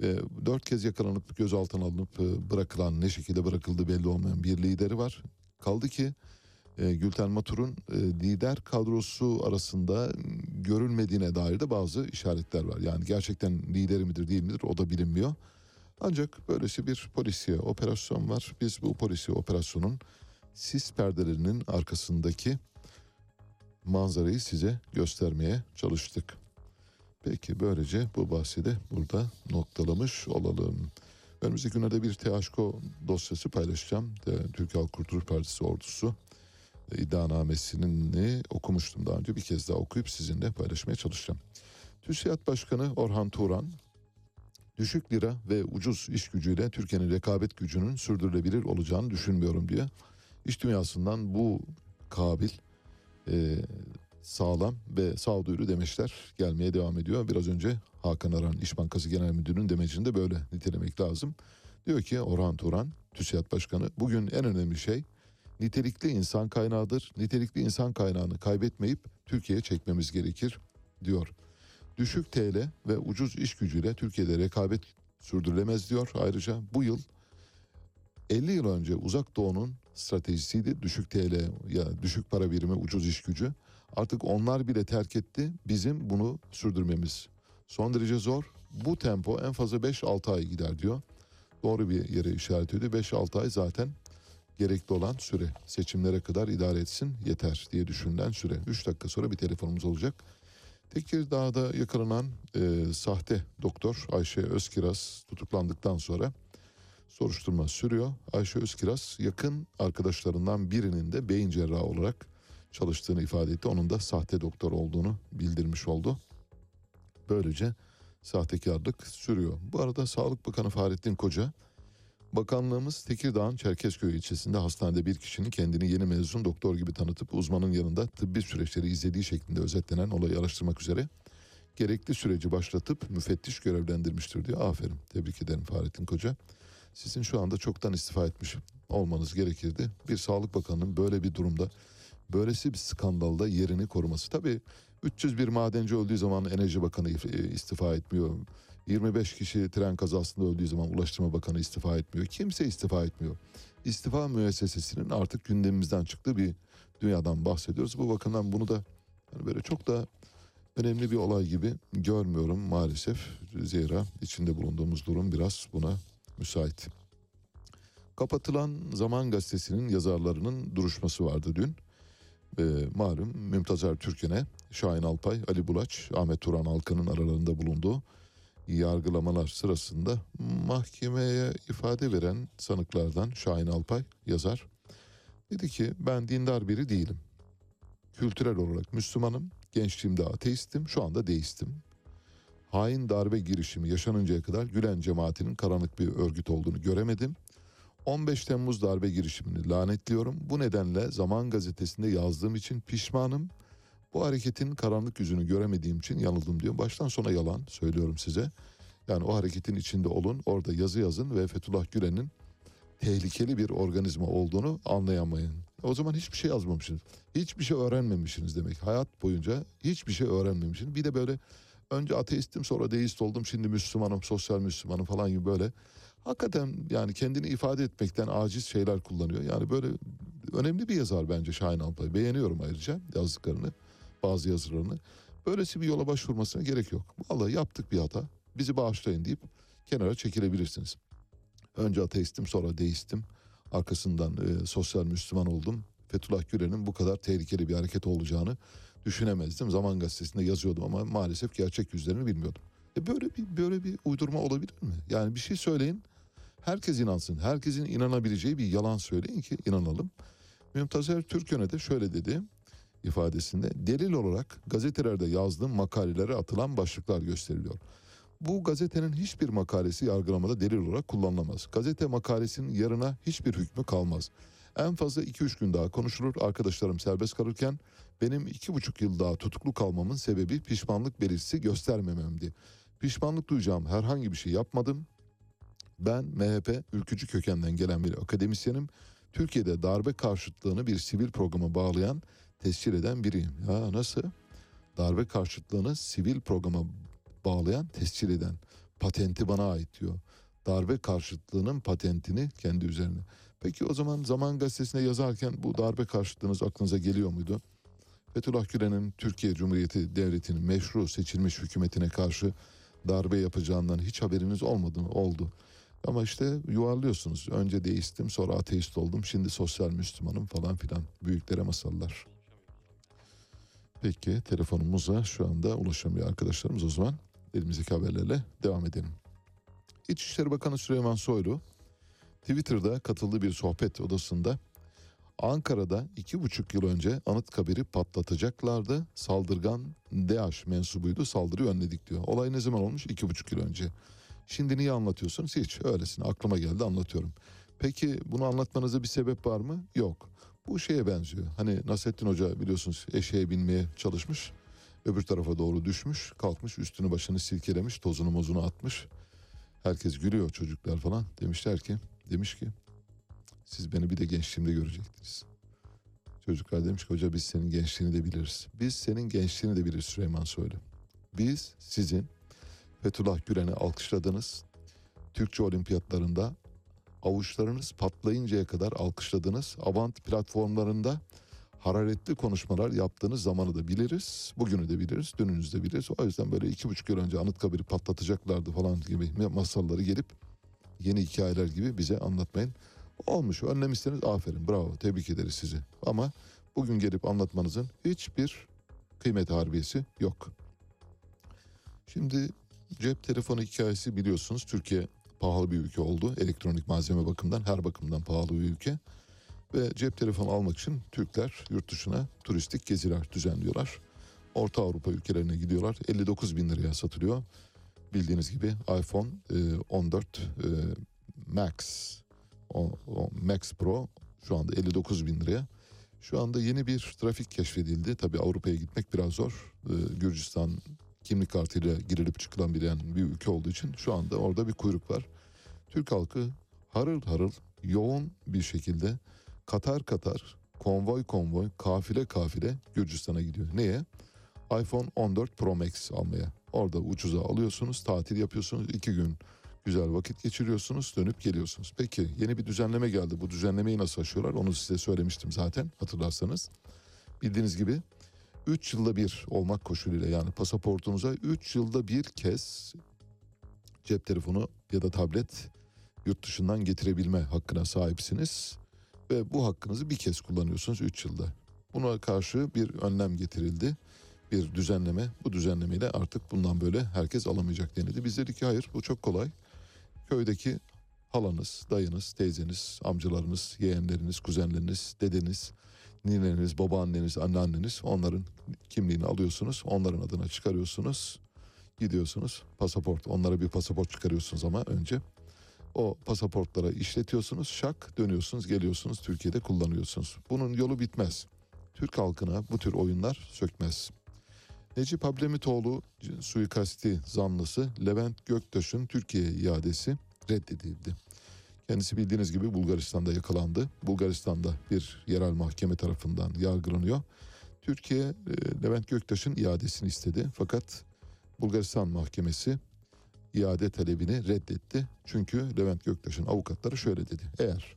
Ve dört kez yakalanıp gözaltına alınıp e, bırakılan ne şekilde bırakıldığı belli olmayan bir lideri var. Kaldı ki e, Gülten Matur'un e, lider kadrosu arasında görülmediğine dair de bazı işaretler var. Yani gerçekten lideri midir değil midir o da bilinmiyor. Ancak böylesi bir polisiye operasyon var. Biz bu polisiye operasyonun sis perdelerinin arkasındaki manzarayı size göstermeye çalıştık. Peki böylece bu bahsi de burada noktalamış olalım. Önümüzdeki günlerde bir THK dosyası paylaşacağım. De, Türk Halk Kurtuluş Partisi ordusu e, iddianamesini okumuştum daha önce. Bir kez daha okuyup sizinle paylaşmaya çalışacağım. TÜSİAD Başkanı Orhan Turan, düşük lira ve ucuz iş gücüyle Türkiye'nin rekabet gücünün sürdürülebilir olacağını düşünmüyorum diye. İş dünyasından bu kabil, e, sağlam ve sağduyulu demeçler gelmeye devam ediyor. Biraz önce Hakan Aran İş Bankası Genel Müdürü'nün demecini de böyle nitelemek lazım. Diyor ki Orhan Turan, TÜSİAD Başkanı, bugün en önemli şey nitelikli insan kaynağıdır. Nitelikli insan kaynağını kaybetmeyip Türkiye'ye çekmemiz gerekir diyor. Düşük TL ve ucuz iş gücüyle Türkiye'de rekabet sürdürülemez diyor. Ayrıca bu yıl 50 yıl önce uzak doğunun stratejisiydi. Düşük TL ya düşük para birimi ucuz iş gücü. Artık onlar bile terk etti. Bizim bunu sürdürmemiz son derece zor. Bu tempo en fazla 5-6 ay gider diyor. Doğru bir yere işaret ediyor. 5-6 ay zaten gerekli olan süre. Seçimlere kadar idare etsin yeter diye düşünülen süre. 3 dakika sonra bir telefonumuz olacak. Tekirdağ'da yakalanan e, sahte doktor Ayşe Özkiraz tutuklandıktan sonra soruşturma sürüyor. Ayşe Özkiraz yakın arkadaşlarından birinin de beyin cerrahı olarak çalıştığını ifade etti. Onun da sahte doktor olduğunu bildirmiş oldu. Böylece sahtekarlık sürüyor. Bu arada Sağlık Bakanı Fahrettin Koca, Bakanlığımız Tekirdağ'ın Çerkezköy ilçesinde hastanede bir kişinin kendini yeni mezun doktor gibi tanıtıp uzmanın yanında tıbbi süreçleri izlediği şeklinde özetlenen olayı araştırmak üzere gerekli süreci başlatıp müfettiş görevlendirmiştir diyor. Aferin tebrik ederim Fahrettin Koca. Sizin şu anda çoktan istifa etmiş olmanız gerekirdi. Bir Sağlık Bakanı'nın böyle bir durumda böylesi bir skandalda yerini koruması. Tabii 301 madenci öldüğü zaman Enerji Bakanı istifa etmiyor. 25 kişi tren kazasında öldüğü zaman Ulaştırma Bakanı istifa etmiyor. Kimse istifa etmiyor. İstifa müessesesinin artık gündemimizden çıktığı bir dünyadan bahsediyoruz. Bu bakımdan bunu da hani böyle çok da önemli bir olay gibi görmüyorum maalesef. Zira içinde bulunduğumuz durum biraz buna müsait. Kapatılan Zaman Gazetesi'nin yazarlarının duruşması vardı dün. Ee, malum Mümtazer Türken'e, Şahin Alpay, Ali Bulaç, Ahmet Turan Alkan'ın aralarında bulunduğu yargılamalar sırasında mahkemeye ifade veren sanıklardan Şahin Alpay yazar. Dedi ki ben dindar biri değilim. Kültürel olarak Müslümanım, gençliğimde ateistim, şu anda deistim. Hain darbe girişimi yaşanıncaya kadar Gülen cemaatinin karanlık bir örgüt olduğunu göremedim. 15 Temmuz darbe girişimini lanetliyorum. Bu nedenle Zaman Gazetesi'nde yazdığım için pişmanım. Bu hareketin karanlık yüzünü göremediğim için yanıldım diyor. Baştan sona yalan söylüyorum size. Yani o hareketin içinde olun, orada yazı yazın ve Fethullah Gülen'in tehlikeli bir organizma olduğunu anlayamayın. O zaman hiçbir şey yazmamışsınız. Hiçbir şey öğrenmemişsiniz demek. Hayat boyunca hiçbir şey öğrenmemişsiniz. Bir de böyle önce ateistim sonra deist oldum şimdi Müslümanım, sosyal Müslümanım falan gibi böyle. Hakikaten yani kendini ifade etmekten aciz şeyler kullanıyor. Yani böyle önemli bir yazar bence Şahin Alpay. Beğeniyorum ayrıca yazdıklarını, bazı yazılarını. Böylesi bir yola başvurmasına gerek yok. Vallahi yaptık bir hata. Bizi bağışlayın deyip kenara çekilebilirsiniz. Önce ateistim sonra deistim. Arkasından e, sosyal Müslüman oldum. Fethullah Gülen'in bu kadar tehlikeli bir hareket olacağını düşünemezdim. Zaman gazetesinde yazıyordum ama maalesef gerçek yüzlerini bilmiyordum. E böyle bir böyle bir uydurma olabilir mi? Yani bir şey söyleyin, herkes inansın. Herkesin inanabileceği bir yalan söyleyin ki inanalım. Mümtazer Türkön'e de şöyle dedi ifadesinde delil olarak gazetelerde yazdığım makalelere atılan başlıklar gösteriliyor. Bu gazetenin hiçbir makalesi yargılamada delil olarak kullanılamaz. Gazete makalesinin yarına hiçbir hükmü kalmaz. En fazla 2-3 gün daha konuşulur. Arkadaşlarım serbest kalırken benim 2,5 yıl daha tutuklu kalmamın sebebi pişmanlık belirtisi göstermememdi. Pişmanlık duyacağım herhangi bir şey yapmadım. Ben MHP ülkücü kökenden gelen bir akademisyenim. Türkiye'de darbe karşıtlığını bir sivil programa bağlayan, tescil eden biriyim. Ya nasıl? Darbe karşıtlığını sivil programa bağlayan, tescil eden. Patenti bana ait diyor. Darbe karşıtlığının patentini kendi üzerine. Peki o zaman Zaman Gazetesi'ne yazarken bu darbe karşıtlığınız aklınıza geliyor muydu? Fethullah Gülen'in Türkiye Cumhuriyeti Devleti'nin meşru seçilmiş hükümetine karşı darbe yapacağından hiç haberiniz olmadı mı? Oldu. Ama işte yuvarlıyorsunuz. Önce deistim sonra ateist oldum. Şimdi sosyal Müslümanım falan filan. Büyüklere masallar. Peki telefonumuza şu anda ulaşamıyor arkadaşlarımız o zaman elimizdeki haberlerle devam edelim. İçişleri Bakanı Süleyman Soylu Twitter'da katıldığı bir sohbet odasında Ankara'da iki buçuk yıl önce Anıtkabir'i patlatacaklardı. Saldırgan DAEŞ mensubuydu saldırıyı önledik diyor. Olay ne zaman olmuş? İki buçuk yıl önce. Şimdi niye anlatıyorsunuz? Hiç öylesine aklıma geldi anlatıyorum. Peki bunu anlatmanıza bir sebep var mı? Yok. Bu şeye benziyor. Hani Nasrettin Hoca biliyorsunuz eşeğe binmeye çalışmış. Öbür tarafa doğru düşmüş. Kalkmış üstünü başını silkelemiş. Tozunu mozunu atmış. Herkes gülüyor çocuklar falan. Demişler ki demiş ki siz beni bir de gençliğimde görecektiniz. Çocuklar demiş ki hoca biz senin gençliğini de biliriz. Biz senin gençliğini de biliriz Süleyman Soylu. Biz sizin Fethullah Gülen'i alkışladınız. Türkçe olimpiyatlarında avuçlarınız patlayıncaya kadar alkışladınız. Avant platformlarında hararetli konuşmalar yaptığınız zamanı da biliriz. Bugünü de biliriz, dününüzü de biliriz. O yüzden böyle iki buçuk yıl önce Anıtkabir'i patlatacaklardı falan gibi masalları gelip yeni hikayeler gibi bize anlatmayın. Olmuş önlemişseniz aferin bravo tebrik ederiz sizi. Ama bugün gelip anlatmanızın hiçbir kıymet harbiyesi yok. Şimdi cep telefonu hikayesi biliyorsunuz Türkiye pahalı bir ülke oldu. Elektronik malzeme bakımından her bakımdan pahalı bir ülke. Ve cep telefonu almak için Türkler yurt dışına turistik geziler düzenliyorlar. Orta Avrupa ülkelerine gidiyorlar. 59 bin liraya satılıyor. Bildiğiniz gibi iPhone e, 14 e, Max o, o Max Pro şu anda 59 bin liraya. Şu anda yeni bir trafik keşfedildi. Tabii Avrupa'ya gitmek biraz zor. Ee, Gürcistan kimlik kartıyla girilip çıkılabilen bir ülke olduğu için şu anda orada bir kuyruk var. Türk halkı harıl harıl yoğun bir şekilde katar katar konvoy konvoy kafile kafile Gürcistan'a gidiyor. Neye? iPhone 14 Pro Max almaya. Orada ucuza alıyorsunuz, tatil yapıyorsunuz. iki gün güzel vakit geçiriyorsunuz, dönüp geliyorsunuz. Peki yeni bir düzenleme geldi. Bu düzenlemeyi nasıl aşıyorlar? Onu size söylemiştim zaten hatırlarsanız. Bildiğiniz gibi 3 yılda bir olmak koşuluyla yani pasaportunuza 3 yılda bir kez cep telefonu ya da tablet yurt dışından getirebilme hakkına sahipsiniz. Ve bu hakkınızı bir kez kullanıyorsunuz 3 yılda. Buna karşı bir önlem getirildi. Bir düzenleme. Bu düzenlemeyle artık bundan böyle herkes alamayacak denildi. Biz dedik ki hayır bu çok kolay. Köydeki halanız, dayınız, teyzeniz, amcalarınız, yeğenleriniz, kuzenleriniz, dedeniz, nineniz, babaanneniz, anneanneniz onların kimliğini alıyorsunuz. Onların adına çıkarıyorsunuz. Gidiyorsunuz. Pasaport. Onlara bir pasaport çıkarıyorsunuz ama önce. O pasaportlara işletiyorsunuz. Şak dönüyorsunuz, geliyorsunuz. Türkiye'de kullanıyorsunuz. Bunun yolu bitmez. Türk halkına bu tür oyunlar sökmez. Necip Ablemitoğlu suikasti zanlısı Levent Göktaş'ın Türkiye iadesi reddedildi. Kendisi bildiğiniz gibi Bulgaristan'da yakalandı. Bulgaristan'da bir yerel mahkeme tarafından yargılanıyor. Türkiye e, Levent Göktaş'ın iadesini istedi. Fakat Bulgaristan mahkemesi iade talebini reddetti. Çünkü Levent Göktaş'ın avukatları şöyle dedi. Eğer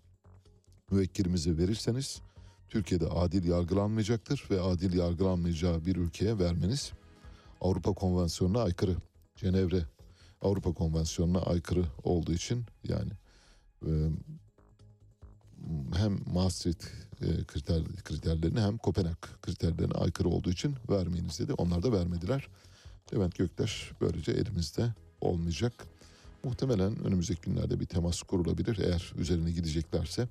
müvekkilimizi verirseniz Türkiye'de adil yargılanmayacaktır ve adil yargılanmayacağı bir ülkeye vermeniz Avrupa Konvansiyonu'na aykırı. Cenevre Avrupa Konvansiyonu'na aykırı olduğu için yani hem Maastricht e, kriter, kriterlerine hem Kopenhag kriterlerine aykırı olduğu için vermeyiniz dedi. Onlar da vermediler. Levent Göktaş böylece elimizde olmayacak. Muhtemelen önümüzdeki günlerde bir temas kurulabilir eğer üzerine gideceklerse.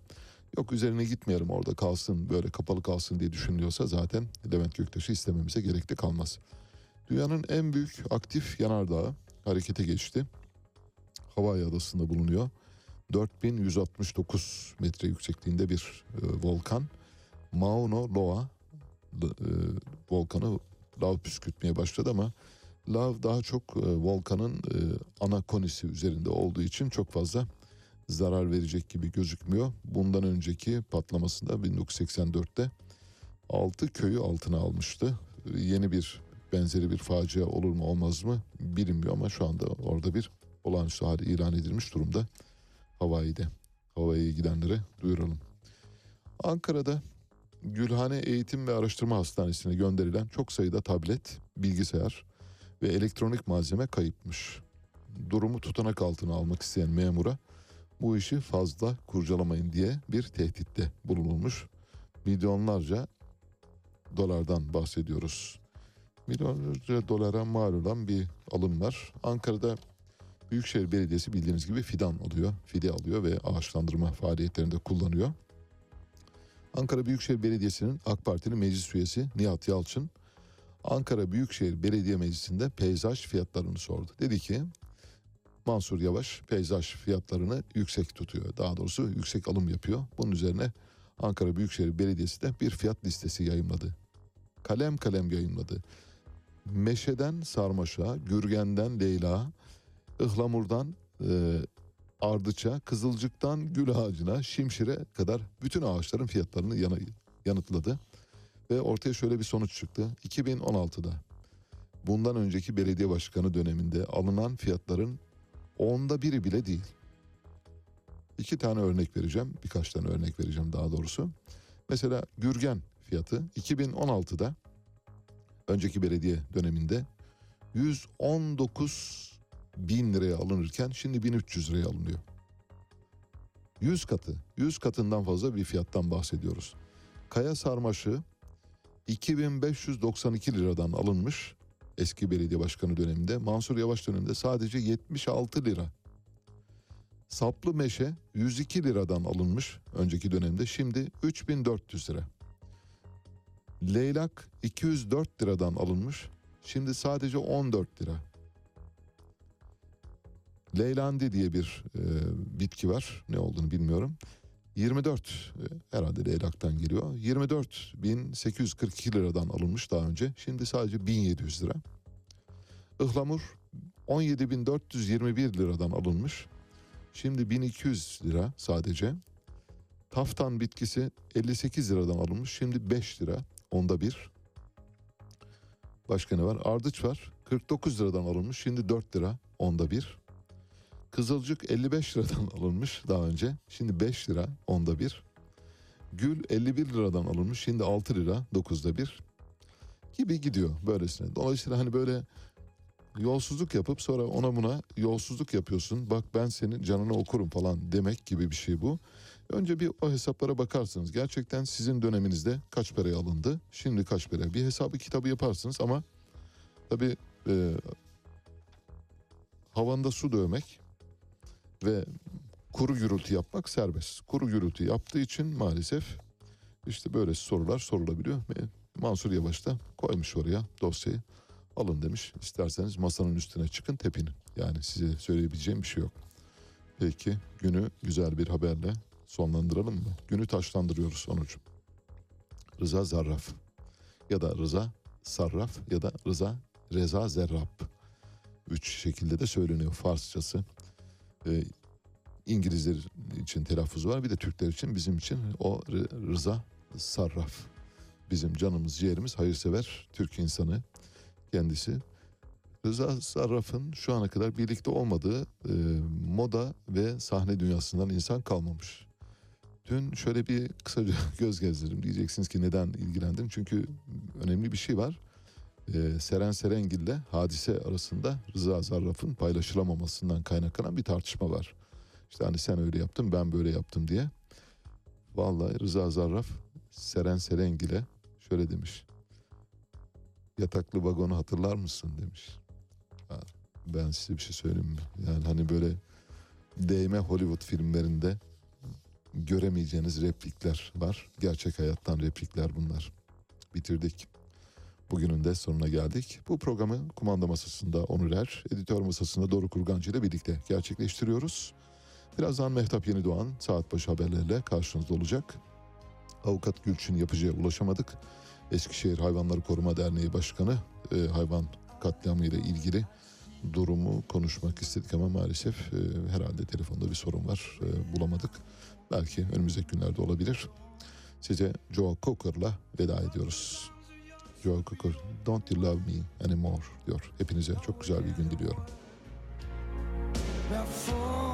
Yok üzerine gitmeyelim orada kalsın böyle kapalı kalsın diye düşünülüyorsa zaten Levent Göktaş'ı istememize gerek de kalmaz. Dünyanın en büyük aktif yanardağı harekete geçti. Hawaii adasında bulunuyor. 4169 metre yüksekliğinde bir e, volkan. Mauna Loa e, volkanı lav püskürtmeye başladı ama lav daha çok e, volkanın e, ana konisi üzerinde olduğu için çok fazla zarar verecek gibi gözükmüyor. Bundan önceki patlamasında 1984'te 6 köyü altına almıştı. Yeni bir benzeri bir facia olur mu olmaz mı bilinmiyor ama şu anda orada bir olağanüstü hali ilan edilmiş durumda Hawaii'de. Hawaii'ye gidenlere duyuralım. Ankara'da Gülhane Eğitim ve Araştırma Hastanesi'ne gönderilen çok sayıda tablet, bilgisayar ve elektronik malzeme kayıpmış. Durumu tutanak altına almak isteyen memura bu işi fazla kurcalamayın diye bir tehditte bulunulmuş. Milyonlarca dolardan bahsediyoruz. Milyonlarca dolara mal olan bir alım var. Ankara'da Büyükşehir Belediyesi bildiğiniz gibi fidan alıyor, fide alıyor ve ağaçlandırma faaliyetlerinde kullanıyor. Ankara Büyükşehir Belediyesi'nin AK Partili meclis üyesi Nihat Yalçın, Ankara Büyükşehir Belediye Meclisi'nde peyzaj fiyatlarını sordu. Dedi ki Mansur Yavaş peyzaj fiyatlarını yüksek tutuyor. Daha doğrusu yüksek alım yapıyor. Bunun üzerine Ankara Büyükşehir Belediyesi de bir fiyat listesi yayımladı. Kalem kalem yayımladı. Meşeden Sarmaşa, Gürgen'den Leyla, Ihlamur'dan e, Ardıç'a, Kızılcık'tan Gül Ağacı'na, Şimşir'e kadar bütün ağaçların fiyatlarını yana, yanıtladı. Ve ortaya şöyle bir sonuç çıktı. 2016'da bundan önceki belediye başkanı döneminde alınan fiyatların onda biri bile değil. İki tane örnek vereceğim. Birkaç tane örnek vereceğim daha doğrusu. Mesela Gürgen fiyatı 2016'da önceki belediye döneminde 119 bin liraya alınırken şimdi 1300 liraya alınıyor. 100 katı, 100 katından fazla bir fiyattan bahsediyoruz. Kaya sarmaşı 2592 liradan alınmış eski belediye başkanı döneminde. Mansur Yavaş döneminde sadece 76 lira. Saplı meşe 102 liradan alınmış önceki dönemde şimdi 3400 lira. Leylak 204 liradan alınmış şimdi sadece 14 lira. Leylandi diye bir e, bitki var ne olduğunu bilmiyorum. 24 e, herhalde leylaktan geliyor. 24.842 liradan alınmış daha önce. Şimdi sadece 1700 lira. Ihlamur 17.421 liradan alınmış. Şimdi 1200 lira sadece. Taftan bitkisi 58 liradan alınmış. Şimdi 5 lira. Onda bir. Başka ne var? Ardıç var. 49 liradan alınmış. Şimdi 4 lira. Onda bir. Kızılcık 55 liradan alınmış daha önce. Şimdi 5 lira onda bir. Gül 51 liradan alınmış. Şimdi 6 lira 9'da bir. Gibi gidiyor böylesine. Dolayısıyla hani böyle yolsuzluk yapıp sonra ona buna yolsuzluk yapıyorsun. Bak ben senin canını okurum falan demek gibi bir şey bu. Önce bir o hesaplara bakarsınız. Gerçekten sizin döneminizde kaç paraya alındı? Şimdi kaç para? Bir hesabı kitabı yaparsınız ama tabii e, havanda su dövmek ve kuru gürültü yapmak serbest. Kuru gürültü yaptığı için maalesef işte böyle sorular sorulabiliyor. Mansur Yavaş da koymuş oraya dosyayı. Alın demiş. İsterseniz masanın üstüne çıkın tepinin. Yani size söyleyebileceğim bir şey yok. Peki günü güzel bir haberle sonlandıralım mı? Günü taşlandırıyoruz sonucu. Rıza Zarraf ya da Rıza Sarraf ya da Rıza Reza Zerrab. Üç şekilde de söyleniyor Farsçası. Ee, İngilizler için telaffuz var bir de Türkler için bizim için o Rı- Rıza Sarraf. Bizim canımız ciğerimiz hayırsever Türk insanı kendisi. Rıza Sarraf'ın şu ana kadar birlikte olmadığı e, moda ve sahne dünyasından insan kalmamış. Dün şöyle bir kısaca göz gezdirdim. Diyeceksiniz ki neden ilgilendim? Çünkü önemli bir şey var. Ee, Seren Serengil ile Hadise arasında Rıza Zarraf'ın paylaşılamamasından kaynaklanan bir tartışma var. İşte hani sen öyle yaptın ben böyle yaptım diye. Vallahi Rıza Zarraf Seren Serengil'e şöyle demiş. Yataklı vagonu hatırlar mısın demiş. Ha, Ben size bir şey söyleyeyim mi? Yani hani böyle değme Hollywood filmlerinde göremeyeceğiniz replikler var. Gerçek hayattan replikler bunlar. Bitirdik. Bugünün de sonuna geldik. Bu programı kumanda masasında Onur Er, editör masasında Doruk Kurgancı ile birlikte gerçekleştiriyoruz. Birazdan Mehtap Yeni Doğan saat başı haberlerle karşınızda olacak. Avukat Gülçin Yapıcı'ya ulaşamadık. Eskişehir Hayvanları Koruma Derneği Başkanı e, hayvan katliamı ile ilgili durumu konuşmak istedik ama maalesef e, herhalde telefonda bir sorun var. E, bulamadık. Belki önümüzdeki günlerde olabilir. Size Joe Cooker'la veda ediyoruz. Joe Cooker, Don't You Love Me Anymore diyor. Hepinize çok güzel bir gün diliyorum. Why